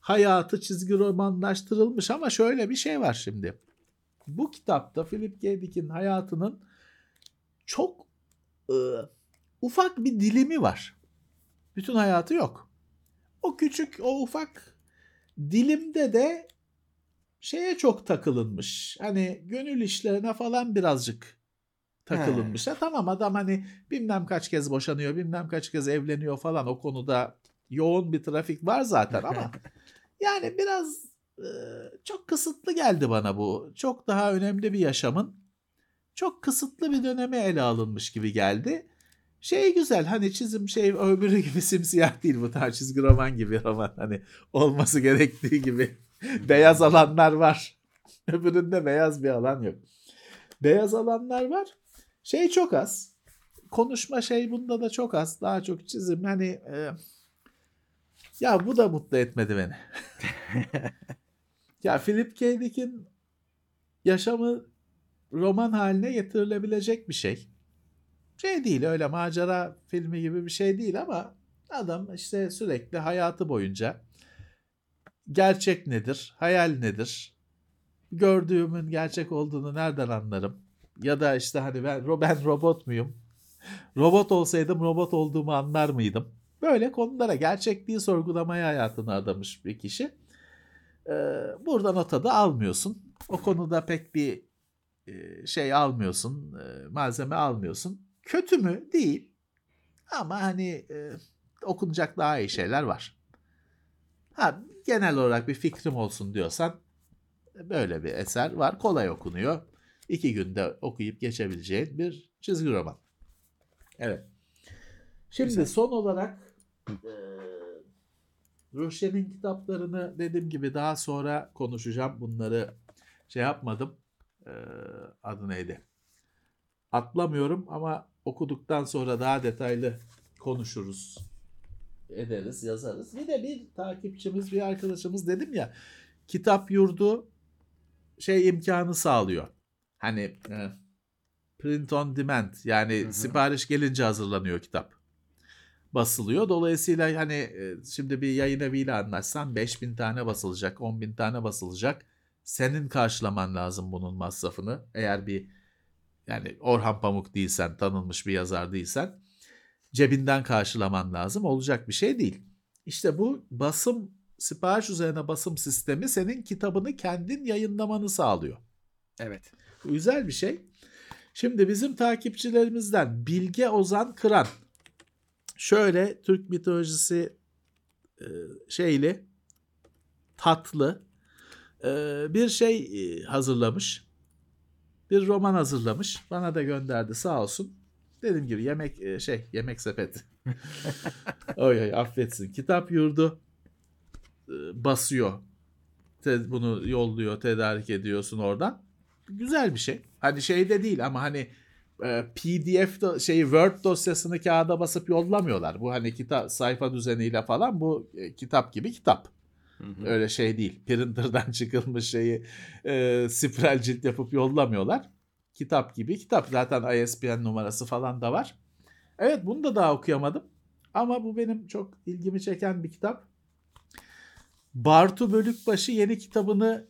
hayatı çizgi romanlaştırılmış ama şöyle bir şey var şimdi. Bu kitapta Philip K. Dick'in hayatının çok e, ufak bir dilimi var. Bütün hayatı yok. O küçük, o ufak dilimde de şeye çok takılınmış. Hani gönül işlerine falan birazcık takılınmış. Ha, tamam adam hani bilmem kaç kez boşanıyor, bilmem kaç kez evleniyor falan o konuda yoğun bir trafik var zaten ama yani biraz e, çok kısıtlı geldi bana bu. Çok daha önemli bir yaşamın çok kısıtlı bir döneme ele alınmış gibi geldi. Şey güzel hani çizim şey öbürü gibi simsiyah değil bu tarz çizgi roman gibi roman hani olması gerektiği gibi beyaz alanlar var. Öbüründe beyaz bir alan yok. Beyaz alanlar var. Şey çok az. Konuşma şey bunda da çok az. Daha çok çizim. Hani e, ya bu da mutlu etmedi beni. ya Philip K. Dick'in yaşamı roman haline getirilebilecek bir şey. Şey değil öyle macera filmi gibi bir şey değil ama adam işte sürekli hayatı boyunca gerçek nedir, hayal nedir, gördüğümün gerçek olduğunu nereden anlarım? Ya da işte hani ben, ben robot muyum? Robot olsaydım robot olduğumu anlar mıydım? Böyle konulara gerçekliği sorgulamaya hayatını adamış bir kişi. Ee, buradan o tadı almıyorsun. O konuda pek bir şey almıyorsun, malzeme almıyorsun. Kötü mü? Değil. Ama hani okunacak daha iyi şeyler var. Ha, genel olarak bir fikrim olsun diyorsan böyle bir eser var. Kolay okunuyor. İki günde okuyup geçebileceğin bir çizgi roman. Evet. Şimdi Güzel. son olarak Ruşen'in kitaplarını dediğim gibi daha sonra konuşacağım. Bunları şey yapmadım. E, adı neydi? Atlamıyorum ama okuduktan sonra daha detaylı konuşuruz. Ederiz, yazarız. Bir de bir takipçimiz, bir arkadaşımız dedim ya kitap yurdu şey imkanı sağlıyor. Hani e, print on demand yani Hı hı. sipariş gelince hazırlanıyor kitap. Basılıyor. Dolayısıyla hani e, şimdi bir yayın eviyle anlaşsan 5000 tane basılacak, 10.000 tane basılacak. Senin karşılaman lazım bunun masrafını. Eğer bir yani Orhan Pamuk değilsen, tanınmış bir yazar değilsen cebinden karşılaman lazım. Olacak bir şey değil. İşte bu basım sipariş üzerine basım sistemi senin kitabını kendin yayınlamanı sağlıyor. Evet. Güzel bir şey. Şimdi bizim takipçilerimizden Bilge Ozan Kıran şöyle Türk mitolojisi e, şeyli tatlı bir şey e, hazırlamış. Bir roman hazırlamış. Bana da gönderdi sağ olsun. Dediğim gibi yemek e, şey yemek sepeti. oy oy affetsin. Kitap yurdu e, basıyor. Bunu yolluyor, tedarik ediyorsun oradan. Güzel bir şey. Hani şey de değil ama hani PDF do- şey Word dosyasını kağıda basıp yollamıyorlar. Bu hani kitap sayfa düzeniyle falan bu kitap gibi kitap. Hı hı. Öyle şey değil. Printer'dan çıkılmış şeyi e, spiral cilt yapıp yollamıyorlar. Kitap gibi kitap. Zaten ISBN numarası falan da var. Evet bunu da daha okuyamadım. Ama bu benim çok ilgimi çeken bir kitap. Bartu Bölükbaşı yeni kitabını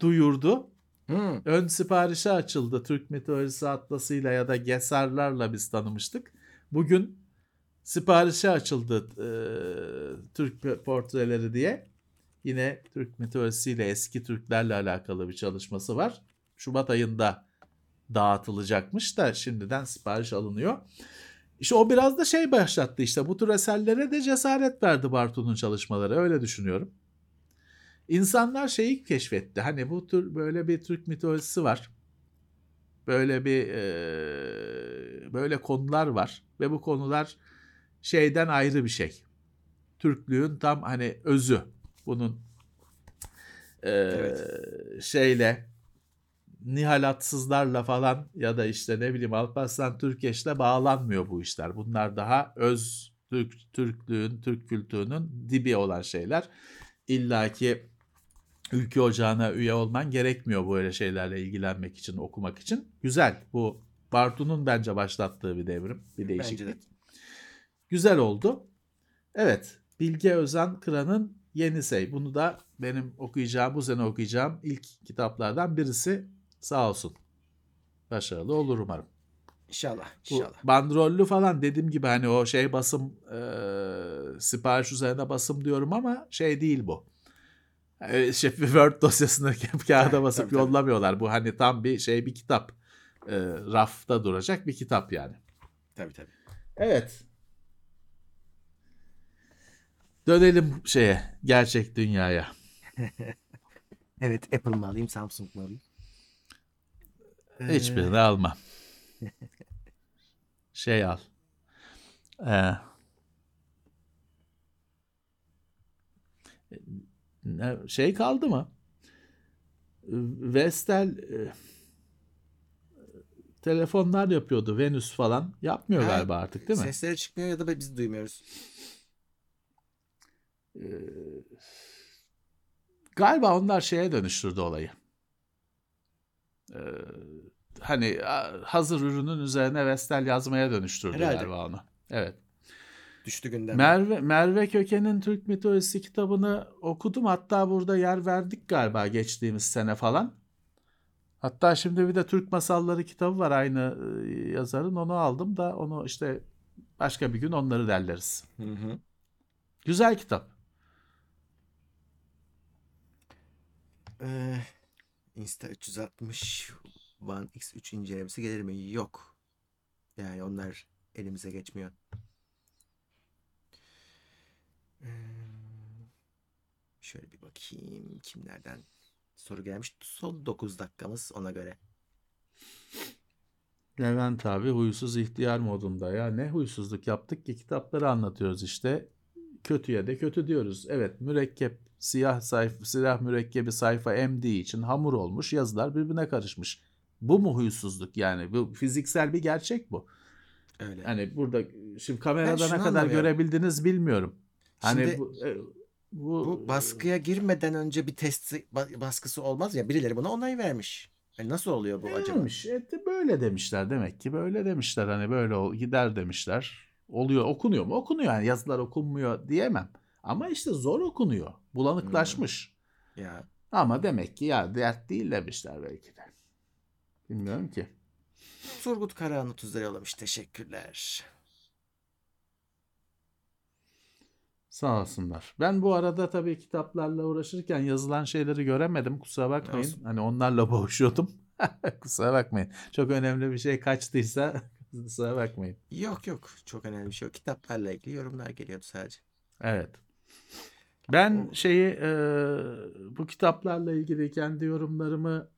duyurdu. Hı. Ön siparişe açıldı. Türk mitolojisi atlasıyla ya da Gesarlarla biz tanımıştık. Bugün siparişe açıldı e, Türk portreleri diye. Yine Türk mitolojisiyle eski Türklerle alakalı bir çalışması var. Şubat ayında dağıtılacakmış da şimdiden sipariş alınıyor. İşte o biraz da şey başlattı işte bu tür eserlere de cesaret verdi Bartu'nun çalışmaları öyle düşünüyorum. İnsanlar şeyi keşfetti. Hani bu tür böyle bir Türk mitolojisi var. Böyle bir e, böyle konular var ve bu konular şeyden ayrı bir şey. Türklüğün tam hani özü. Bunun e, Evet. şeyle Nihalatsızlarla falan ya da işte ne bileyim Alparslan Türkeş'le bağlanmıyor bu işler. Bunlar daha öz Türk, Türklüğün, Türk kültürünün dibi olan şeyler. İlla ki ülke ocağına üye olman gerekmiyor böyle şeylerle ilgilenmek için, okumak için. Güzel. Bu Bartu'nun bence başlattığı bir devrim, bir değişiklik. Bence de. Güzel oldu. Evet, Bilge Özen Kıran'ın Yeni Sey. Bunu da benim okuyacağım, bu sene okuyacağım ilk kitaplardan birisi. Sağ olsun. Başarılı olur umarım. İnşallah. Bu İnşallah. bandrollü falan dediğim gibi hani o şey basım e, sipariş üzerine basım diyorum ama şey değil bu. E, şey, Word dosyasını kağıda basıp tabii, tabii. yollamıyorlar. Bu hani tam bir şey bir kitap. E, rafta duracak bir kitap yani. Tabii tabii. Evet. Dönelim şeye gerçek dünyaya. Evet Apple mı alayım Samsung mu alayım? Ee, Hiçbirini alma. Şey al. Ee, ne- şey kaldı mı? Vestel e, telefonlar yapıyordu. Venüs falan. Yapmıyor Ha, galiba artık değil mi? Sesleri çıkmıyor ya da biz duymuyoruz. Ee, galiba onlar şeye dönüştürdü olayı. Ee, hani hazır ürünün üzerine Vestel yazmaya dönüştürdü Herhalde. galiba onu. Evet. Düştü gündeme. Merve, Merve Köken'in Türk mitolojisi kitabını okudum. Hatta burada yer verdik galiba geçtiğimiz sene falan. Hatta şimdi bir de Türk Masalları kitabı var aynı e, yazarın. Onu aldım da onu işte başka bir gün onları derleriz. Hı hı. Güzel kitap. Ee, Insta 360 One X3 incelemesi gelir mi? Yok. Yani onlar elimize geçmiyor. Ee, şöyle bir bakayım kimlerden soru gelmiş. Son 9 dakikamız ona göre. Levent abi huysuz ihtiyar modunda ya ne huysuzluk yaptık ki kitapları anlatıyoruz işte kötüye de kötü diyoruz. Evet mürekkep siyah sayfa siyah mürekkebi sayfa emdiği için hamur olmuş yazılar birbirine karışmış. Bu mu huysuzluk yani bu fiziksel bir gerçek bu. Öyle. Hani burada şimdi kamerada ne kadar görebildiniz bilmiyorum. Hani Şimdi bu, e, bu, Bu baskıya girmeden önce bir test ba- baskısı olmaz ya. Birileri buna onay vermiş. Yani nasıl oluyor bu acaba? E, de böyle demişler demek ki böyle demişler hani böyle ol, gider demişler. Oluyor okunuyor mu? Okunuyor yani yazılar okunmuyor diyemem. Ama işte zor okunuyor. Bulanıklaşmış. Ya Ama demek ki ya dert değil demişler belki de. Bilmiyorum ki. Turgut Karahan 30 lira yollamış. Teşekkürler. Sağ olsunlar. Ben bu arada tabii kitaplarla uğraşırken yazılan şeyleri göremedim. Kusura bakmayın. Olsun. Hani onlarla boğuşuyordum. Kusura bakmayın. Çok önemli bir şey kaçtıysa kusura bakmayın. Yok yok. Çok önemli bir şey yok. Kitaplarla ilgili yorumlar geliyordu sadece. Evet. Ben şeyi e, bu kitaplarla ilgili kendi yorumlarımı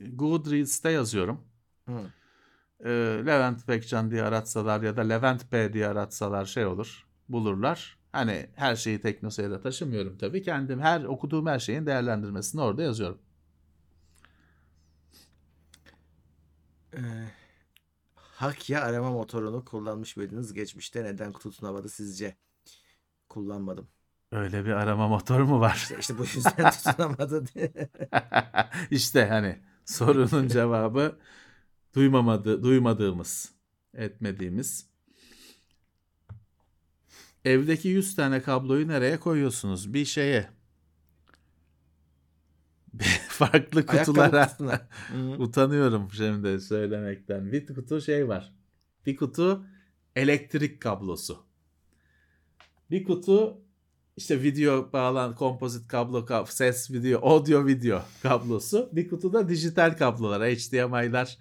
Goodreads'te yazıyorum. Hı. E, Levent Pekcan diye aratsalar ya da Levent P diye aratsalar şey olur, bulurlar. Hani her şeyi teknoseyre taşımıyorum tabii. Kendim her okuduğum her şeyin değerlendirmesini orada yazıyorum. Ee, Hakya arama motorunu kullanmış mıydınız geçmişte? Neden tutunamadı sizce? Kullanmadım. Öyle bir arama motoru mu var? İşte, işte bu yüzden tutunamadı diye. işte hani sorunun cevabı duymamadı, duymadığımız, etmediğimiz. evdeki 100 tane kabloyu nereye koyuyorsunuz? Bir şeye. Farklı kutulara. Utanıyorum şimdi söylemekten. Bir kutu şey var. Bir kutu elektrik kablosu. Bir kutu işte video bağlan kompozit kablo, kab- ses video, audio video kablosu. Bir kutu da dijital kablolar, HDMI'lar,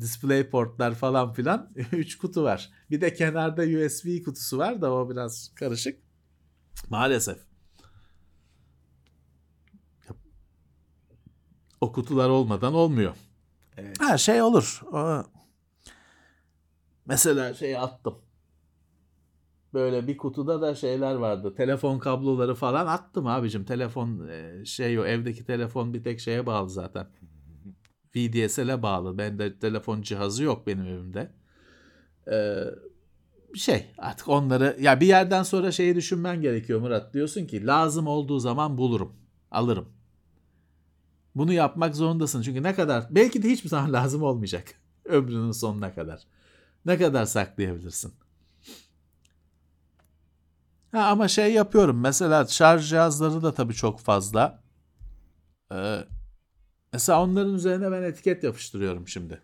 display portlar falan filan. Üç kutu var. Bir de kenarda USB kutusu var da o biraz karışık. Maalesef. O kutular olmadan olmuyor. Evet. Ha şey olur. O... Mesela şey attım. Böyle bir kutuda da şeyler vardı. Telefon kabloları falan attım abicim. Telefon e, şey o evdeki telefon bir tek şeye bağlı zaten. VDSL'e bağlı. Bende telefon cihazı yok benim evimde. Ee, şey artık onları ya bir yerden sonra şeyi düşünmen gerekiyor Murat. Diyorsun ki lazım olduğu zaman bulurum. Alırım. Bunu yapmak zorundasın. Çünkü ne kadar belki de hiçbir zaman lazım olmayacak. Ömrünün sonuna kadar. Ne kadar saklayabilirsin? Ha, ama şey yapıyorum. Mesela şarj cihazları da tabii çok fazla. Ee, mesela onların üzerine ben etiket yapıştırıyorum şimdi.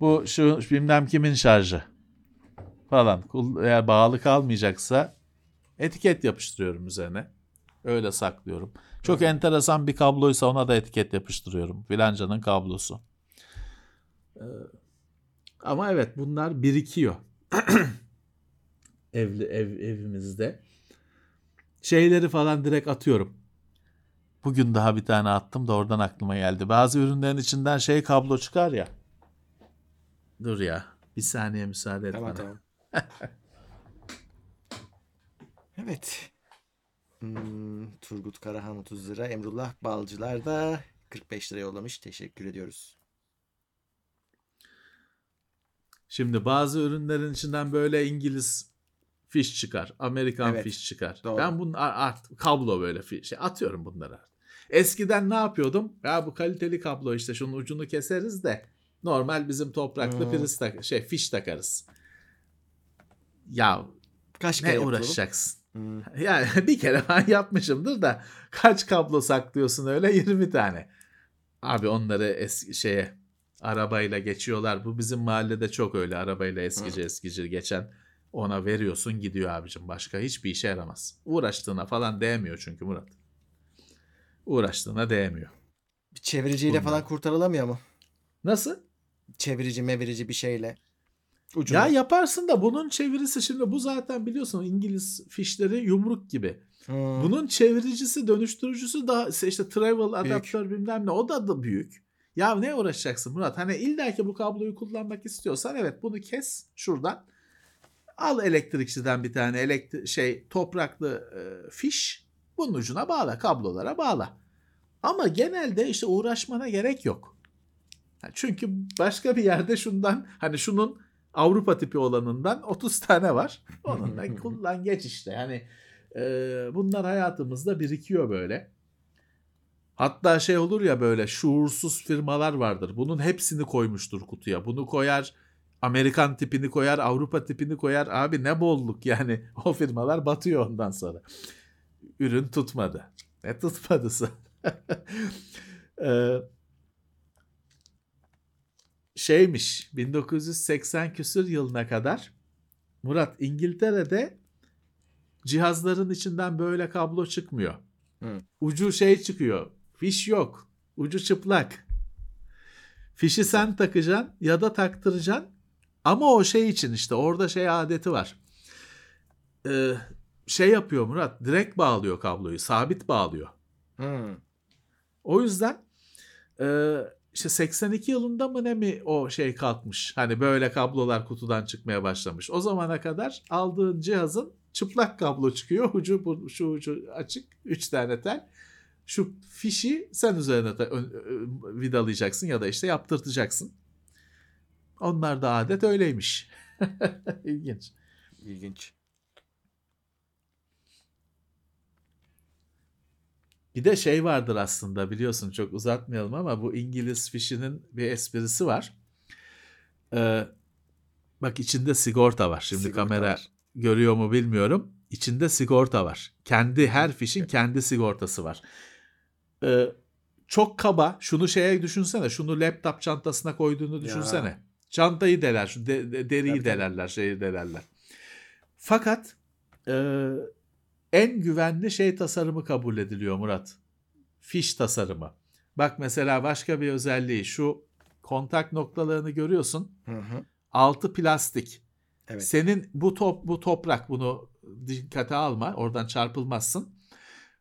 Bu şu bilmem kimin şarjı falan. Eğer bağlı kalmayacaksa etiket yapıştırıyorum üzerine. Öyle saklıyorum. Çok enteresan bir kabloysa ona da etiket yapıştırıyorum. Filancanın kablosu. Ee, ama evet bunlar birikiyor. Evli ev evimizde. Şeyleri falan direkt atıyorum. Bugün daha bir tane attım da oradan aklıma geldi. Bazı ürünlerin içinden şey kablo çıkar ya. Dur ya. Bir saniye müsaade et Tamam bana. tamam. evet. Hmm, Turgut Karahan 30 lira. Emrullah Balcılar da 45 lira yollamış. Teşekkür ediyoruz. Şimdi bazı ürünlerin içinden böyle İngiliz fiş çıkar. Amerikan Evet, fiş çıkar. doğru. Ben bunu artık kablo böyle fiş, şey, atıyorum bunları. Eskiden ne yapıyordum? Ya bu kaliteli kablo işte şunun ucunu keseriz de normal bizim topraklı Hmm. priz tak şey fiş takarız. Ya Kaç kere ne yapalım? uğraşacaksın? Hmm, Yani bir kere ben yapmışımdır da kaç kablo saklıyorsun öyle 20 tane. Abi onları eski şeye arabayla geçiyorlar. Bu bizim mahallede çok öyle arabayla eskici eskici geçen ona veriyorsun gidiyor abicim. Başka hiçbir işe yaramaz. Uğraştığına falan değmiyor çünkü Murat. Uğraştığına değmiyor. bir çeviriciyle Bunlar. falan kurtarılamıyor mu? Nasıl? Çevirici mevirici bir şeyle. Ucuna. Ya yaparsın da bunun çevirisi şimdi bu zaten biliyorsun İngiliz fişleri yumruk gibi. Hmm, Bunun çeviricisi, dönüştürücüsü daha işte travel adaptör bilmem ne o da, da büyük. Ya ne uğraşacaksın Murat? Hani illa ki bu kabloyu kullanmak istiyorsan evet bunu kes şuradan. Al elektrikçiden bir tane elektri şey topraklı e, fiş. Bunun ucuna bağla, kablolara bağla. Ama genelde işte uğraşmana gerek yok. Çünkü başka bir yerde şundan hani şunun Avrupa tipi olanından 30 tane var. Onunla kullan geç işte. Yani e, bunlar hayatımızda birikiyor böyle. Hatta şey olur ya böyle şuursuz firmalar vardır. Bunun hepsini koymuştur kutuya. Bunu koyar Amerikan tipini koyar, Avrupa tipini koyar. Abi ne bolluk yani. O firmalar batıyor ondan sonra. Ürün tutmadı. Ne tutmadısı. Ee, şeymiş 1980 küsür yılına kadar Murat İngiltere'de cihazların içinden böyle kablo çıkmıyor. Hı. Ucu şey çıkıyor. Fiş yok. Ucu çıplak. Fişi sen takacaksın ya da taktıracaksın. Ama o şey için işte orada şey adeti var. Ee, şey yapıyor Murat. Direkt bağlıyor kabloyu. Sabit bağlıyor. hmm. O yüzden e, işte 82 yılında mı ne mi o şey kalkmış. Hani böyle kablolar kutudan çıkmaya başlamış. O zamana kadar aldığın cihazın çıplak kablo çıkıyor. Ucu bu, şu ucu açık. 3 tane tel. Şu fişi sen üzerine ö- vidalayacaksın ya da işte yaptırtacaksın. Onlar da adet öyleymiş. İlginç. İlginç. Bir de şey vardır aslında biliyorsun çok uzatmayalım ama bu İngiliz fişinin bir esprisi var. Ee, bak içinde sigorta var. Şimdi Sigorta kamera var. görüyor mu bilmiyorum. İçinde sigorta var. Kendi her fişin kendi sigortası var. Ee, çok kaba. Şunu şeye düşünsene. Şunu laptop çantasına koyduğunu düşünsene. Ya. Çantayı deler, şu de- de- deriyi Tabii, delerler, şeyi delerler. Fakat e, en güvenli şey tasarımı kabul ediliyor Murat. Fiş tasarımı. Bak mesela başka bir özelliği şu kontak noktalarını görüyorsun. Hı hı. Altı plastik. Evet. Senin bu top bu toprak bunu dikkate alma. Oradan çarpılmazsın.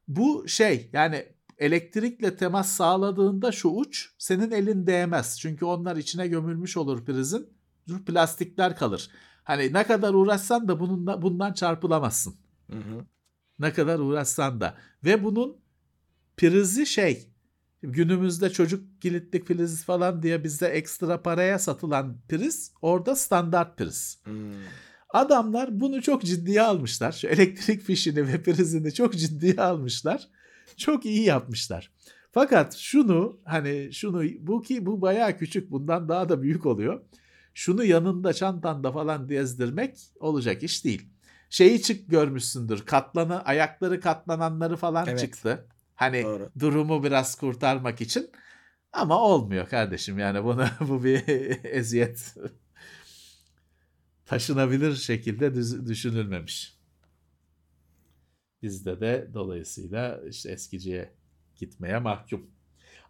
Bu şey yani elektrikle temas sağladığında şu uç senin elin değmez. Çünkü onlar içine gömülmüş olur prizin. Plastikler kalır. Hani ne kadar uğraşsan da bununla, bundan çarpılamazsın. Hı hı. Ne kadar uğraşsan da. Ve bunun prizi şey günümüzde çocuk kilitlik priz falan diye bizde ekstra paraya satılan priz orada standart priz. Hmm. Adamlar bunu çok ciddiye almışlar. Şu elektrik fişini ve prizini çok ciddiye almışlar. Çok iyi yapmışlar. Fakat şunu hani şunu bu ki bu bayağı küçük bundan daha da büyük oluyor. Şunu yanında çantanda falan gezdirmek olacak iş değil. Şeyi çık görmüşsündür. Katlana ayakları katlananları falan Evet. çıktı. Hani Doğru. durumu biraz kurtarmak için. Ama olmuyor kardeşim yani bunu bu bir eziyet. Taşınabilir şekilde düşünülmemiş. Bizde de dolayısıyla işte eskiciye gitmeye mahkum.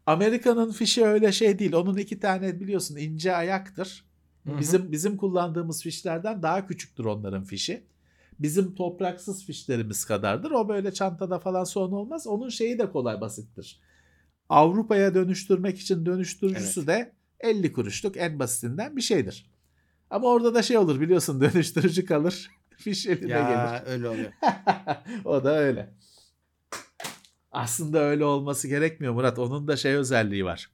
Amerika'nın fişi öyle şey değil. Onun iki tane biliyorsun ince ayaktır. Hı hı. Bizim bizim kullandığımız fişlerden daha küçüktür onların fişi. Bizim topraksız fişlerimiz kadardır. O böyle çantada falan sorun olmaz. Onun şeyi de kolay basittir. Avrupa'ya dönüştürmek için dönüştürücüsü de 50 kuruşluk en basitinden bir şeydir. Ama orada da şey olur biliyorsun dönüştürücü kalır. Fiş eline gelir. Ya öyle oluyor. o da öyle. Aslında öyle olması gerekmiyor Murat. Onun da şey özelliği var.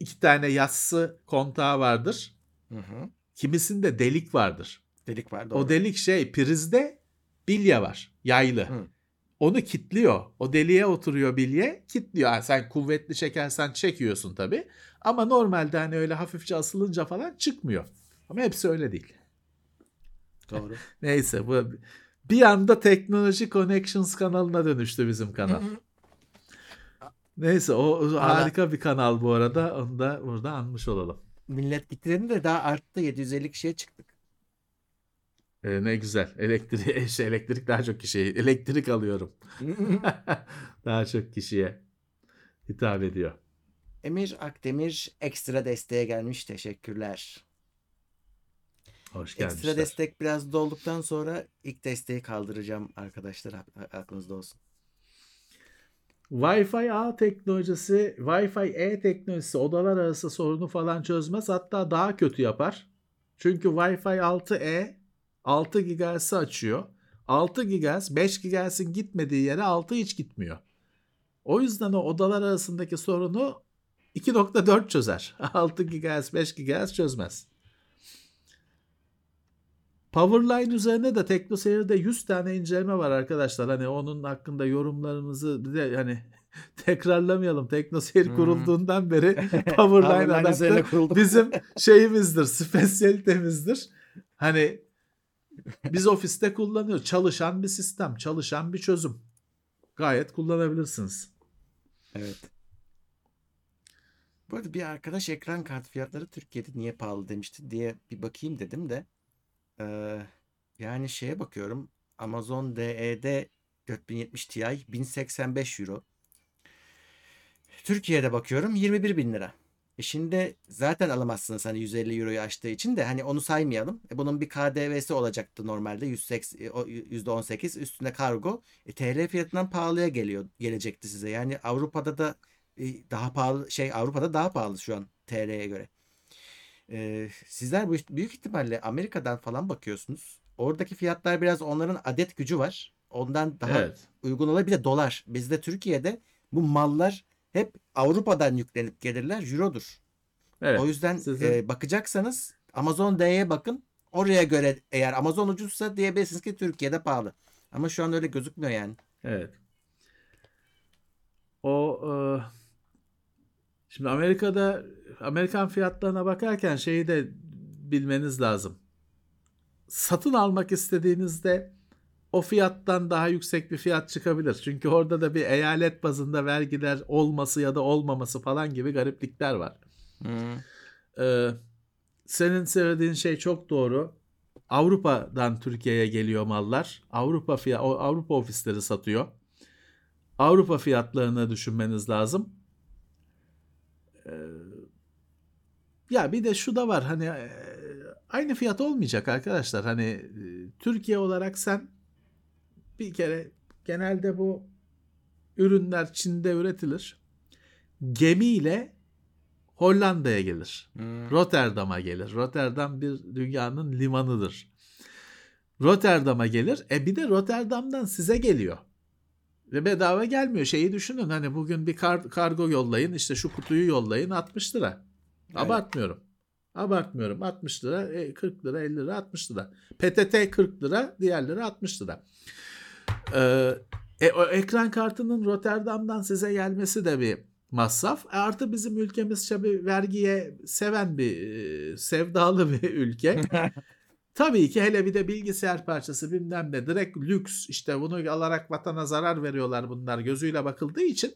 İki tane yassı kontağı vardır. Hı hı. Kimisinde delik vardır. Delik var doğru. O delik şey prizde bilye var. Yaylı. Hı. Onu kitliyor. O deliğe oturuyor bilye. Kitliyor. Ha, sen kuvvetli çekersen çekiyorsun tabii. Ama normalde hani öyle hafifçe asılınca falan çıkmıyor. Ama hepsi öyle değil. Doğru. Neyse bu bir anda Teknoloji Connections kanalına dönüştü bizim kanal. Neyse o harika bir kanal bu arada. Onu da burada anmış olalım. Millet bitireni de daha arttı. 750 kişiye çıktık. Ee, ne güzel. Elektrik, şey, elektrik daha çok kişiye. Elektrik alıyorum. daha çok kişiye hitap ediyor. Emir Akdemir ekstra desteğe gelmiş. Teşekkürler. Hoş Ekstra gelmişler. destek biraz dolduktan sonra ilk desteği kaldıracağım arkadaşlar. Aklınızda olsun. Wi-Fi A teknolojisi, Wi-Fi E teknolojisi odalar arası sorunu falan çözmez. Hatta daha kötü yapar. Çünkü Wi-Fi 6E 6 GHz'i açıyor. 6 GHz 5 GHz'in gitmediği yere 6 hiç gitmiyor. O yüzden o odalar arasındaki sorunu 2.4 çözer. 6 GHz 5 GHz çözmez. Powerline üzerine de TeknoSeyir'de 100 tane inceleme var arkadaşlar. Hani onun hakkında yorumlarımızı bir de hani tekrarlamayalım. TeknoSeyir Hmm. kurulduğundan beri Powerline kurulduk. bizim şeyimizdir, spesiyalitemizdir. Hani biz ofiste kullanıyoruz. Çalışan bir sistem, çalışan bir çözüm. Gayet kullanabilirsiniz. Evet. Bu arada bir arkadaş ekran kart fiyatları Türkiye'de niye pahalı demişti diye bir bakayım dedim de. Eee, yani şeye bakıyorum. Amazon DE'de 4070 Ti 1085 euro. Türkiye'de bakıyorum 21 bin lira. E şimdi zaten alamazsınız hani 150 euroyu aştığı için de hani onu saymayalım. E bunun bir KDV'si olacaktı normalde 180, e, o %18 üstüne kargo. E, TL fiyatından pahalıya geliyor gelecekti size. Yani Avrupa'da da e, daha pahalı şey Avrupa'da daha pahalı şu an TL'ye göre. E, sizler bu büyük ihtimalle Amerika'dan falan bakıyorsunuz. Oradaki fiyatlar biraz onların adet gücü var. Ondan daha Evet. uygun olabilir. Bir de dolar. Bizde Türkiye'de bu mallar hep Avrupa'dan yüklenip gelirler. Euro'dur. Evet. O yüzden Sizin- e, bakacaksanız Amazon D'ye bakın. Oraya göre eğer Amazon ucuzsa diyebilirsiniz ki Türkiye'de pahalı. Ama şu an öyle gözükmüyor yani. Evet. O e, şimdi Amerika'da Amerikan fiyatlarına bakarken şeyi de bilmeniz lazım. satın almak istediğinizde o fiyattan daha yüksek bir fiyat çıkabilir. Çünkü orada da bir eyalet bazında vergiler olması ya da olmaması falan gibi gariplikler var. Hı. Ee, senin söylediğin şey çok doğru. Avrupa'dan Türkiye'ye geliyor mallar. Avrupa fiyat Avrupa ofisleri satıyor. Avrupa fiyatlarını düşünmeniz lazım. Ee, ya bir de şu da var hani e, aynı fiyat olmayacak arkadaşlar. Hani e, Türkiye olarak sen bir kere genelde bu ürünler Çin'de üretilir. Gemiyle Hollanda'ya gelir. Hı. Rotterdam'a gelir. Rotterdam bir dünyanın limanıdır. Rotterdam'a gelir. E bir de Rotterdam'dan size geliyor. Ve bedava gelmiyor. Şeyi düşünün hani bugün bir kar- kargo yollayın işte şu kutuyu yollayın 60 lira. Evet. Abartmıyorum. Abartmıyorum. 60 lira, e, 40 lira, 50 lira, 60 lira. PTT 40 lira, diğerleri 60 lira. Ee, e, o ekran kartının Rotterdam'dan size gelmesi de bir masraf. E, artı bizim ülkemiz tabii vergiye seven bir, e, sevdalı bir ülke. Tabii ki hele bir de bilgisayar parçası bilmem ne direkt lüks işte bunu alarak vatana zarar veriyorlar bunlar gözüyle bakıldığı için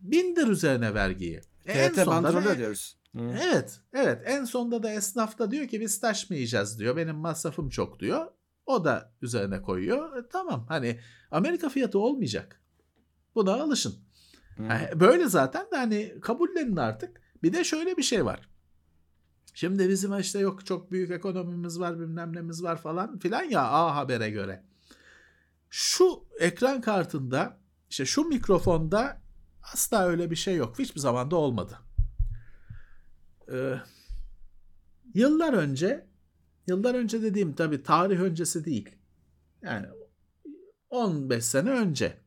bindir üzerine vergiyi. E, en TRT sonunda bandrolü da- ödüyoruz. Hı. Evet, evet. En sonunda da esnaf da diyor ki biz taşmayacağız diyor. Benim masrafım çok diyor. O da üzerine koyuyor. E, tamam hani Amerika fiyatı olmayacak. Buna alışın. Hı. Yani Böyle zaten de hani kabullenin artık. Bir de şöyle bir şey var. Şimdi bizim işte yok çok büyük ekonomimiz var bilmem nemiz var falan filan ya A Haber'e göre. Şu ekran kartında işte şu mikrofonda asla öyle bir şey yok. Hiçbir zaman da olmadı. Ee, yıllar önce yıllar önce dediğim tabii tarih öncesi değil. Yani 15 sene önce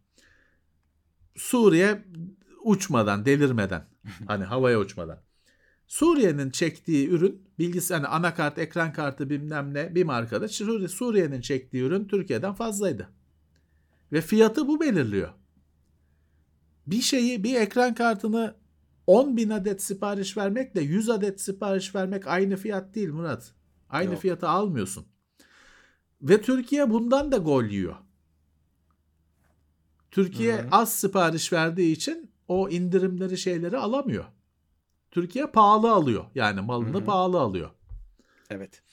Suriye uçmadan, delirmeden hani havaya uçmadan. Suriye'nin çektiği ürün bilgisi hani anakart, ekran kartı bilmem ne bir markada Suriye- Suriye'nin çektiği ürün Türkiye'den fazlaydı. Ve fiyatı bu belirliyor. Bir şeyi bir ekran kartını 10 bin adet sipariş vermekle 100 adet sipariş vermek aynı fiyat değil Murat. Aynı Yok. fiyatı almıyorsun. Ve Türkiye bundan da gol yiyor. Türkiye Hı hı. az sipariş verdiği için o indirimleri şeyleri alamıyor. Türkiye pahalı alıyor. Yani malını Hı hı. pahalı alıyor. Evet.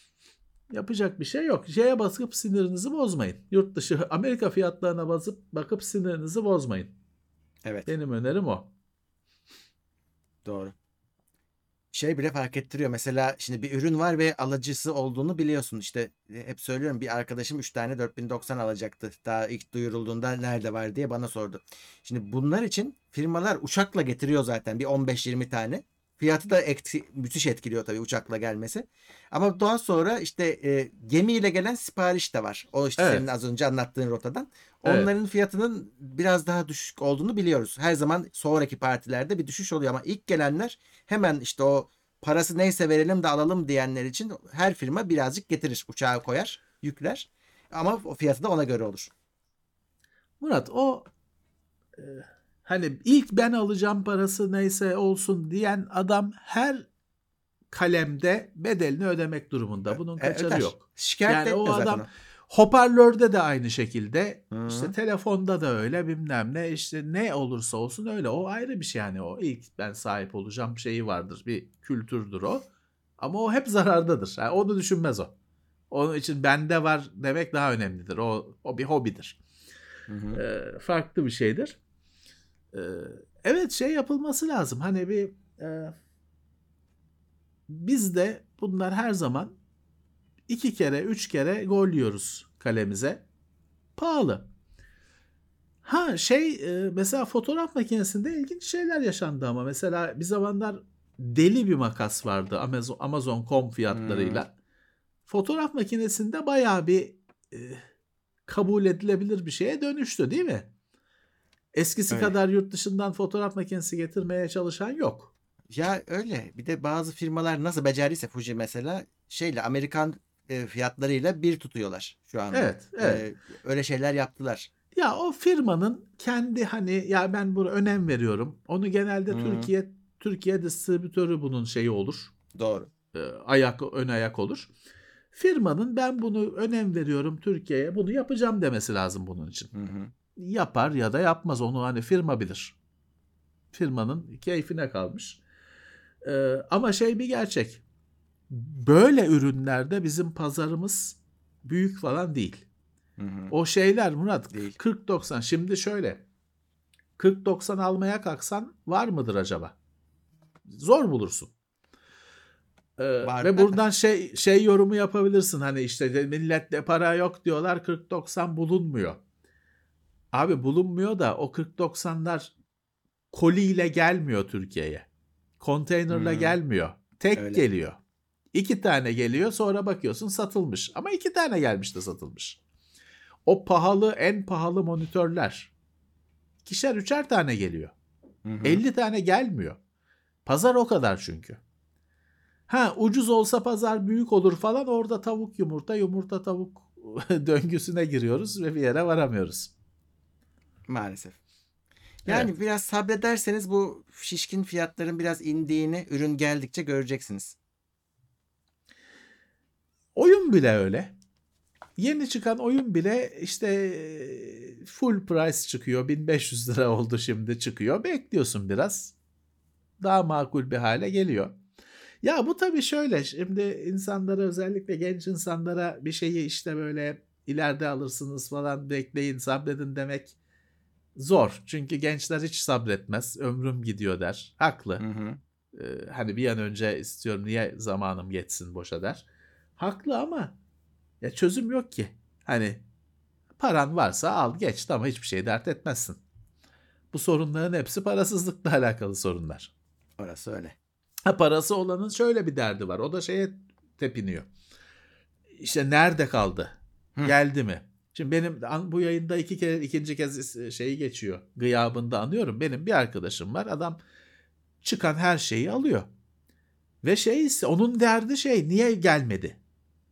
Yapacak bir şey yok. Şeye basıp sinirinizi bozmayın. Yurt dışı Amerika fiyatlarına basıp bakıp sinirinizi bozmayın. Evet. Benim önerim o. Doğru. Şey bile fark ettiriyor. Mesela şimdi bir ürün var ve alıcısı olduğunu biliyorsun. İşte e, hep söylüyorum bir arkadaşım 3 tane 4090 alacaktı. Daha ilk duyurulduğunda nerede var diye bana sordu. Şimdi bunlar için firmalar uçakla getiriyor zaten bir 15-20 tane. Fiyatı da ekti, müthiş etkiliyor tabii uçakla gelmesi. Ama daha sonra işte e, gemiyle gelen sipariş de var. O işte Evet. senin az önce anlattığın rotadan. Evet. Onların fiyatının biraz daha düşük olduğunu biliyoruz. Her zaman sonraki partilerde bir düşüş oluyor ama ilk gelenler hemen işte o parası neyse verelim de alalım diyenler için her firma birazcık getirir. Uçağa koyar, yükler. Ama o fiyatı da ona göre olur. Murat o e, hani ilk ben alacağım parası neyse olsun diyen adam her kalemde bedelini ödemek durumunda. Bunun E, kaçarı öder. yok. Şikayet Yani o zaten adam o. hoparlörde de aynı şekilde Hı. işte telefonda da öyle bilmem ne işte ne olursa olsun öyle o ayrı bir şey yani o ilk ben sahip olacağım şeyi vardır bir kültürdür o ama o hep zarardadır yani onu düşünmez o onun için bende var demek daha önemlidir o, o bir hobidir Hı hı. Ee, farklı bir şeydir Ee, evet şey yapılması lazım hani bir e, biz de bunlar her zaman iki kere üç kere gol yiyoruz kalemize. Pahalı. Ha şey e, mesela fotoğraf makinesinde ilginç şeyler yaşandı ama mesela bir zamanlar deli bir makas vardı Amazon Amazon.com fiyatlarıyla. Fotoğraf makinesinde bayağı bir e, kabul edilebilir bir şeye dönüştü değil mi? Eskisi Öyle. kadar yurt dışından fotoğraf makinesi getirmeye çalışan yok. Ya öyle. Bir de bazı firmalar nasıl becerdiyse Fuji mesela şeyle Amerikan e, fiyatlarıyla bir tutuyorlar şu anda. Evet, evet. E, öyle şeyler yaptılar. Ya o firmanın kendi hani ya ben buna önem veriyorum. Onu genelde Hı. Türkiye Türkiye distribütörü bunun şeyi olur. Doğru. E, ayak ön ayak olur. Firmanın ben bunu önem veriyorum Türkiye'ye bunu yapacağım demesi lazım bunun için. Hı hı. Yapar ya da yapmaz onu hani firma bilir. Firmanın keyfine kalmış. Ee, ama şey bir gerçek. Böyle ürünlerde bizim pazarımız büyük falan değil. Hı hı. O şeyler Murat Değil. 40-90 şimdi şöyle 40-90 almaya kalksan var mıdır acaba? Zor bulursun. Ee, Var ve da- buradan şey şey yorumu yapabilirsin hani işte de millette para yok diyorlar 40-90 bulunmuyor. Abi bulunmuyor da o 40-90'lar koliyle gelmiyor Türkiye'ye. Konteynerla Hmm. gelmiyor. Tek Öyle. geliyor. İki tane geliyor sonra bakıyorsun satılmış. Ama iki tane gelmiş de satılmış. O pahalı en pahalı monitörler. İkişer üçer tane geliyor. Hı hı. 50 tane gelmiyor. Pazar o kadar çünkü. Ha ucuz olsa pazar büyük olur falan orada tavuk yumurta yumurta tavuk döngüsüne giriyoruz ve bir yere varamıyoruz. Maalesef. Yani biraz sabrederseniz bu şişkin fiyatların biraz indiğini ürün geldikçe göreceksiniz. Oyun bile öyle. Yeni çıkan oyun bile işte full price çıkıyor. 1500 lira oldu şimdi çıkıyor. Bekliyorsun biraz. Daha makul bir hale geliyor. Ya bu tabii şöyle şimdi insanlara özellikle genç insanlara bir şeyi işte böyle ileride alırsınız falan bekleyin sabredin demek zor. Çünkü gençler hiç sabretmez. Ömrüm gidiyor der. Haklı. Hı hı. Ee, hani bir an önce istiyorum niye zamanım geçsin boşa der. Haklı ama ya çözüm yok ki. Hani paran varsa al geç ama hiçbir şey dert etmezsin. Bu sorunların hepsi parasızlıkla alakalı sorunlar. Orası öyle. Ha parası olanın şöyle bir derdi var. O da şeye tepiniyor. İşte nerede kaldı? Hı. Geldi mi? Şimdi benim bu yayında iki kere ikinci kez şeyi geçiyor. Gıyabında anıyorum. Benim bir arkadaşım var. Adam çıkan her şeyi alıyor. Ve şey ise onun derdi şey niye gelmedi?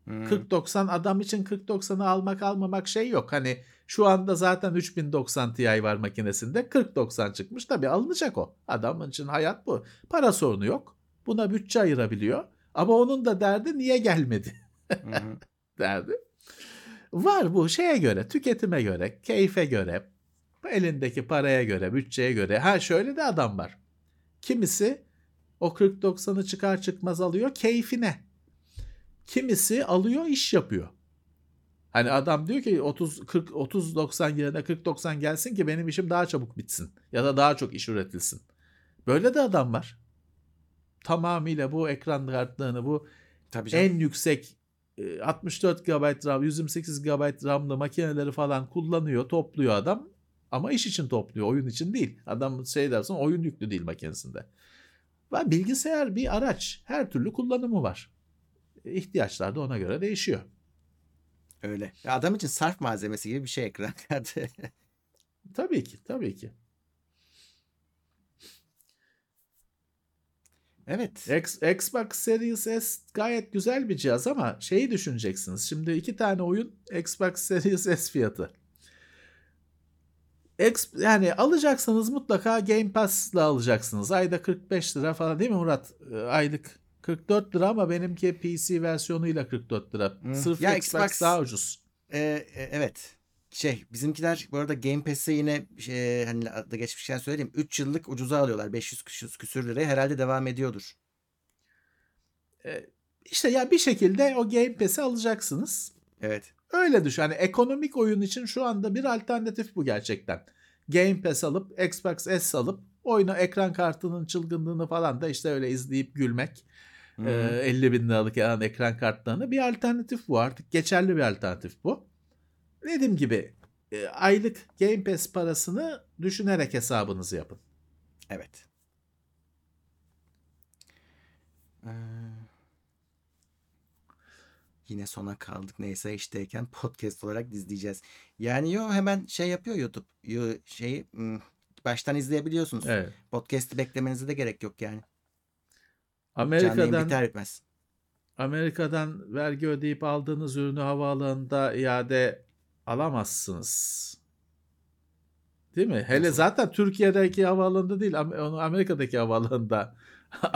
Hı. 40-90 adam için 40-90'ı almak almamak şey yok. Hani şu anda zaten 3090 Ti var makinesinde 40-90 çıkmış. Tabii alınacak o. Adamın için hayat bu. Para sorunu yok. Buna bütçe ayırabiliyor. Ama onun da derdi niye gelmedi derdi. Var bu şeye göre, tüketime göre, keyfe göre, elindeki paraya göre, bütçeye göre. Ha şöyle de adam var. Kimisi o 40-90'ı çıkar çıkmaz alıyor keyfine. Kimisi alıyor iş yapıyor. Hani adam diyor ki 30 40 30 90 yerine 40 90 gelsin ki benim işim daha çabuk bitsin ya da daha çok iş üretilsin. Böyle de adam var. Tamamıyla bu ekran kartlarını bu Tabii canım. en yüksek 64 GB RAM, 128 GB RAM'lı makineleri falan kullanıyor, topluyor adam. Ama iş için topluyor, oyun için değil. Adam şey dersen oyun yüklü değil makinesinde. Ve bilgisayar bir araç. Her türlü kullanımı var. İhtiyaçlar da ona göre değişiyor. Öyle. Adam için sarf malzemesi gibi bir şey ekran kartı. Tabii ki, tabii ki. Evet. X, Xbox Series S gayet güzel bir cihaz ama şeyi düşüneceksiniz. Şimdi iki tane oyun Xbox Series S fiyatı. X, yani alacaksanız mutlaka Game Pass'la alacaksınız. Ayda 45 lira falan değil mi Murat? Ee, Aylık 44 lira ama benimki PC versiyonuyla 44 lira. Hı. Sırf Ya Xbox, Xbox- daha ucuz. Ee, e, evet. Şey bizimkiler bu arada Game Pass'e yine şey, hani adı geçmişken söyleyeyim 3 yıllık ucuza alıyorlar 500 küsür, küsür liraya herhalde devam ediyordur. Ee, işte ya bir şekilde o Game Pass'i alacaksınız. Evet. Öyle düşün. Hani ekonomik oyun için şu anda bir alternatif bu gerçekten. Game Pass alıp Xbox S alıp oyunu ekran kartının çılgınlığını falan da işte öyle izleyip gülmek. Ee, 50 bin liralık yani ekran kartlarını bir alternatif bu artık geçerli bir alternatif bu. Dediğim gibi e, aylık Game Pass parasını düşünerek hesabınızı yapın. Evet. Ee, yine sona kaldık. Neyse işteyken podcast olarak izleyeceğiz. Yani yo hemen şey yapıyor YouTube. Yo, şeyi hmm, baştan izleyebiliyorsunuz. Evet. Podcast'i beklemenize de gerek yok yani. Amerika'dan biter bitmez. Amerika'dan vergi ödeyip aldığınız ürünü havaalanında iade alamazsınız. Değil mi? Hele zaten Türkiye'deki havaalanında değil, Amerika'daki havaalanında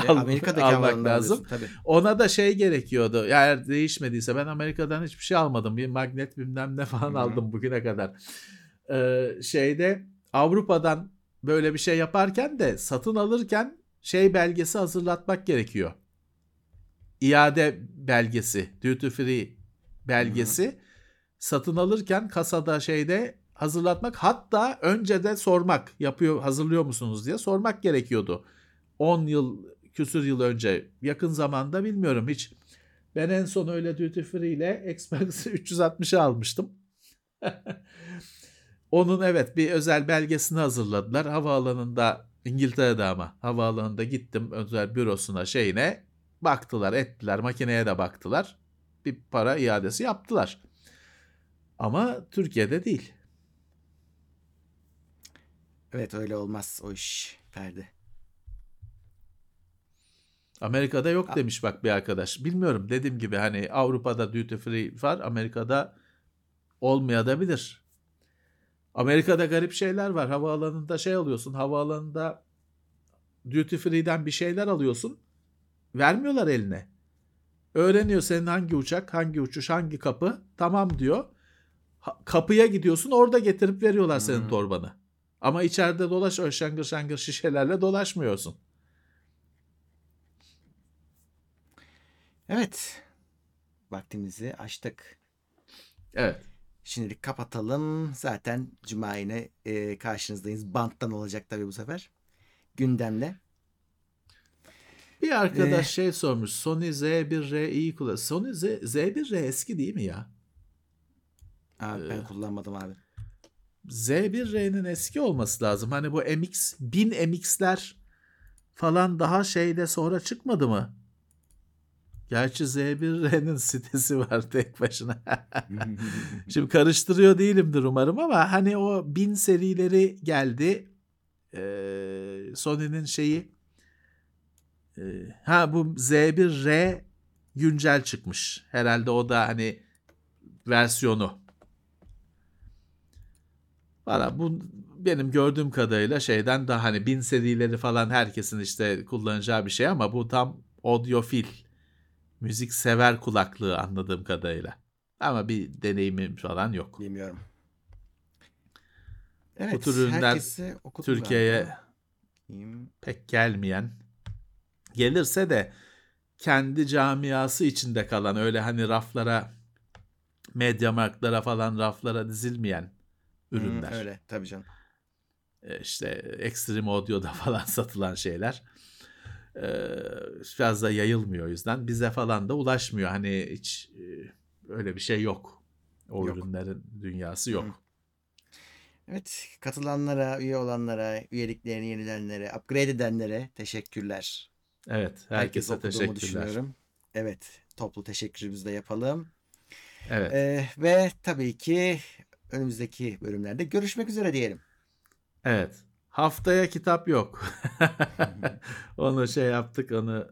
E, al- Amerika'daki almak lazım. Tabii. Ona da şey gerekiyordu. Eğer değişmediyse ben Amerika'dan hiçbir şey almadım. Bir magnet bilmem ne falan Hı hı. aldım bugüne kadar. Ee, şeyde Avrupa'dan böyle bir şey yaparken de satın alırken şey belgesi hazırlatmak gerekiyor. İade belgesi, duty free belgesi satın alırken kasada şeyde hazırlatmak hatta önce de sormak yapıyor hazırlıyor musunuz diye sormak gerekiyordu. 10 yıl küsür yıl önce yakın zamanda bilmiyorum hiç. Ben en son öyle duty free ile Xbox 360'ı almıştım. Onun evet bir özel belgesini hazırladılar. Havaalanında İngiltere'de ama havaalanında gittim özel bürosuna şeyine baktılar ettiler makineye de baktılar. Bir para iadesi yaptılar. Ama Türkiye'de değil. Evet öyle olmaz o iş Ferdi. Amerika'da yok demiş bak bir arkadaş. Bilmiyorum dediğim gibi hani Avrupa'da duty free var Amerika'da olmayabilir. Amerika'da garip şeyler var. Havaalanında şey alıyorsun. Havaalanında duty free'den bir şeyler alıyorsun. Vermiyorlar eline. Öğreniyor senin hangi uçak, hangi uçuş, hangi kapı. Tamam diyor. Kapıya gidiyorsun orada getirip veriyorlar senin Hmm. torbanı. Ama içeride dolaş öyle şangır şangır şişelerle dolaşmıyorsun. Evet. Vaktimizi açtık. Evet. Şimdilik kapatalım. Zaten Cuma yine e, karşınızdayız. Banttan olacak tabii bu sefer. Gündemle. Bir arkadaş Ee, şey sormuş. Sony Z1R iyi kullan. Sony Z, Z1R eski değil mi ya? Abi ben Ee, kullanmadım abi. Z1R'nin eski olması lazım. Hani bu MX, 1000 MX'ler falan daha şeyde sonra çıkmadı mı? Gerçi Z1R'nin sitesi var tek başına. Şimdi karıştırıyor değilimdir umarım ama hani o 1000 serileri geldi. Ee, Sony'nin şeyi ee, ha bu Z1R güncel çıkmış. Herhalde o da hani versiyonu. Valla bu benim gördüğüm kadarıyla şeyden daha hani 1000 serileri falan herkesin işte kullanacağı bir şey ama bu tam audiofil müzik sever kulaklığı anladığım kadarıyla. Ama bir deneyimim falan yok. Bilmiyorum. Evet. tür ürünler herkese okudum Türkiye'ye pek gelmeyen gelirse de kendi camiası içinde kalan öyle hani raflara medyamarklara falan raflara dizilmeyen ürünler. Hı, öyle tabii canım. E, işte Extreme Audio'da falan satılan şeyler. E, biraz da yayılmıyor o yüzden. Bize falan da ulaşmıyor. Hani hiç e, öyle bir şey yok. O Yok. ürünlerin dünyası yok. Hı. Evet, katılanlara, üye olanlara, üyeliklerini yenilenlere, upgrade edenlere teşekkürler. Evet, Herkes herkese okuduğumu teşekkürler. Evet, toplu teşekkürümüzü de yapalım. Evet. Ee, ve tabii ki önümüzdeki bölümlerde görüşmek üzere diyelim. Evet. Haftaya kitap yok. onu şey yaptık onu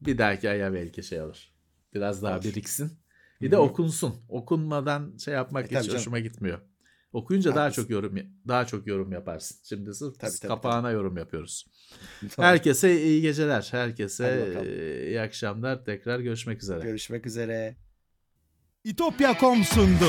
bir dahaki aya belki şey olur. Biraz daha biriksin. Bir de okunsun. Okunmadan şey yapmak E, tabii hiç canım. hoşuma gitmiyor. Okuyunca daha Haklısın. çok yorum daha çok yorum yaparsın. Şimdi sırf Tabii, tabii, kapağına yorum yapıyoruz. Doğru. Herkese iyi geceler. Herkese iyi akşamlar. Tekrar görüşmek üzere. Görüşmek üzere. İtopya.com sundu.